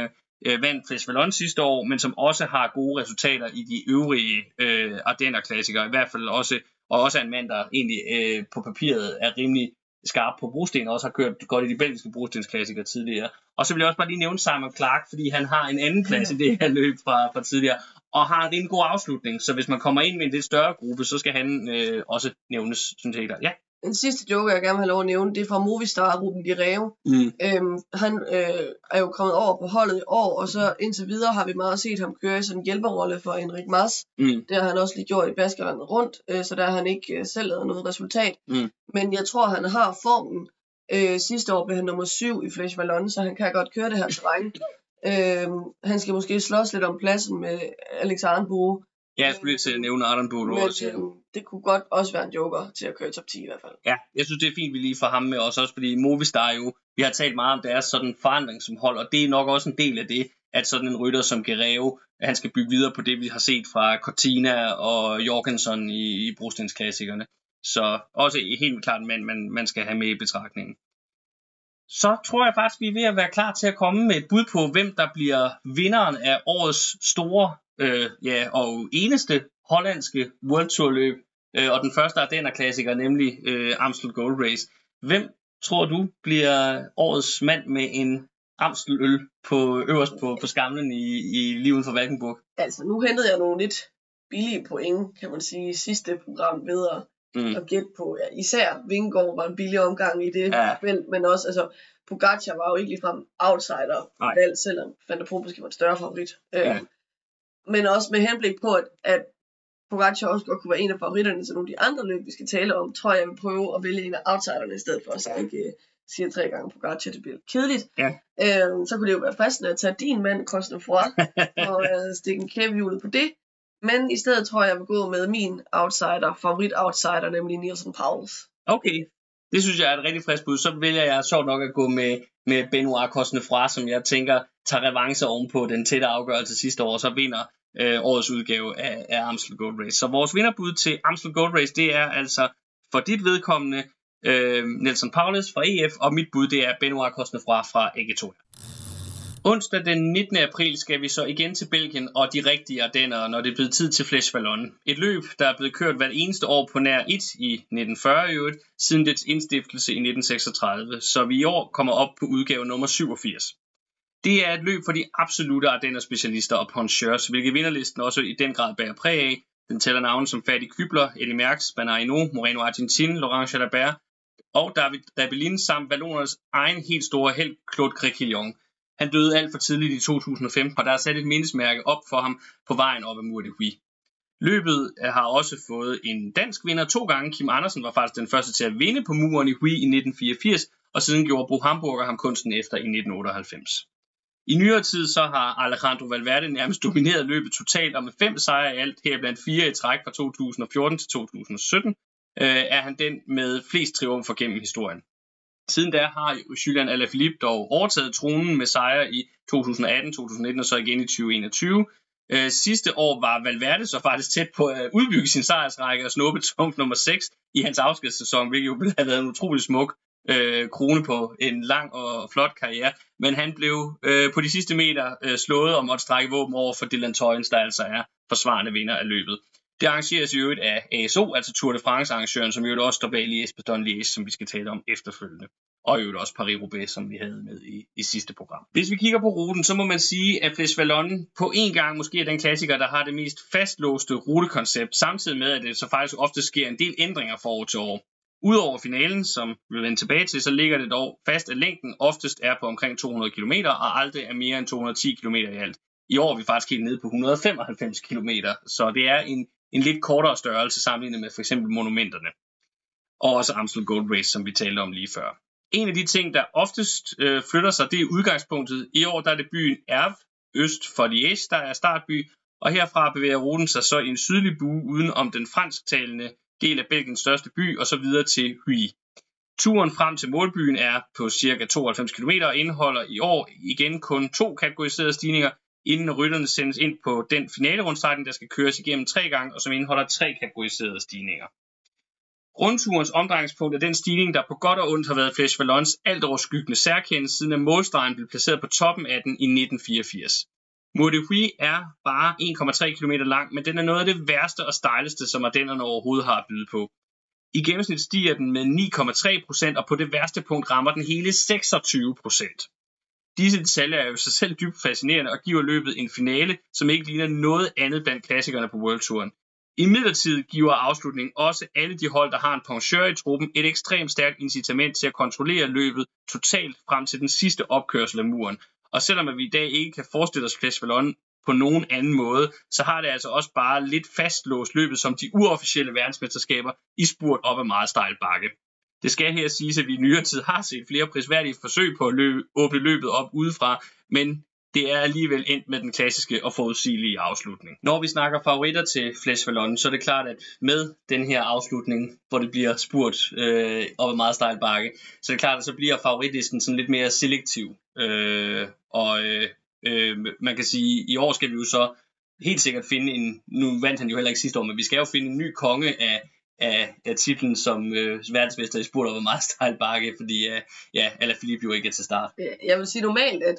øh, vandt Festivalon sidste år, men som også har gode resultater i de øvrige øh, Ardenner-klassikere, i hvert fald også, og også er en mand, der egentlig øh, på papiret er rimelig skarp på brosten, og også har kørt godt i de belgiske brostensklassikere tidligere. Og så vil jeg også bare lige nævne Simon Clark, fordi han har en anden plads i det her løb fra, fra tidligere, og har en rimelig god afslutning, så hvis man kommer ind med en lidt større gruppe, så skal han øh, også nævnes, synes jeg. Ja. Den sidste joker, jeg gerne vil have lov at nævne, det er fra Movistar, Ruben Guerrero. Mm. Øhm, han øh, er jo kommet over på holdet i år, og så indtil videre har vi meget set ham køre i sådan en hjælperrolle for Enrik Mas. Mm. Det har han også lige gjort i Baskerlandet rundt, øh, så der har han ikke øh, selv lavet noget resultat. Mm. Men jeg tror, han har formen. Øh, sidste år blev han nummer syv i Flash Vallon, så han kan godt køre det her terræn. øh, han skal måske slås lidt om pladsen med Alex Arnbo, Ja, jeg skulle lige til at nævne men også det kunne godt også være en joker til at køre top 10 i hvert fald. Ja, jeg synes, det er fint, vi lige får ham med os også, fordi Movistar jo, vi har talt meget om deres sådan forandring som hold, og det er nok også en del af det, at sådan en rytter som Guerrero, han skal bygge videre på det, vi har set fra Cortina og Jorgensen i, i brostensklassikerne. Så også helt klart en mand, man, man skal have med i betragtningen. Så tror jeg faktisk, vi er ved at være klar til at komme med et bud på, hvem der bliver vinderen af årets store øh, ja, og eneste hollandske World Tour løb, øh, og den første Ardenner-klassiker, nemlig øh, Amstel Gold Race. Hvem tror du bliver årets mand med en Amstel-øl på, øverst på, på skamlen i, i uden for Valkenburg? Altså, nu hentede jeg nogle lidt billige point, kan man sige, i sidste program ved at, Mm. at gætte på. Ja, især Vingegaard var en billig omgang i det Ja. felt, men også, altså, Pogacar var jo ikke ligefrem outsider valg, selvom Van der Poel måske var en større favorit. Ja. Øhm, men også med henblik på, at, at Pogacar også godt kunne være en af favoritterne til nogle af de andre løb, vi skal tale om, tror jeg, jeg vil prøve at vælge en af outsiderne i stedet for, så jeg ikke øh, siger tre gange Pogacar, det bliver kedeligt. Ja. Øhm, så kunne det jo være fristende at tage din mand, Cosnefroid, og øh, stikke en kæppe hjulet på det. Men i stedet tror jeg, jeg vil gå med min outsider, favorit outsider, nemlig Nielsen Pauls. Okay, det synes jeg er et rigtig frisk bud. Så vælger jeg sjovt nok at gå med, med Benoit Cosnefra, som jeg tænker tager revanche ovenpå den tætte afgørelse sidste år, og så vinder øh, årets udgave af, af Amstel Gold Race. Så vores vinderbud til Amstel Gold Race, det er altså for dit vedkommende øh, Nelson Paulus fra EF, og mit bud det er Benoit Cosnefra fra Egetoria. Onsdag den 19. april skal vi så igen til Belgien og de rigtige Ardenner, når det er blevet tid til Flesh Ballon. Et løb, der er blevet kørt hvert eneste år på nær 1 i 1940 i øvrigt, siden dets indstiftelse i 1936, så vi i år kommer op på udgave nummer 87. Det er et løb for de absolute Ardenner specialister og poncheurs, hvilket vinderlisten også i den grad bærer præg af. Den tæller navne som Fadi Kybler, Eddie Merckx, Banarino, Moreno Argentin, Laurent Jalabert og David Rebellin samt Vallonernes egen helt store held, Claude Crequillon. Han døde alt for tidligt i 2015, og der er sat et mindesmærke op for ham på vejen op ad Mur de Huy. Løbet øh, har også fået en dansk vinder to gange. Kim Andersen var faktisk den første til at vinde på muren i Huy i 1984, og siden gjorde Bo Hamburger ham kunsten efter i 1998. I nyere tid så har Alejandro Valverde nærmest domineret løbet totalt, og med fem sejre i alt, her blandt fire i træk fra 2014 til 2017, øh, er han den med flest triumfer gennem historien. Siden da har Julian Alaphilippe dog overtaget tronen med sejre i 2018, 2019 og så igen i 2021. Øh, sidste år var Valverde så faktisk tæt på at udbygge sin sejrsrække og snuppe trumf nummer 6 i hans afskedssæson, hvilket jo ville have været en utrolig smuk øh, krone på en lang og flot karriere. Men han blev øh, på de sidste meter øh, slået og måtte strække våben over for Dylan Toyens, der altså er forsvarende vinder af løbet. Det arrangeres i øvrigt af ASO, altså Tour de France arrangøren, som i øvrigt også står bag Lies Bastogne Lies, som vi skal tale om efterfølgende. Og i øvrigt også Paris-Roubaix, som vi havde med i, i sidste program. Hvis vi kigger på ruten, så må man sige, at Flesh Vallon på en gang måske er den klassiker, der har det mest fastlåste rutekoncept, samtidig med, at det så faktisk ofte sker en del ændringer fra år til år. Udover finalen, som vi vender tilbage til, så ligger det dog fast, at længden oftest er på omkring 200 km, og aldrig er mere end 210 km i alt. I år er vi faktisk helt nede på 195 km, så det er en, en lidt kortere størrelse sammenlignet med for eksempel monumenterne. Og også Amstel Gold Race, som vi talte om lige før. En af de ting, der oftest øh, flytter sig, det er udgangspunktet. I år der er det byen Erv, øst for Liège, der er startby, og herfra bevæger ruten sig så i en sydlig bue uden om den fransktalende del af Belgiens største by, og så videre til Huy. Turen frem til målbyen er på ca. 92 km og indeholder i år igen kun to kategoriserede stigninger, inden rytterne sendes ind på den finalerundstrækning, der skal køres igennem tre gange, og som indeholder tre kategoriserede stigninger. Rundturens omdrejningspunkt er den stigning, der på godt og ondt har været Flesh Vallons alt overskyggende særkendelse, siden at målstregen blev placeret på toppen af den i 1984. Mourdehui er bare 1,3 km lang, men den er noget af det værste og stejleste, som Ardennerne overhovedet har at byde på. I gennemsnit stiger den med 9,3% og på det værste punkt rammer den hele 26% Disse detaljer er jo sig selv dybt fascinerende og giver løbet en finale, som ikke ligner noget andet blandt klassikerne på World Touren. I midlertid giver afslutningen også alle de hold, der har en pencheur i truppen, et ekstremt stærkt incitament til at kontrollere løbet totalt frem til den sidste opkørsel af muren. Og selvom at vi i dag ikke kan forestille os Clash Valon på nogen anden måde, så har det altså også bare lidt fastlåst løbet som de uofficielle verdensmesterskaber i spurt op ad meget stejl bakke. Det skal her siges, at vi i nyere tid har set flere prisværdige forsøg på at løbe, åbne løbet op udefra, men det er alligevel endt med den klassiske og forudsigelige afslutning. Når vi snakker favoritter til Flesh Vallon, så er det klart, at med den her afslutning, hvor det bliver spurgt øh, op ad meget stejl bakke, så er det klart, at så bliver favoritlisten sådan lidt mere selektiv. Øh, og øh, øh, man kan sige, at i år skal vi jo så helt sikkert finde en, nu vandt han jo heller ikke sidste år, men vi skal jo finde en ny konge af, af, af titlen som øh, verdensmester i spurt over meget stejl bakke, fordi øh, ja, Alaphilippe jo ikke er til start. Øh, jeg vil sige normalt, at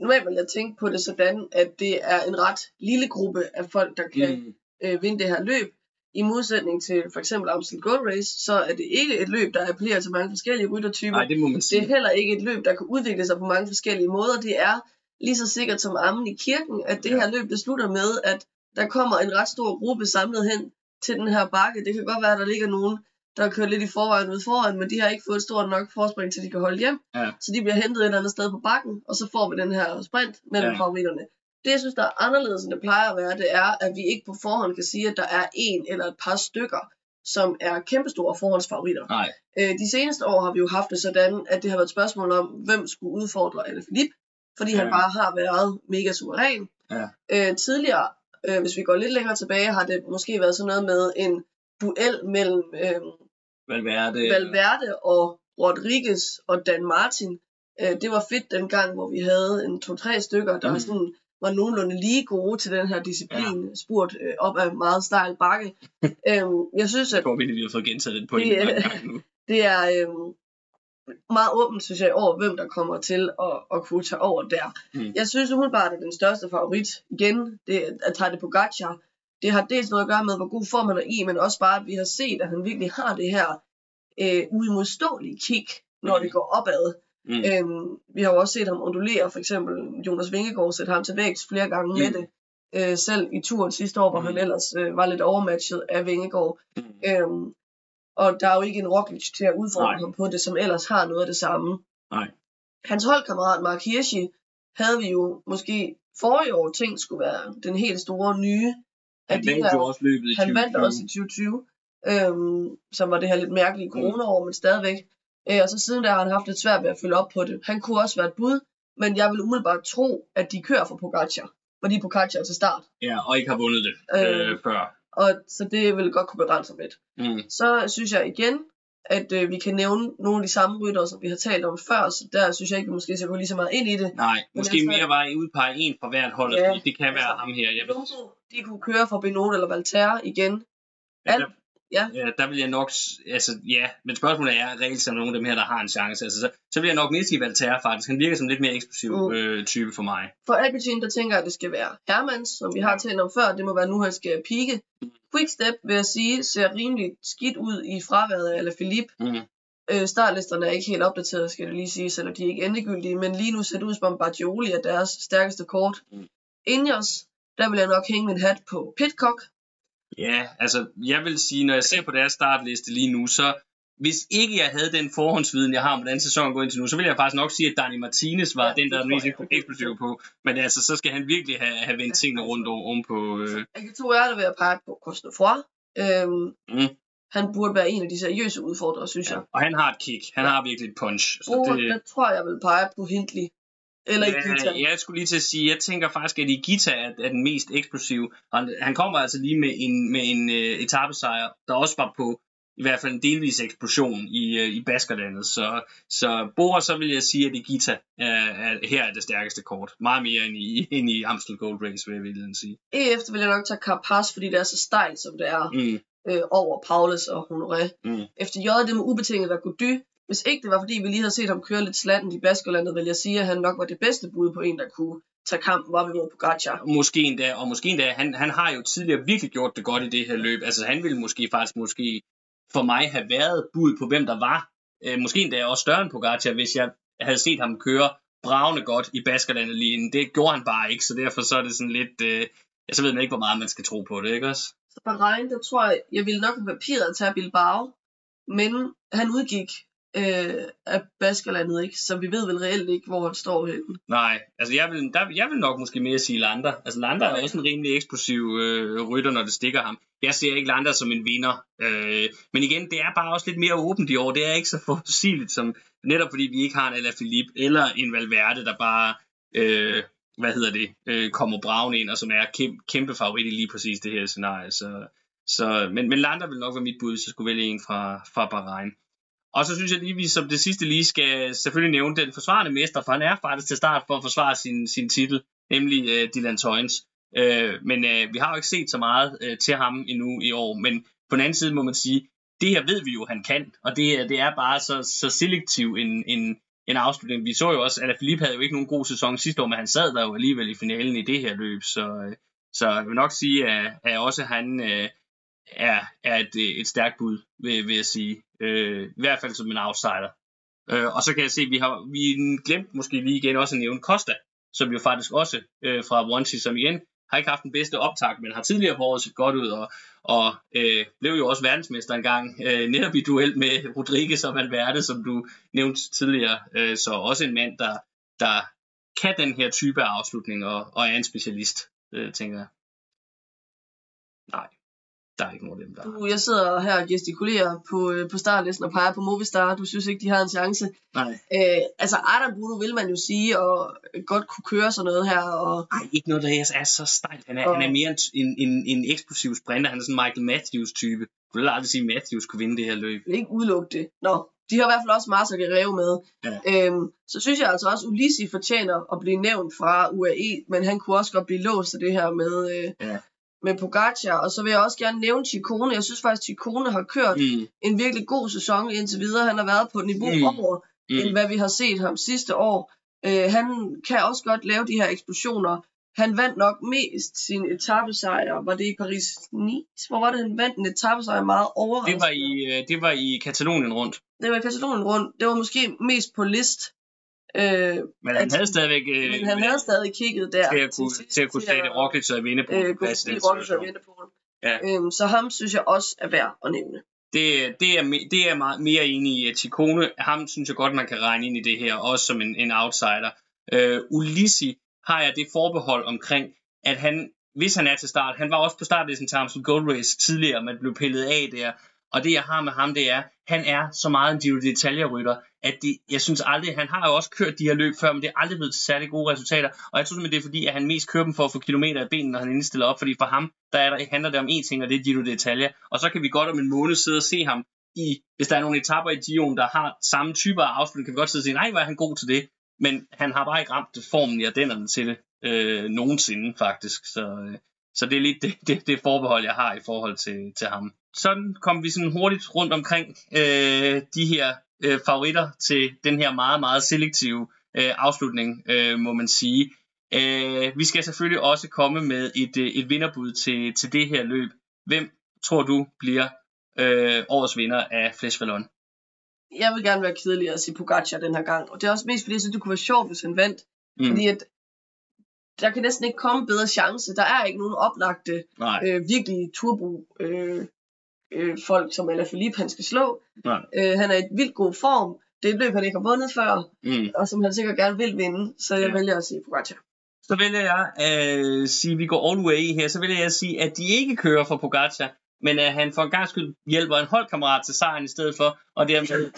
normalt vil jeg tænke på det sådan, at det er en ret lille gruppe af folk, der kan mm. øh, vinde det her løb. I modsætning til for eksempel Amstel Gold Race, så er det ikke et løb, der appellerer til mange forskellige ryttertyper. Nej, det må man sige. Det er heller ikke et løb, der kan udvikle sig på mange forskellige måder. Det er lige så sikkert som ammen i kirken, at det ja. her løb beslutter med, at der kommer en ret stor gruppe samlet hen til den her bakke. Det kan godt være, at der ligger nogen, der kørt lidt i forvejen ud foran, men de har ikke fået et stort nok forspring, til de kan holde hjem. Ja. Så de bliver hentet et eller andet sted på bakken, og så får vi den her sprint mellem ja. favoritterne. Det, jeg synes, der er anderledes, end det plejer at være, det er, at vi ikke på forhånd kan sige, at der er en eller et par stykker, som er kæmpestore forhåndsfavoritter. Nej. Øh, de seneste år har vi jo haft det sådan, at det har været et spørgsmål om, hvem skulle udfordre Alle Philip, fordi ja. han bare har været mega suveræn. Ja. Øh, tidligere, øh, hvis vi går lidt længere tilbage, har det måske været sådan noget med en duel mellem øh, Valverde. Valverde og Rodriguez og Dan Martin. Øh, det var fedt dengang, hvor vi havde en to-tre stykker, der mm. sådan var nogenlunde lige gode til den her disciplin, ja. spurgt øh, op ad meget stejl bakke. øhm, jeg synes, at... Jeg tror vi har fået gentaget den på det, gang nu. Det er øhm, meget åbent, synes jeg, over hvem der kommer til at, at kunne tage over der. Mm. Jeg synes umiddelbart, at den største favorit igen, det er på Gacha. Det har dels noget at gøre med, hvor god form han er i, men også bare, at vi har set, at han virkelig har det her øh, uimodståelige kick, når mm. det går opad. Mm. Øhm, vi har jo også set ham undulere, for eksempel Jonas Vingegaard sætte ham til vægt flere gange mm. med det. Øh, selv i turen sidste år, hvor mm. han ellers øh, var lidt overmatchet af Vingegaard. Mm. Øhm, og der er jo ikke en Roglic til at udfordre ham på det, som ellers har noget af det samme. Nej. Hans holdkammerat Mark Hirschi havde vi jo måske forrige år tænkt skulle være den helt store nye. Han vandt jo også løbet i 2020. Han vandt også i 2020, øhm, som var det her lidt mærkelige mm. corona-år, men stadigvæk. Øh, og så siden der har han haft lidt svært ved at følge op på det. Han kunne også være et bud, men jeg vil umiddelbart tro, at de kører for Pogacar. Fordi Pogacar er til start. Ja, og ikke har vundet det øh, øh, før. Og så det vil godt kunne begrænse lidt. Mm. Så synes jeg igen, at øh, vi kan nævne nogle af de samme rytter, som vi har talt om før, så der synes jeg ikke, vi måske skal gå lige så meget ind i det. Nej, Men måske altså, mere bare udpege en fra hvert hold, ja, det kan altså, være ham her. Jeg ved. De kunne køre for Benot eller Valterra igen. Alt, ja. Øh, der vil jeg nok, altså ja, men spørgsmålet er reelt som nogle af dem her, der har en chance. Altså, så, så vil jeg nok mere sige Valterra faktisk. Han virker som lidt mere eksplosiv Mm. øh, type for mig. For Alpecin, der tænker jeg, at det skal være Hermans, som vi har Ja. talt om før. Det må være nu, han skal pike. Quickstep, vil jeg sige, ser rimelig skidt ud i fraværet af Alaphilippe. Mm. Øh, startlisterne er ikke helt opdateret, skal det lige sige, selvom de er ikke endegyldige. Men lige nu ser det ud som om Bargioli er deres stærkeste kort. Mm. Ineos, der vil jeg nok hænge min hat på Pitcock. Ja, altså jeg vil sige, når jeg ser på deres startliste lige nu, så hvis ikke jeg havde den forhåndsviden, jeg har om, hvordan sæsonen går indtil nu, så vil jeg faktisk nok sige, at Dani Martinez var Ja, ja, den, der er mest jeg. eksplosiv på. Men altså, så skal han virkelig have, have vendt tingene rundt om, om på... Øh, Agatour vil jeg pege på Cosnefroy. Øhm, Mm. Han burde være en af de seriøse udfordrere, synes jeg. og han har et kick. Han har virkelig et punch. Så Bror, det, der tror jeg, jeg vil pege på Hindley. Eller ja, Igita. Ja, jeg skulle lige til at sige, jeg tænker faktisk, at Igita er, er den mest eksplosive. Han, han kommer altså lige med en, med en uh, etappesejr, der også var på i hvert fald en delvis eksplosion i, uh, i Baskerlandet. Så, så Bora, så vil jeg sige, at Igita er, er, her er det stærkeste kort. Meget mere end i, end i Amstel Gold Race, vil jeg virkelig sige. Efter vil jeg nok tage Carapaz, fordi det er så stejlt, som det er Mm, øh, over Paulus og Honoré. mm. Efter J, det med ubetinget var Gody. Hvis ikke det var, fordi vi lige havde set ham køre lidt slatten i Baskerlandet, vil jeg sige, at han nok var det bedste bud på en, der kunne tage kampen op imod Pogacar. Måske endda, og måske endda, han, han har jo tidligere virkelig gjort det godt i det her løb. Altså han ville måske faktisk måske for mig have været bud på, hvem der var. Øh, måske endda også større end Pogacar, hvis jeg havde set ham køre bravende godt i Baskerlandet lige inden. Det gjorde han bare ikke, så derfor så er det sådan lidt... Øh, så ved man ikke, hvor meget man skal tro på det, ikke også? Så Bahrain, der tror jeg, jeg ville nok på papiret tage Bilbao, men han udgik øh, af Baskerlandet, ikke? Så vi ved vel reelt ikke, hvor han står henne. Nej, altså jeg vil, der, jeg vil nok måske mere sige Lander. Altså Lander er også en rimelig eksplosiv øh, rytter, når det stikker ham. Jeg ser ikke Lander som en vinder. Øh, men igen, det er bare også lidt mere åbent i år. Det er ikke så forudsigeligt som netop fordi vi ikke har en Alaphilippe eller en Valverde, der bare øh, hvad hedder det, øh, kommer Braun ind, og som er kæmpe, kæmpe favorit i lige præcis det her scenarie. Så, så, men, men Lander vil nok være mit bud, hvis jeg skulle vælge en fra, fra Bahrain. Og så synes jeg lige, vi som det sidste lige skal selvfølgelig nævne den forsvarende mester, for han er faktisk til start for at forsvare sin, sin titel, nemlig øh, Dylan Toynes. Øh, men øh, vi har jo ikke set så meget øh, til ham endnu i år, men på den anden side må man sige, det her ved vi jo, han kan, og det, det er bare så, så selektiv en, en, en afslutning. Vi så jo også, at Philippe havde jo ikke nogen god sæson sidste år, men han sad der jo alligevel i finalen i det her løb, så, så jeg vil nok sige, at, at også han øh, er, er et, et stærkt bud, vil, vil jeg sige. Øh, I hvert fald som en outsider. Øh, og så kan jeg se, at vi har vi glemt måske lige igen også at nævne Costa, som jo faktisk også øh, fra Wanty, som igen har ikke haft den bedste optag, men har tidligere på året set godt ud, og, og øh, blev jo også verdensmester engang, øh, netop i duel med Rodriguez og Valverde, som du nævnte tidligere. Øh, så også en mand, der, der kan den her type af afslutning, og, og er en specialist, øh, tænker jeg. Nej, der er ikke nogen af dem, der Du, jeg sidder her og gestikulerer på, øh, på startlisten og peger på Movistar. Du synes ikke, de har en chance. Nej. Øh, altså, Adam Bruno vil man jo sige, og godt kunne køre sådan noget her. Og, Ej, ikke noget, der er, så stejlt. Han er, Og- han er mere en, en, en, en eksplosiv sprinter. Han er sådan en Michael Matthews-type. Jeg vil aldrig sige, at Matthews kunne vinde det her løb. ikke udelukke det. Nå, de har i hvert fald også Mars og Guerrero med. Ja. Øhm, så synes jeg altså også, at Ulisi fortjener at blive nævnt fra UAE, men han kunne også godt blive låst af det her med, øh, Ja. Med Pogacar. Og så vil jeg også gerne nævne Chicone. Jeg synes faktisk, at Chicone har kørt Mm, en virkelig god sæson indtil videre. Han har været på et niveau Mm. over, mm. end hvad vi har set ham sidste år. Øh, han kan også godt lave de her eksplosioner. Han vandt nok mest sin etappesejr. Var det i Paris-Nice? Hvor var det, han vandt en etappesejr meget overraskende? Det var i, øh, det var i Katalonien rundt. det var i Katalonien rundt. Det var måske mest på list. Øh, Men han At- havde stadigvæk... Øh, men han havde stadig kigget der. til at kunne, sidst til at kunne stage Roglic og vinde på øh, plads Roglic og vinde på den. Ja. Øhm, så ham synes jeg også er værd at nævne. Det, det, er, det er meget mere enig i. At Chikone, ham synes jeg godt, man kan regne ind i det her, også som en, en outsider. Øh, Ulisi har jeg det forbehold omkring, at han, hvis han er til start, han var også på startlisten til Amstel Gold Race tidligere, man blev pillet af der, og det jeg har med ham, det er, han er så meget en Giro detaljerytter, at det, jeg synes aldrig, han har jo også kørt de her løb før, men det er aldrig blevet særlig gode resultater, og jeg tror simpelthen, det er fordi, at han mest kører dem for at få kilometer i benene, når han indstiller op, fordi for ham, der, er der handler det om én ting, og det er Giro detalje, og så kan vi godt om en måned sidde og se ham i, hvis der er nogle etapper i Giroen, der har samme type af afslutning, kan vi godt sidde og sige, nej, hvor er han god til det, men han har bare ikke ramt formen i ardennerne til det, øh, nogensinde faktisk, så, øh, så det er lidt det, det, det forbehold, jeg har i forhold til, til ham sådan kom vi sådan hurtigt rundt omkring øh, de her øh, favoritter til den her meget, meget selektive øh, afslutning, øh, må man sige. Øh, vi skal selvfølgelig også komme med et, øh, et vinderbud til, til det her løb. Hvem tror du bliver øh, årets vinder af Flesh Vallon? Jeg vil gerne være kedelig at sige Pogacar den her gang. Og det er også mest fordi, jeg synes, det kunne være sjovt, hvis han vandt. Mm. Fordi at der kan næsten ikke komme bedre chance. Der er ikke nogen oplagte, Nej. øh, virkelig turbo øh, øh, folk, som Alaphilippe han skal slå. Nej. Øh, han er i vildt god form. Det er et løb, han ikke har vundet før, Mm. og som han sikkert gerne vil vinde. Så jeg Ja. vælger at sige Pogacar. Så vælger jeg at øh, sige, at vi går all the way her, så vælger jeg at sige, at de ikke kører for Pogacar, men at han for en gang skyld hjælper en holdkammerat til sejren i stedet for, og dermed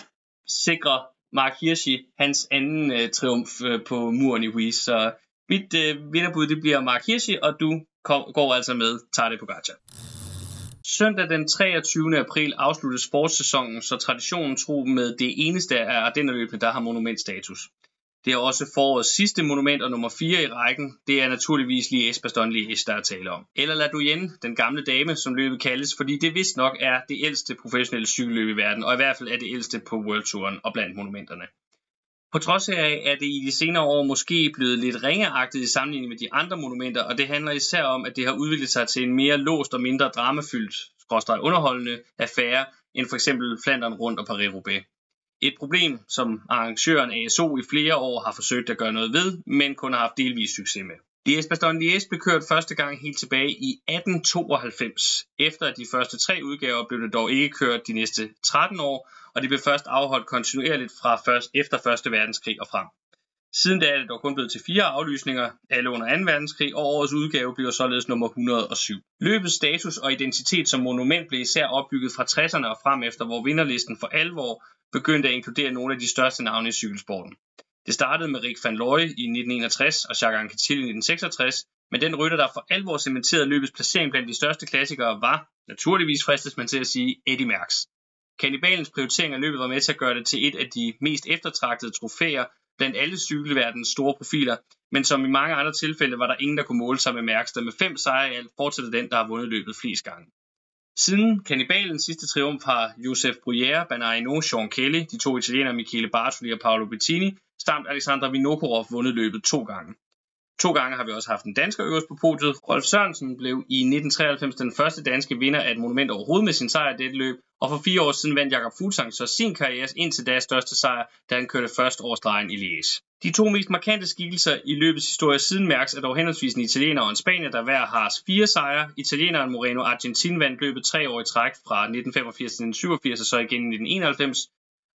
sikrer Mark Hirschi hans anden øh, triumf øh, på muren i Wies. Så mit øh, vinderbud det bliver Mark Hirschi, og du kom, går altså med Tadej Pogacar. Søndag den 23. april afsluttes sportssæsonen, så traditionen tro med det eneste af Ardennerløbene, der har monumentstatus. Det er også forårets sidste monument og nummer 4 i rækken. Det er naturligvis lige Bastogne Liège, der er tale om. Eller La Doyenne, den gamle dame, som løbet kaldes, fordi det vist nok er det ældste professionelle cykelløb i verden, og i hvert fald er det ældste på World Touren og blandt monumenterne. På trods af, er det i de senere år måske blevet lidt ringeagtigt i sammenligning med de andre monumenter, og det handler især om, at det har udviklet sig til en mere låst og mindre dramafyldt, skråstrej underholdende affære, end for eksempel Flandern rundt og Paris-Roubaix. Et problem, som arrangøren ASO i flere år har forsøgt at gøre noget ved, men kun har haft delvis succes med. Liège Bastogne Liège blev kørt første gang helt tilbage i 1892. Efter de første tre udgaver blev det dog ikke kørt de næste 13 år, og det blev først afholdt kontinuerligt fra først efter 1. verdenskrig og frem. Siden da er det dog kun blevet til fire aflysninger, alle under 2. verdenskrig, og årets udgave bliver således nummer 107. Løbets status og identitet som monument blev især opbygget fra 60'erne og frem efter, hvor vinderlisten for alvor begyndte at inkludere nogle af de største navne i cykelsporten. Det startede med Rick van Looy i 1961 og Jacques Anquetil i 1966, men den rytter, der for alvor cementerede løbets placering blandt de største klassikere, var, naturligvis fristes man til at sige, Eddie Merckx. Kannibalens prioritering af løbet var med til at gøre det til et af de mest eftertragtede trofæer blandt alle cykelverdens store profiler, men som i mange andre tilfælde var der ingen, der kunne måle sig med Merckx, der med fem sejre i alt fortsætter den, der har vundet løbet flest gange. Siden Kannibalens sidste triumf har Josef Bruyere, Bernard Sean Kelly, de to italienere Michele Bartoli og Paolo Bettini, samt Alexander Vinokurov vundet løbet to gange. To gange har vi også haft en dansker øverst på podiet. Rolf Sørensen blev i 1993 den første danske vinder af et monument overhovedet med sin sejr i dette løb, og for fire år siden vandt Jakob Fuglsang så sin karriere indtil da største sejr, da han kørte først over stregen i Liège. De to mest markante skikkelser i løbets historie siden Mærks er dog henholdsvis en italiener og en spanier, der hver har fire sejre. Italieneren Moreno Argentin vandt løbet tre år i træk fra 1985 til 1987 og så igen i 1991.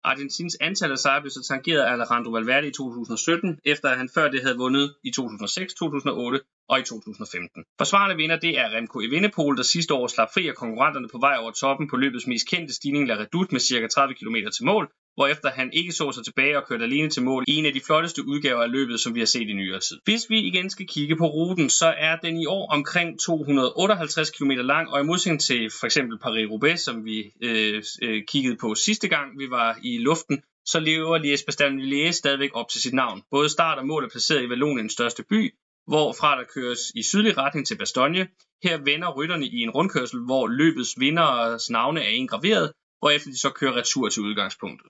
Argentins antal af sejre blev så tangeret af Alejandro Valverde i 2017, efter at han før det havde vundet i 2006, 2008 og i 2015. Forsvarende vinder det er Remco Evenepoel, der sidste år slap fri af konkurrenterne på vej over toppen på løbets mest kendte stigning La Redoute med ca. 30 km til mål, hvorefter han ikke så sig tilbage og kørte alene til mål i en af de flotteste udgaver af løbet, som vi har set i nyere tid. Hvis vi igen skal kigge på ruten, så er den i år omkring 258 km lang, og i modsætning til for eksempel Paris-Roubaix, som vi øh, øh, kiggede på sidste gang vi var i luften, så lever Lies Bastogne Liège stadigvæk op til sit navn. Både start og mål er placeret i Valloniens største by, hvorfra der køres i sydlig retning til Bastogne. Her vender rytterne i en rundkørsel, hvor løbets vinderes navne er indgraveret, hvorefter de så kører retur til udgangspunktet.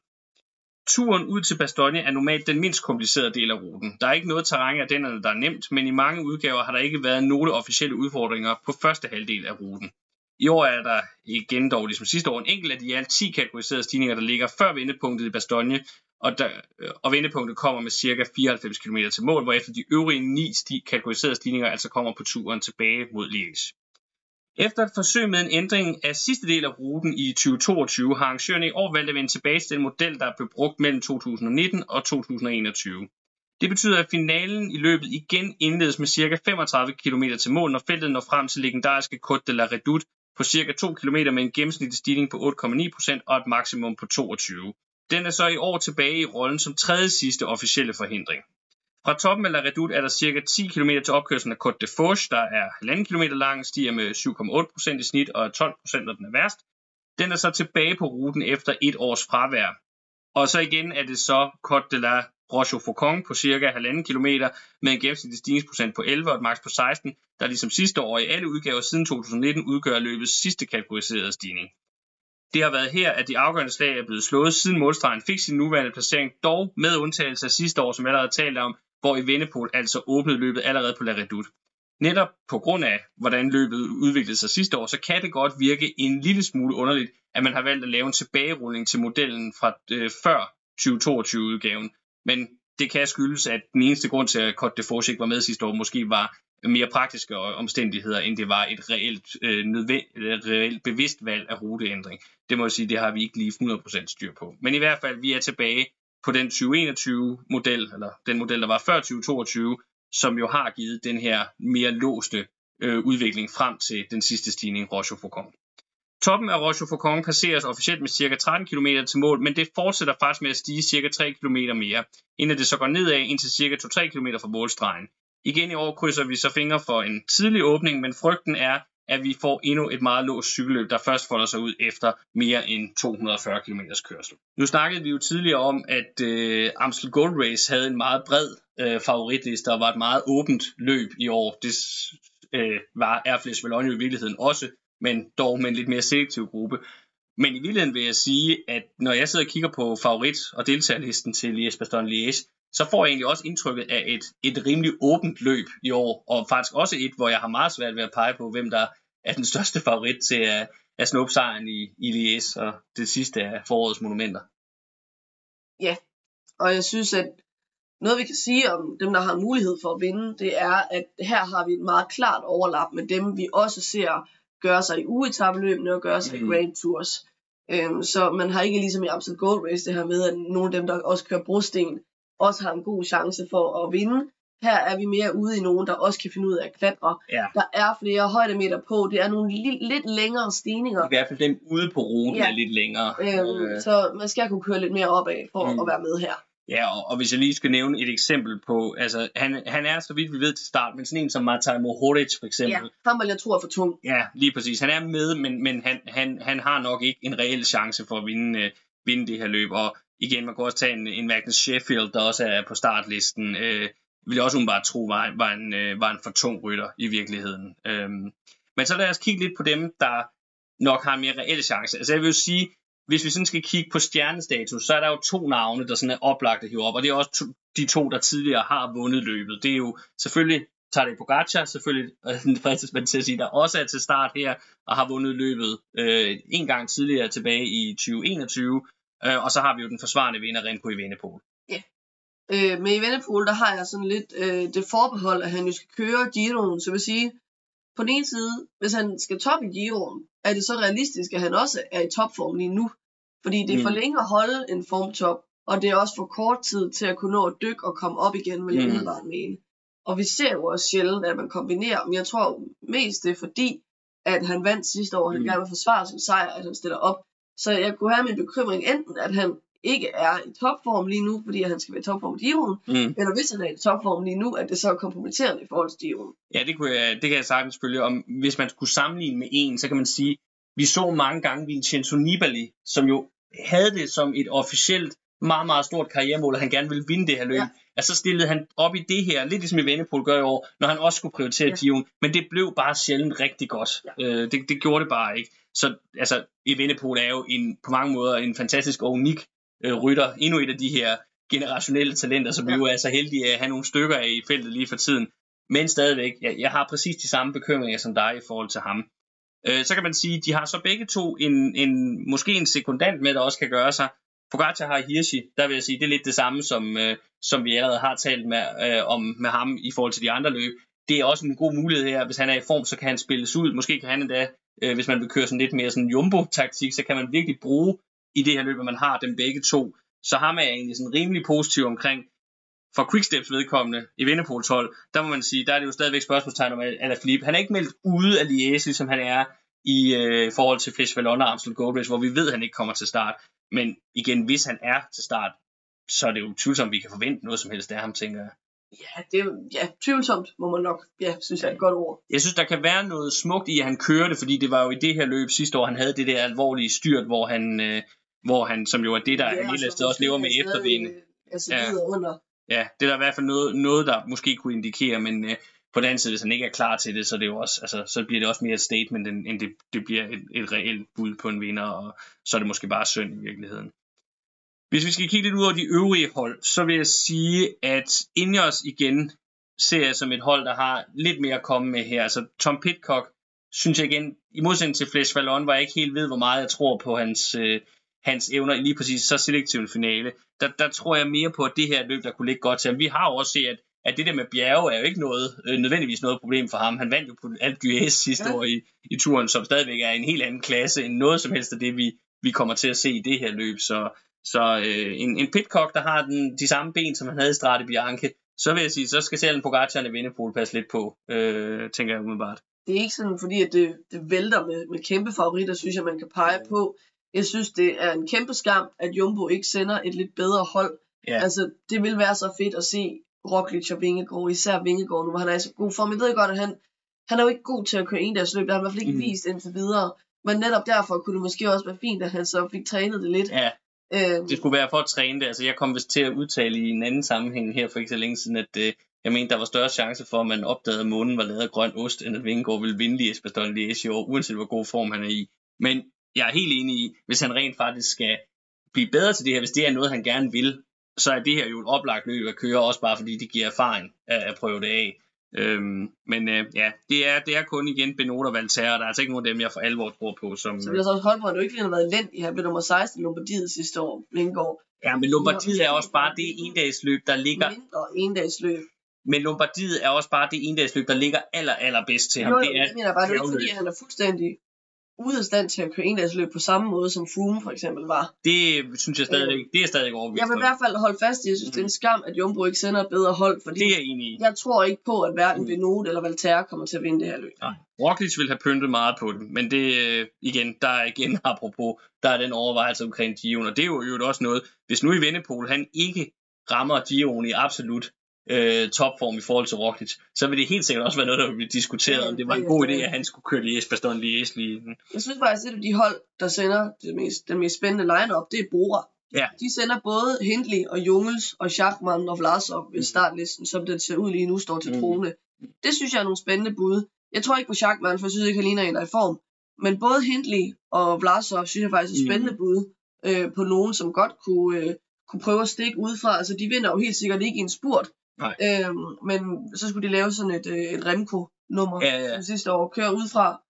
Turen ud til Bastogne er normalt den mindst komplicerede del af ruten. Der er ikke noget terræn af den, der er nemt, men i mange udgaver har der ikke været nogle officielle udfordringer på første halvdel af ruten. I år er der igen dog ligesom sidste år en enkelt af de alt 10 kategoriserede stigninger, der ligger før vendepunktet i Bastogne, og, der, øh, og vendepunktet kommer med ca. 94 km til mål, hvorefter de øvrige 9 sti, kategoriserede stigninger altså kommer på turen tilbage mod Liège. Efter et forsøg med en ændring af sidste del af ruten i 2022, har arrangørerne i år valgt at vende tilbage til den model, der blev brugt mellem 2019 og 2021. Det betyder, at finalen i løbet igen indledes med ca. 35 km til mål, når feltet når frem til legendariske Côte de la Redoute på ca. 2 km med en gennemsnitlig stigning på 8,9% og et maksimum på 22. Den er så i år tilbage i rollen som tredje sidste officielle forhindring. Fra toppen af La Redoute er der ca. 10 km til opkørslen af Côte de Fourche, der er 1,5 km lang, stiger med 7,8% i snit og 12% når den er værst. Den er så tilbage på ruten efter et års fravær. Og så igen er det så Côte de la Rochefoucauld på cirka 1,5 km med en gennemsnitlig stigningsprocent på 11 og et max på 16, der ligesom sidste år i alle udgaver siden 2019 udgør løbets sidste kategoriserede stigning. Det har været her, at de afgørende slag er blevet slået, siden målstregen fik sin nuværende placering, dog med undtagelse af sidste år, som jeg allerede talt om, hvor i Vennepol altså åbnede løbet allerede på La Redoute. Netop på grund af, hvordan løbet udviklede sig sidste år, så kan det godt virke en lille smule underligt, at man har valgt at lave en tilbagerulning til modellen fra øh, før 2022-udgaven. Men det kan skyldes, at den eneste grund til, at Côte de Forge ikke var med sidste år, måske var mere praktiske omstændigheder, end det var et reelt, øh, nødvendigt, reelt bevidst valg af ruteændring. Det må jeg sige, det har vi ikke lige 100% styr på. Men i hvert fald, vi er tilbage på den 2021-model, eller den model, der var før 2022, som jo har givet den her mere låste øh, udvikling frem til den sidste stigning, Rochefoucauld. Toppen af Rochefoucauld passeres officielt med ca. 13 km til mål, men det fortsætter faktisk med at stige ca. 3 km mere, inden det så går nedad indtil ca. 2-3 km fra målstregen. Igen i år krydser vi så fingre for en tidlig åbning, men frygten er, at vi får endnu et meget låst cykelløb, der først folder sig ud efter mere end 240 km kørsel. Nu snakkede vi jo tidligere om, at øh, Amstel Gold Race havde en meget bred øh, favoritliste og var et meget åbent løb i år. Det øh, var Airflash Valogne i virkeligheden også, men dog med en lidt mere selektiv gruppe. Men i virkeligheden vil jeg sige, at når jeg sidder og kigger på favorit- og deltagerlisten til Liège Bastogne Liège, så får jeg egentlig også indtrykket af et, et rimelig åbent løb i år, og faktisk også et, hvor jeg har meget svært ved at pege på, hvem der er den største favorit til at, at snuppe sejren i, i Liège, og det sidste af forårets monumenter. Ja, og jeg synes, at noget vi kan sige om dem, der har mulighed for at vinde, det er, at her har vi et meget klart overlap med dem, vi også ser gøre sig i ugetabeløbene og gøre sig mm. i Grand Tours. Øhm, så man har ikke ligesom i Amstel Gold Race det her med, at nogle af dem, der også kører brosten, også har en god chance for at vinde. Her er vi mere ude i nogen, der også kan finde ud af at klatre. Ja. Der er flere højdemeter på. Det er nogle li- lidt længere stigninger. I hvert fald dem ude på ruten ja. er lidt længere. Øhm, øh. Så man skal kunne køre lidt mere opad for mm. at være med her. Ja, og, og hvis jeg lige skal nævne et eksempel på, altså han, han er så vidt vi ved til start, men sådan en som Martaj Mohoric for eksempel. Ja, ham vil jeg tro er for tung. Ja, lige præcis. Han er med, men, men han, han, han har nok ikke en reel chance for at vinde, øh, vinde det her løb. Og igen, man kunne også tage en, en Magnus Sheffield, der også er på startlisten. Øh, vil jeg også umiddelbart tro var, var, en, øh, var en for tung rytter i virkeligheden. Øh, men så lad os kigge lidt på dem, der nok har en mere reel chance. Altså jeg vil jo sige, hvis vi sådan skal kigge på stjernestatus, så er der jo to navne, der sådan er oplagt at hive op, og det er også to, de to, der tidligere har vundet løbet. Det er jo selvfølgelig Tadej Pogacar, selvfølgelig øh, fristes man til at sige, der også er til start her, og har vundet løbet øh, en gang tidligere tilbage i 2021, øh, og så har vi jo den forsvarende vinder, Remco i Venepol. Ja, øh, men i Venepol, der har jeg sådan lidt øh, det forbehold, at han jo skal køre Giroen, så vil sige, på den ene side, hvis han skal toppe Giroen, er det så realistisk, at han også er i topform lige nu? Fordi det er for mm. længe at holde en formtop, og det er også for kort tid til at kunne nå at dykke og komme op igen, vil jeg mm. umiddelbart mene. Og vi ser jo også sjældent, at man kombinerer, men jeg tror mest det er fordi, at han vandt sidste år, og han mm. gerne vil forsvare sin sejr, at han stiller op. Så jeg kunne have min bekymring enten, at han ikke er i topform lige nu, fordi han skal være i topform i Giroen, mm. eller hvis han er i topform lige nu, at det så er kompromitterende i forhold til Giroen. Ja, det, kunne jeg, det kan jeg sagtens følge. Om, hvis man skulle sammenligne med en, så kan man sige, vi så mange gange Vincenzo Nibali, som jo havde det som et officielt meget, meget stort karrieremål, at han gerne ville vinde det her løb. Ja. Altså, så stillede han op i det her, lidt ligesom i Vennepol gør i år, når han også skulle prioritere ja. Gion. Men det blev bare sjældent rigtig godt. Ja. Øh, det, det gjorde det bare ikke. Så altså, i Vennepol er jo en, på mange måder en fantastisk og unik øh, rytter. Endnu et af de her generationelle talenter, som ja. vi jo er så heldige at have nogle stykker af i feltet lige for tiden. Men stadigvæk, jeg, jeg har præcis de samme bekymringer som dig i forhold til ham. Øh, så kan man sige, de har så begge to en, en måske en sekundant med, der også kan gøre sig. Pogacar har Hirschi, der vil jeg sige, det er lidt det samme, som, øh, som vi allerede har talt med, øh, om med ham i forhold til de andre løb. Det er også en god mulighed her, hvis han er i form, så kan han spilles ud. Måske kan han endda, øh, hvis man vil køre sådan lidt mere sådan jumbo-taktik, så kan man virkelig bruge i det her løb, at man har dem begge to. Så har man egentlig sådan rimelig positiv omkring. For Quicksteps vedkommende i Vindepol 12, der må man sige, der er det jo stadigvæk spørgsmålstegn om Alaphilippe. Han er ikke meldt ude af Liège, ligesom han er i øh, forhold til Flesh Vallon og Amstel Gold Race, hvor vi ved, at han ikke kommer til start. Men igen, hvis han er til start, så er det jo tvivlsomt, at vi kan forvente noget som helst af ham, tænker jeg. Ja, det er ja, tvivlsomt, må man nok, ja, synes jeg er et godt ord. Jeg synes, der kan være noget smukt i, at han kørte, fordi det var jo i det her løb sidste år, han havde det der alvorlige styrt, hvor han, øh, hvor han, som jo er det, der Ja, han et sted også lever med eftervinde. øh, Altså Ja. under. Ja, det er der i hvert fald noget, noget der måske kunne indikere, men øh, på den anden side, hvis han ikke er klar til det, så, er det jo også, altså, så bliver det også mere et statement, end, end det, det bliver et, et reelt bud på en vinder, og så er det måske bare synd i virkeligheden. Hvis vi skal kigge lidt ud over de øvrige hold, så vil jeg sige, at Ingers igen ser jeg som et hold, der har lidt mere at komme med her. Altså Tom Pitcock, synes jeg igen, i modsætning til Flesh Vallon, hvor jeg ikke helt ved, hvor meget jeg tror på hans, øh, hans evner i lige præcis så selektiv en finale. Der, der tror jeg mere på, at det her løb, der kunne ligge godt til ham. Vi har jo også set, at, at det der med bjerge er jo ikke noget, øh, nødvendigvis noget problem for ham. Han vandt jo på alt GS sidste Ja. år i, i turen, som stadigvæk er en helt anden klasse end noget som helst af det, vi, vi kommer til at se i det her løb. Så, så øh, en, en Pitcock, der har den, de samme ben, som han havde i Strade Bianche, så vil jeg sige, så skal selv en Pogacar og Vindepol passe lidt på, øh, tænker jeg umiddelbart. det er ikke sådan, fordi at det, det vælter med, med kæmpe favoritter, synes jeg, man kan pege på. Jeg synes, det er en kæmpe skam, at Jumbo ikke sender et lidt bedre hold. Ja. Altså, det vil være så fedt at se Roglic og Vingegaard, især Vingegaard nu, hvor han er i så god form. Jeg ved godt, at han, han er jo ikke god til at køre en deres løb, det har han i hvert fald ikke mm. vist indtil videre. Men netop derfor kunne det måske også være fint, at han så fik trænet det lidt. Ja, Øh, det skulle være for at træne det. Altså, jeg kom vist til at udtale i en anden sammenhæng her for ikke så længe siden, at øh, jeg mente, der var større chance for, at man opdagede, at månen var lavet af grøn ost, end at Vingegaard ville vinde Lies Bastogne Lies i år, uanset hvor god form han er i. Men jeg er helt enig i, hvis han rent faktisk skal blive bedre til det her, hvis det er noget, han gerne vil, så er det her jo et oplagt løb at køre, også bare fordi det giver erfaring at prøve det af. Øhm, men øh, ja, det er, det er kun igen Benot og Valterra, der er altså ikke nogen af dem, jeg for alvor tror på. Som, så vil jeg så også det jo ikke lige har været elendigt. Han blev nummer 16 i Lombardiet sidste år, Vingegaard. ja, men Lombardiet er også bare det endagsløb, der ligger Mindre endagsløb. Men Lombardiet er også bare det endagsløb, der ligger aller, aller bedst til ham. Jo, jo, det er, jeg mener bare, det er ikke fordi, han er fuldstændig ude af stand til at køre endagsløb på samme måde, som Froome for eksempel var. det synes jeg stadigvæk, det er stadigvæk overbevist Jeg vil i hvert fald holde fast i, jeg synes, det er en skam, at Jumbo ikke sender et bedre hold, fordi Det er jeg enig i. jeg tror ikke på, at hverken Mm. Benot eller Valterra kommer til at vinde det her løb. Nej. Roglic vil have pyntet meget på det, men det øh, igen, der er igen apropos, der er den overvejelse omkring Gion, og det er jo, jo også noget, hvis nu i Vennepol han ikke rammer Gion i absolut øh, topform i forhold til Roglic, så vil det helt sikkert også være noget, der vil blive diskuteret, om det var en god idé, at han skulle køre Lies Bastogne Lies lige. Jeg synes faktisk, at de hold, der sender det mest, den mest spændende line-up, det er Bora. Ja. De sender både Hindley og Jungels og Schachmann og Vlasov ved startlisten, som den ser ud lige nu, står til Mhm. trone. Det synes jeg er nogle spændende bud. Jeg tror ikke på Schachmann, for jeg synes ikke, han ligner en, der er i form. Men både Hindley og Vlasov synes jeg faktisk er Mhm. spændende bud øh, på nogen, som godt kunne, øh, kunne prøve at stikke udefra. Altså, de vinder jo helt sikkert ikke i en spurt. Nej. Øhm, men så skulle de lave sådan et, øh, et Remco-nummer Ja, ja. som sidste år. Køre udefra.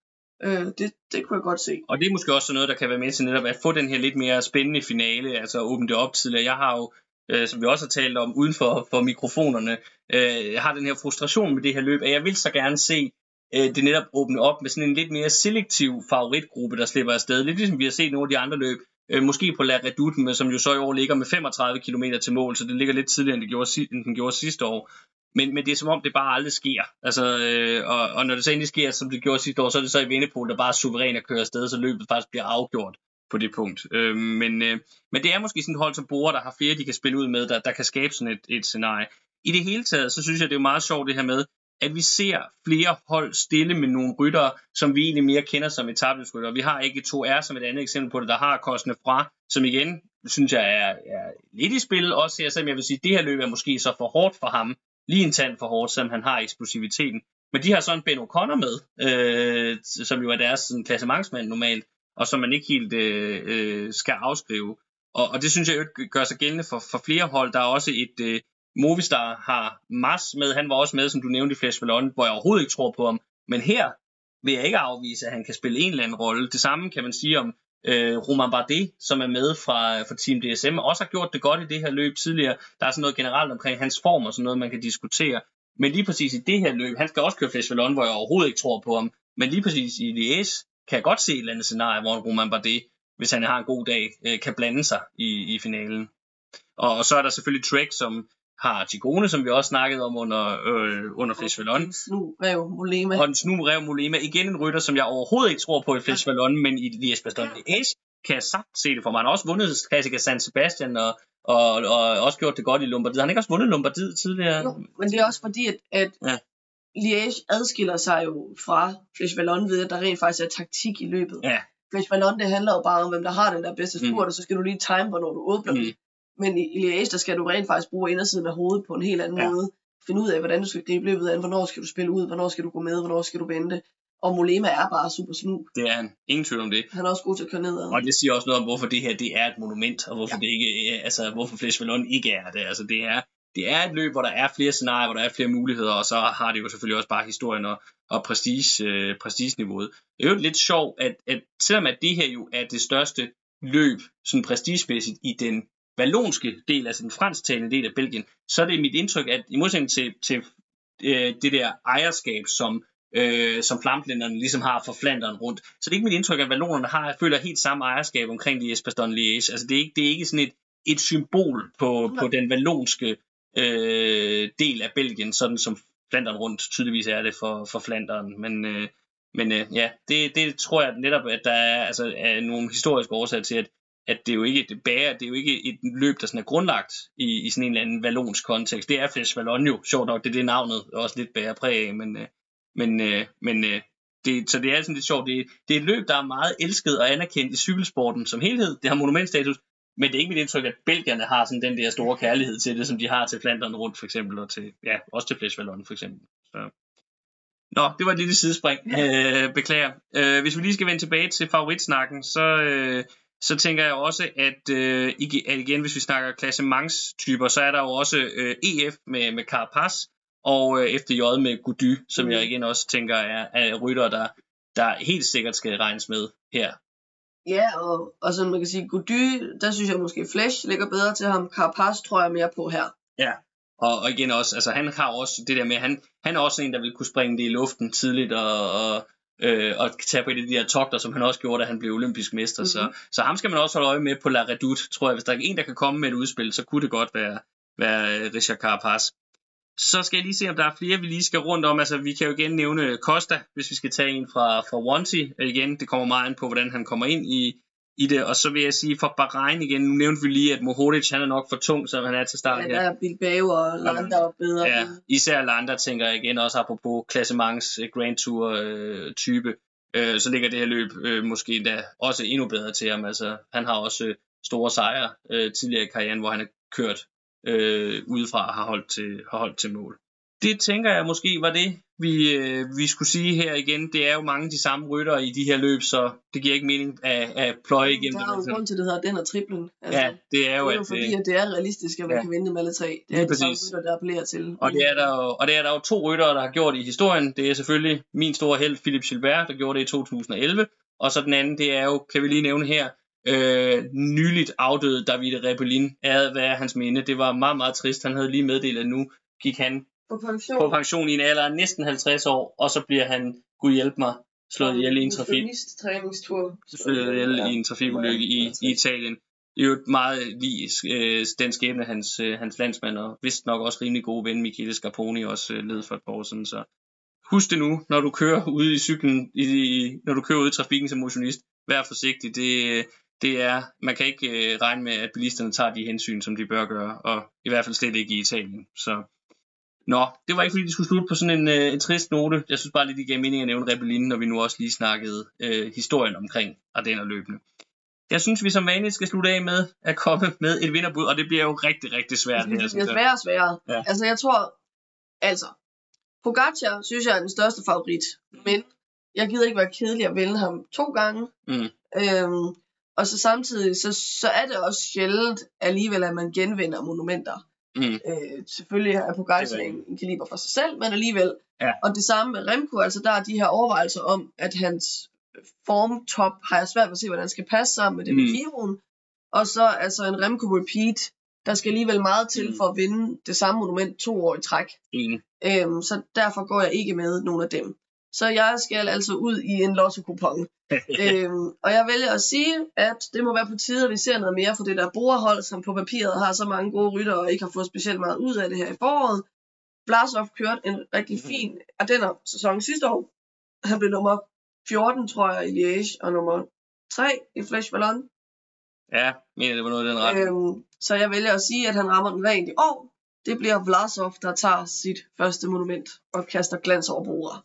Øh, det, det kunne jeg godt se. Og det er måske også noget, der kan være med til netop at få den her lidt mere spændende finale, altså åbne det op tidligere. Jeg har jo, øh, som vi også har talt om uden for, for mikrofonerne, øh, jeg har den her frustration med det her løb, at jeg vil så gerne se øh, det netop åbne op med sådan en lidt mere selektiv favoritgruppe, der slipper afsted. Lidt ligesom vi har set nogle af de andre løb, øh, måske på La Redoute, men som jo så i år ligger med 35 km til mål, så det ligger lidt tidligere, end, det gjorde, end den gjorde sidste år. Men, men det er som om, det bare aldrig sker. Altså, øh, og, og når det så endelig sker, som det gjorde sidste år, så er det så i Vindepol, der bare er suveræn at køre afsted, så løbet faktisk bliver afgjort på det punkt. Øh, men, øh, men det er måske sådan et hold som Bora, der har flere, de kan spille ud med, der, der kan skabe sådan et, et scenarie. I det hele taget, så synes jeg, det er meget sjovt det her med, at vi ser flere hold stille med nogle ryttere, som vi egentlig mere kender som etablesrytter. Vi har ikke 2R som et andet eksempel på det, der har Kostne fra, som igen, synes jeg er, er lidt i spil også her, selvom jeg vil sige, at det her løb er måske så for hårdt for ham, lige en tand for hårdt, selvom han har eksplosiviteten. Men de har sådan Ben O'Connor med, øh, som jo er deres sådan, klassementsmand normalt, og som man ikke helt øh, øh, skal afskrive. Og, og det synes jeg jo gør sig gældende for, for flere hold. Der er også et øh, Movistar har Mars med. Han var også med, som du nævnte i Flash Ballon, hvor jeg overhovedet ikke tror på ham. Men her vil jeg ikke afvise, at han kan spille en eller anden rolle. Det samme kan man sige om øh, Roman Bardet, som er med fra, fra Team DSM, også har gjort det godt i det her løb tidligere. Der er sådan noget generelt omkring hans form og sådan noget, man kan diskutere. Men lige præcis i det her løb, han skal også køre Flash Ballon, hvor jeg overhovedet ikke tror på ham. Men lige præcis i Liège kan jeg godt se et eller andet scenarie, hvor Roman Bardet, hvis han har en god dag, øh, kan blande sig i, i finalen. Og, og så er der selvfølgelig Trek, som har Tigone, som vi også snakkede om under, øh, under Flash Ballon. Nu Rev Molema. Og den snu Rev Molema, igen en rytter, som jeg overhovedet ikke tror på i Flash Ballon, men i Liège Bastogne Liège kan jeg sagt se det for mig. Han har også vundet Classica San Sebastian, og, og, og også gjort det godt i Lombardiet. Han har ikke også vundet Lombardiet tidligere? Jo, men det er også fordi, at, at Ja. Liège adskiller sig jo fra Fleche Vallon ved, at der rent faktisk er taktik i løbet. Ja. Flash Ballon, det handler jo bare om, hvem der har den der bedste Mm. spurt, og så skal du lige time, hvornår du åbner Mm. Men i, i der skal du rent faktisk bruge indersiden af hovedet på en helt anden Ja. måde. Finde ud af, hvordan du skal gribe løbet an, hvornår skal du spille ud, hvornår skal du gå med, hvornår skal du vente. Og Molema er bare super snu. Det er han. Ingen tvivl om det. Han er også god til at køre nedad. Og det siger også noget om, hvorfor det her det er et monument, og hvorfor Ja. det ikke, er- altså hvorfor Flash Ballon ikke er det. Altså det er, det er et løb, hvor der er flere scenarier, hvor der er flere muligheder, og så har det jo selvfølgelig også bare historien og, og prestige, øh, prestigeniveauet. Det er jo lidt sjovt, at, at selvom at det her jo er det største løb, sådan prestigemæssigt, i den vallonske del, altså den fransktalende del af Belgien, så er det mit indtryk, at i modsætning til, til øh, det der ejerskab, som øh, som flamlænderne ligesom har for Flanderen rundt. Så det er ikke mit indtryk, at vallonerne har, føler helt samme ejerskab omkring Liège Bastogne Liège. Altså det er ikke, det er ikke sådan et, et symbol på, Nej. på den vallonske øh, del af Belgien, sådan som Flanderen rundt tydeligvis er det for, for Flanderen. Men, øh, men øh, ja, det, det tror jeg netop, at der er, altså, er nogle historiske årsager til, at, at det er jo ikke det bærer, det er jo ikke et løb, der sådan er grundlagt i, i sådan en eller anden vallonsk kontekst. Det er Flash Vallon jo, sjovt nok, det er det navnet også lidt bærer præg af, men, øh, men, øh, men øh, det, så det er sådan lidt sjovt. Det, det er et løb, der er meget elsket og anerkendt i cykelsporten som helhed. Det har monumentstatus, men det er ikke mit indtryk, at belgierne har sådan den der store kærlighed til det, som de har til Flandern rundt for eksempel, og til, ja, også til Flash Vallon for eksempel. Så. Nå, det var et lille sidespring. Øh, beklager. Øh, hvis vi lige skal vende tilbage til favoritsnakken, så, øh, så tænker jeg også, at, øh, at igen, hvis vi snakker klassementstyper, så er der jo også øh, EF med, med Carapaz, og øh, FDJ med Gody, som Mm. jeg igen også tænker er, er rytter, der, der helt sikkert skal regnes med her. Ja, og, og sådan man kan sige, Gody, der synes jeg måske Flash ligger bedre til ham. Carapaz tror jeg mere på her. Og, og igen også, altså han har også det der med, han, han er også en, der vil kunne springe det i luften tidligt og, og, øh, og tage på et af de der togter, som han også gjorde, da han blev olympisk mester. Mm-hmm. Så, Mhm. så ham skal man også holde øje med på La Redoute, tror jeg. Hvis der er en, der kan komme med et udspil, så kunne det godt være, være øh, Richard Carapaz. Så skal jeg lige se, om der er flere, vi lige skal rundt om. Altså, vi kan jo igen nævne Costa, hvis vi skal tage en fra, fra Wanty. Igen, det kommer meget an på, hvordan han kommer ind i, i det. Og så vil jeg sige, for Bahrain igen, nu nævnte vi lige, at Mohoric, han er nok for tung, som han er til start Ja, her. der er Bilbao og Landau bedre. Ja, især Landa tænker jeg igen også apropos klassements øh, Grand Tour øh, type, øh, så ligger det her løb øh, måske endda også endnu bedre til ham. Altså, han har også øh, store sejre øh, tidligere i karrieren, hvor han har kørt øh, udefra og har holdt til, har holdt til mål. Det tænker jeg måske var det, vi, øh, vi skulle sige her igen. Det er jo mange af de samme rytter i de her løb, så det giver ikke mening at, at pløje igennem Der er jo grund til, det hedder den og triplen. Altså, Ja, det er jo, det er jo at, fordi, at det er realistisk, at man ja. kan vinde med alle tre. Det Lige er de samme præcis. rytter, der appellerer til. Og det, er der jo, og det er der jo to ryttere, der har gjort i historien. Det er selvfølgelig min store held, Philip Gilbert, der gjorde det i 2011. Og så den anden, det er jo, kan vi lige nævne her, øh, nyligt afdøde David Rebellin. Hvad er hans minde? Det var meget, meget trist. Han havde lige meddelt, at nu gik han På pension. på pension i en alder af næsten 50 år, og så bliver han, gud hjælp mig, slået ihjel i en trafik træningstur. slået ihjel i en trafikulykke i, i Italien. Det er jo et meget lige øh, den skæbne, hans, øh, hans landsmand, og vist nok også rimelig gode ven, Michele Scarponi, også øh, led for et par år siden. Så husk det nu, når du kører ude i cyklen, i, i, når du kører ude i trafikken som motionist, vær forsigtig. Det, det er, man kan ikke øh, regne med, at bilisterne tager de hensyn, som de bør gøre, og i hvert fald slet ikke i Italien. Så Nå, det var ikke fordi, de skulle slutte på sådan en, øh, en trist note. Jeg synes bare lige, det gav mening at nævne Rebellin, når vi nu også lige snakkede øh, historien omkring Ardenner-løbende. Jeg synes, vi som vanligt skal slutte af med at komme med et vinderbud, og det bliver jo rigtig, rigtig svært. Det her, bliver sværere og sværere. Ja. Altså, jeg tror, altså, Pogacar synes jeg er den største favorit, men jeg gider ikke være kedelig at vælge ham to gange. Mm. Øhm, og så samtidig, så, så er det også sjældent alligevel, at man genvinder monumenter. Mm. Øh, selvfølgelig er Pogacar en, en kaliber for sig selv, men alligevel. Ja. Og det samme med Remco, altså der er de her overvejelser om, at hans formtop har jeg svært ved at se, hvordan skal passe sammen med det med Mm. Giroen. Og så altså en Remco repeat, der skal alligevel meget til Mm. for at vinde det samme monument to år i træk. Enig. Øhm, så derfor går jeg ikke med nogen af dem. Så jeg skal altså ud i en lotto-kupon. øhm, og jeg vælger at sige, at det må være på tide, at vi ser noget mere fra det der borerhold, som på papiret har så mange gode rytter og ikke har fået specielt meget ud af det her i foråret. Blasov kørte en rigtig fin Ardenner sæson sidste år. Han blev nummer 14, tror jeg, i Liège, og nummer 3 i Flash Ballon. ja, mener det var noget i den retning. Øhm, så jeg vælger at sige, at han rammer den rent i år. Det bliver Vlasov, der tager sit første monument og kaster glans over bordet.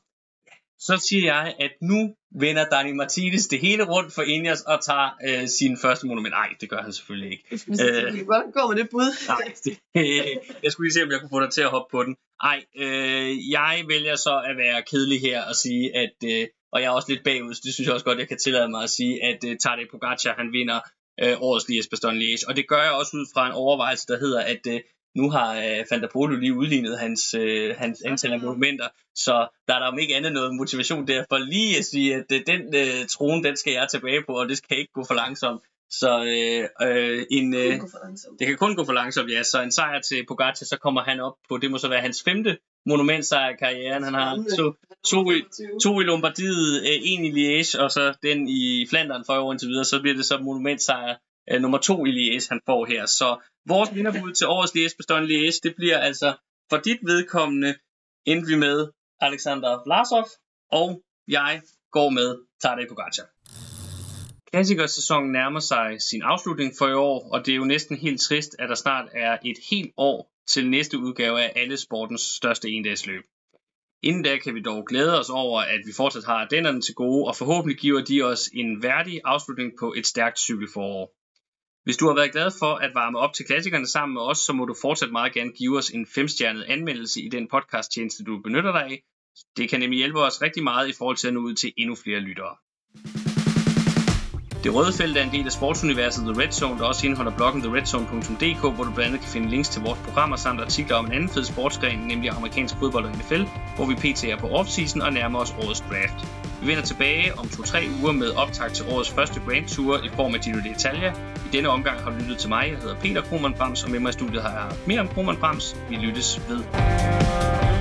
Så siger jeg, at nu vender Dani Martinez det hele rundt for Ineos og tager øh, sin første monument. Nej, det gør han selvfølgelig ikke. Øh, Hvordan går med det bud? Nej, det, jeg skulle lige se, om jeg kunne få dig til at hoppe på den. Nej, øh, jeg vælger så at være kedelig her og sige, at, øh, og jeg er også lidt bagud, så det synes jeg også godt, jeg kan tillade mig at sige, at øh, Tadej Pogacar, han vinder øh, årets Lies Bastogne Liège. Og det gør jeg også ud fra en overvejelse, der hedder, at øh, nu har øh, Van der Polo lige udlignet hans, øh, hans antal af monumenter, så der er der om ikke andet noget motivation der for lige at sige, at øh, den øh, trone, den skal jeg tilbage på, og det skal ikke gå for langsomt. Så øh, øh, en, øh, det kan kun gå for langsomt, ja. Så en sejr til Pogacar, så kommer han op på, det må så være hans femte monumentsejr i karrieren. Han har to, to, i, to i Lombardiet, øh, en i Liège, og så den i Flandern for år indtil videre. Så bliver det så monumentsejr øh, nummer to i Lies, han får her. Så vores vinderbud til årets Liège bestående Lies, det bliver altså for dit vedkommende endte vi med Alexander Vlasov, og jeg går med Tadej Pogacar. Klassikersæsonen nærmer sig sin afslutning for i år, og det er jo næsten helt trist, at der snart er et helt år til næste udgave af alle sportens største endagsløb. Inden da kan vi dog glæde os over, at vi fortsat har dennerne til gode, og forhåbentlig giver de os en værdig afslutning på et stærkt cykelforår. Hvis du har været glad for at varme op til klassikerne sammen med os, så må du fortsat meget gerne give os en femstjernet anmeldelse i den podcasttjeneste, du benytter dig af. Det kan nemlig hjælpe os rigtig meget i forhold til at nå ud til endnu flere lyttere. Det røde felt er en del af sportsuniverset The Red Zone, der også indeholder bloggen theredzone.dk, hvor du blandt andet kan finde links til vores programmer samt artikler om en anden fed sportsgren, nemlig amerikansk fodbold og NFL, hvor vi pt. er på offseason og nærmer os årets draft. Vi vender tilbage om 2-3 uger med optag til årets første Grand Tour i form af Giro d'Italia. I denne omgang har du lyttet til mig. Jeg hedder Peter Krohmann Brams, og med mig i studiet har jeg mere om Krohmann Brams. Vi lyttes ved.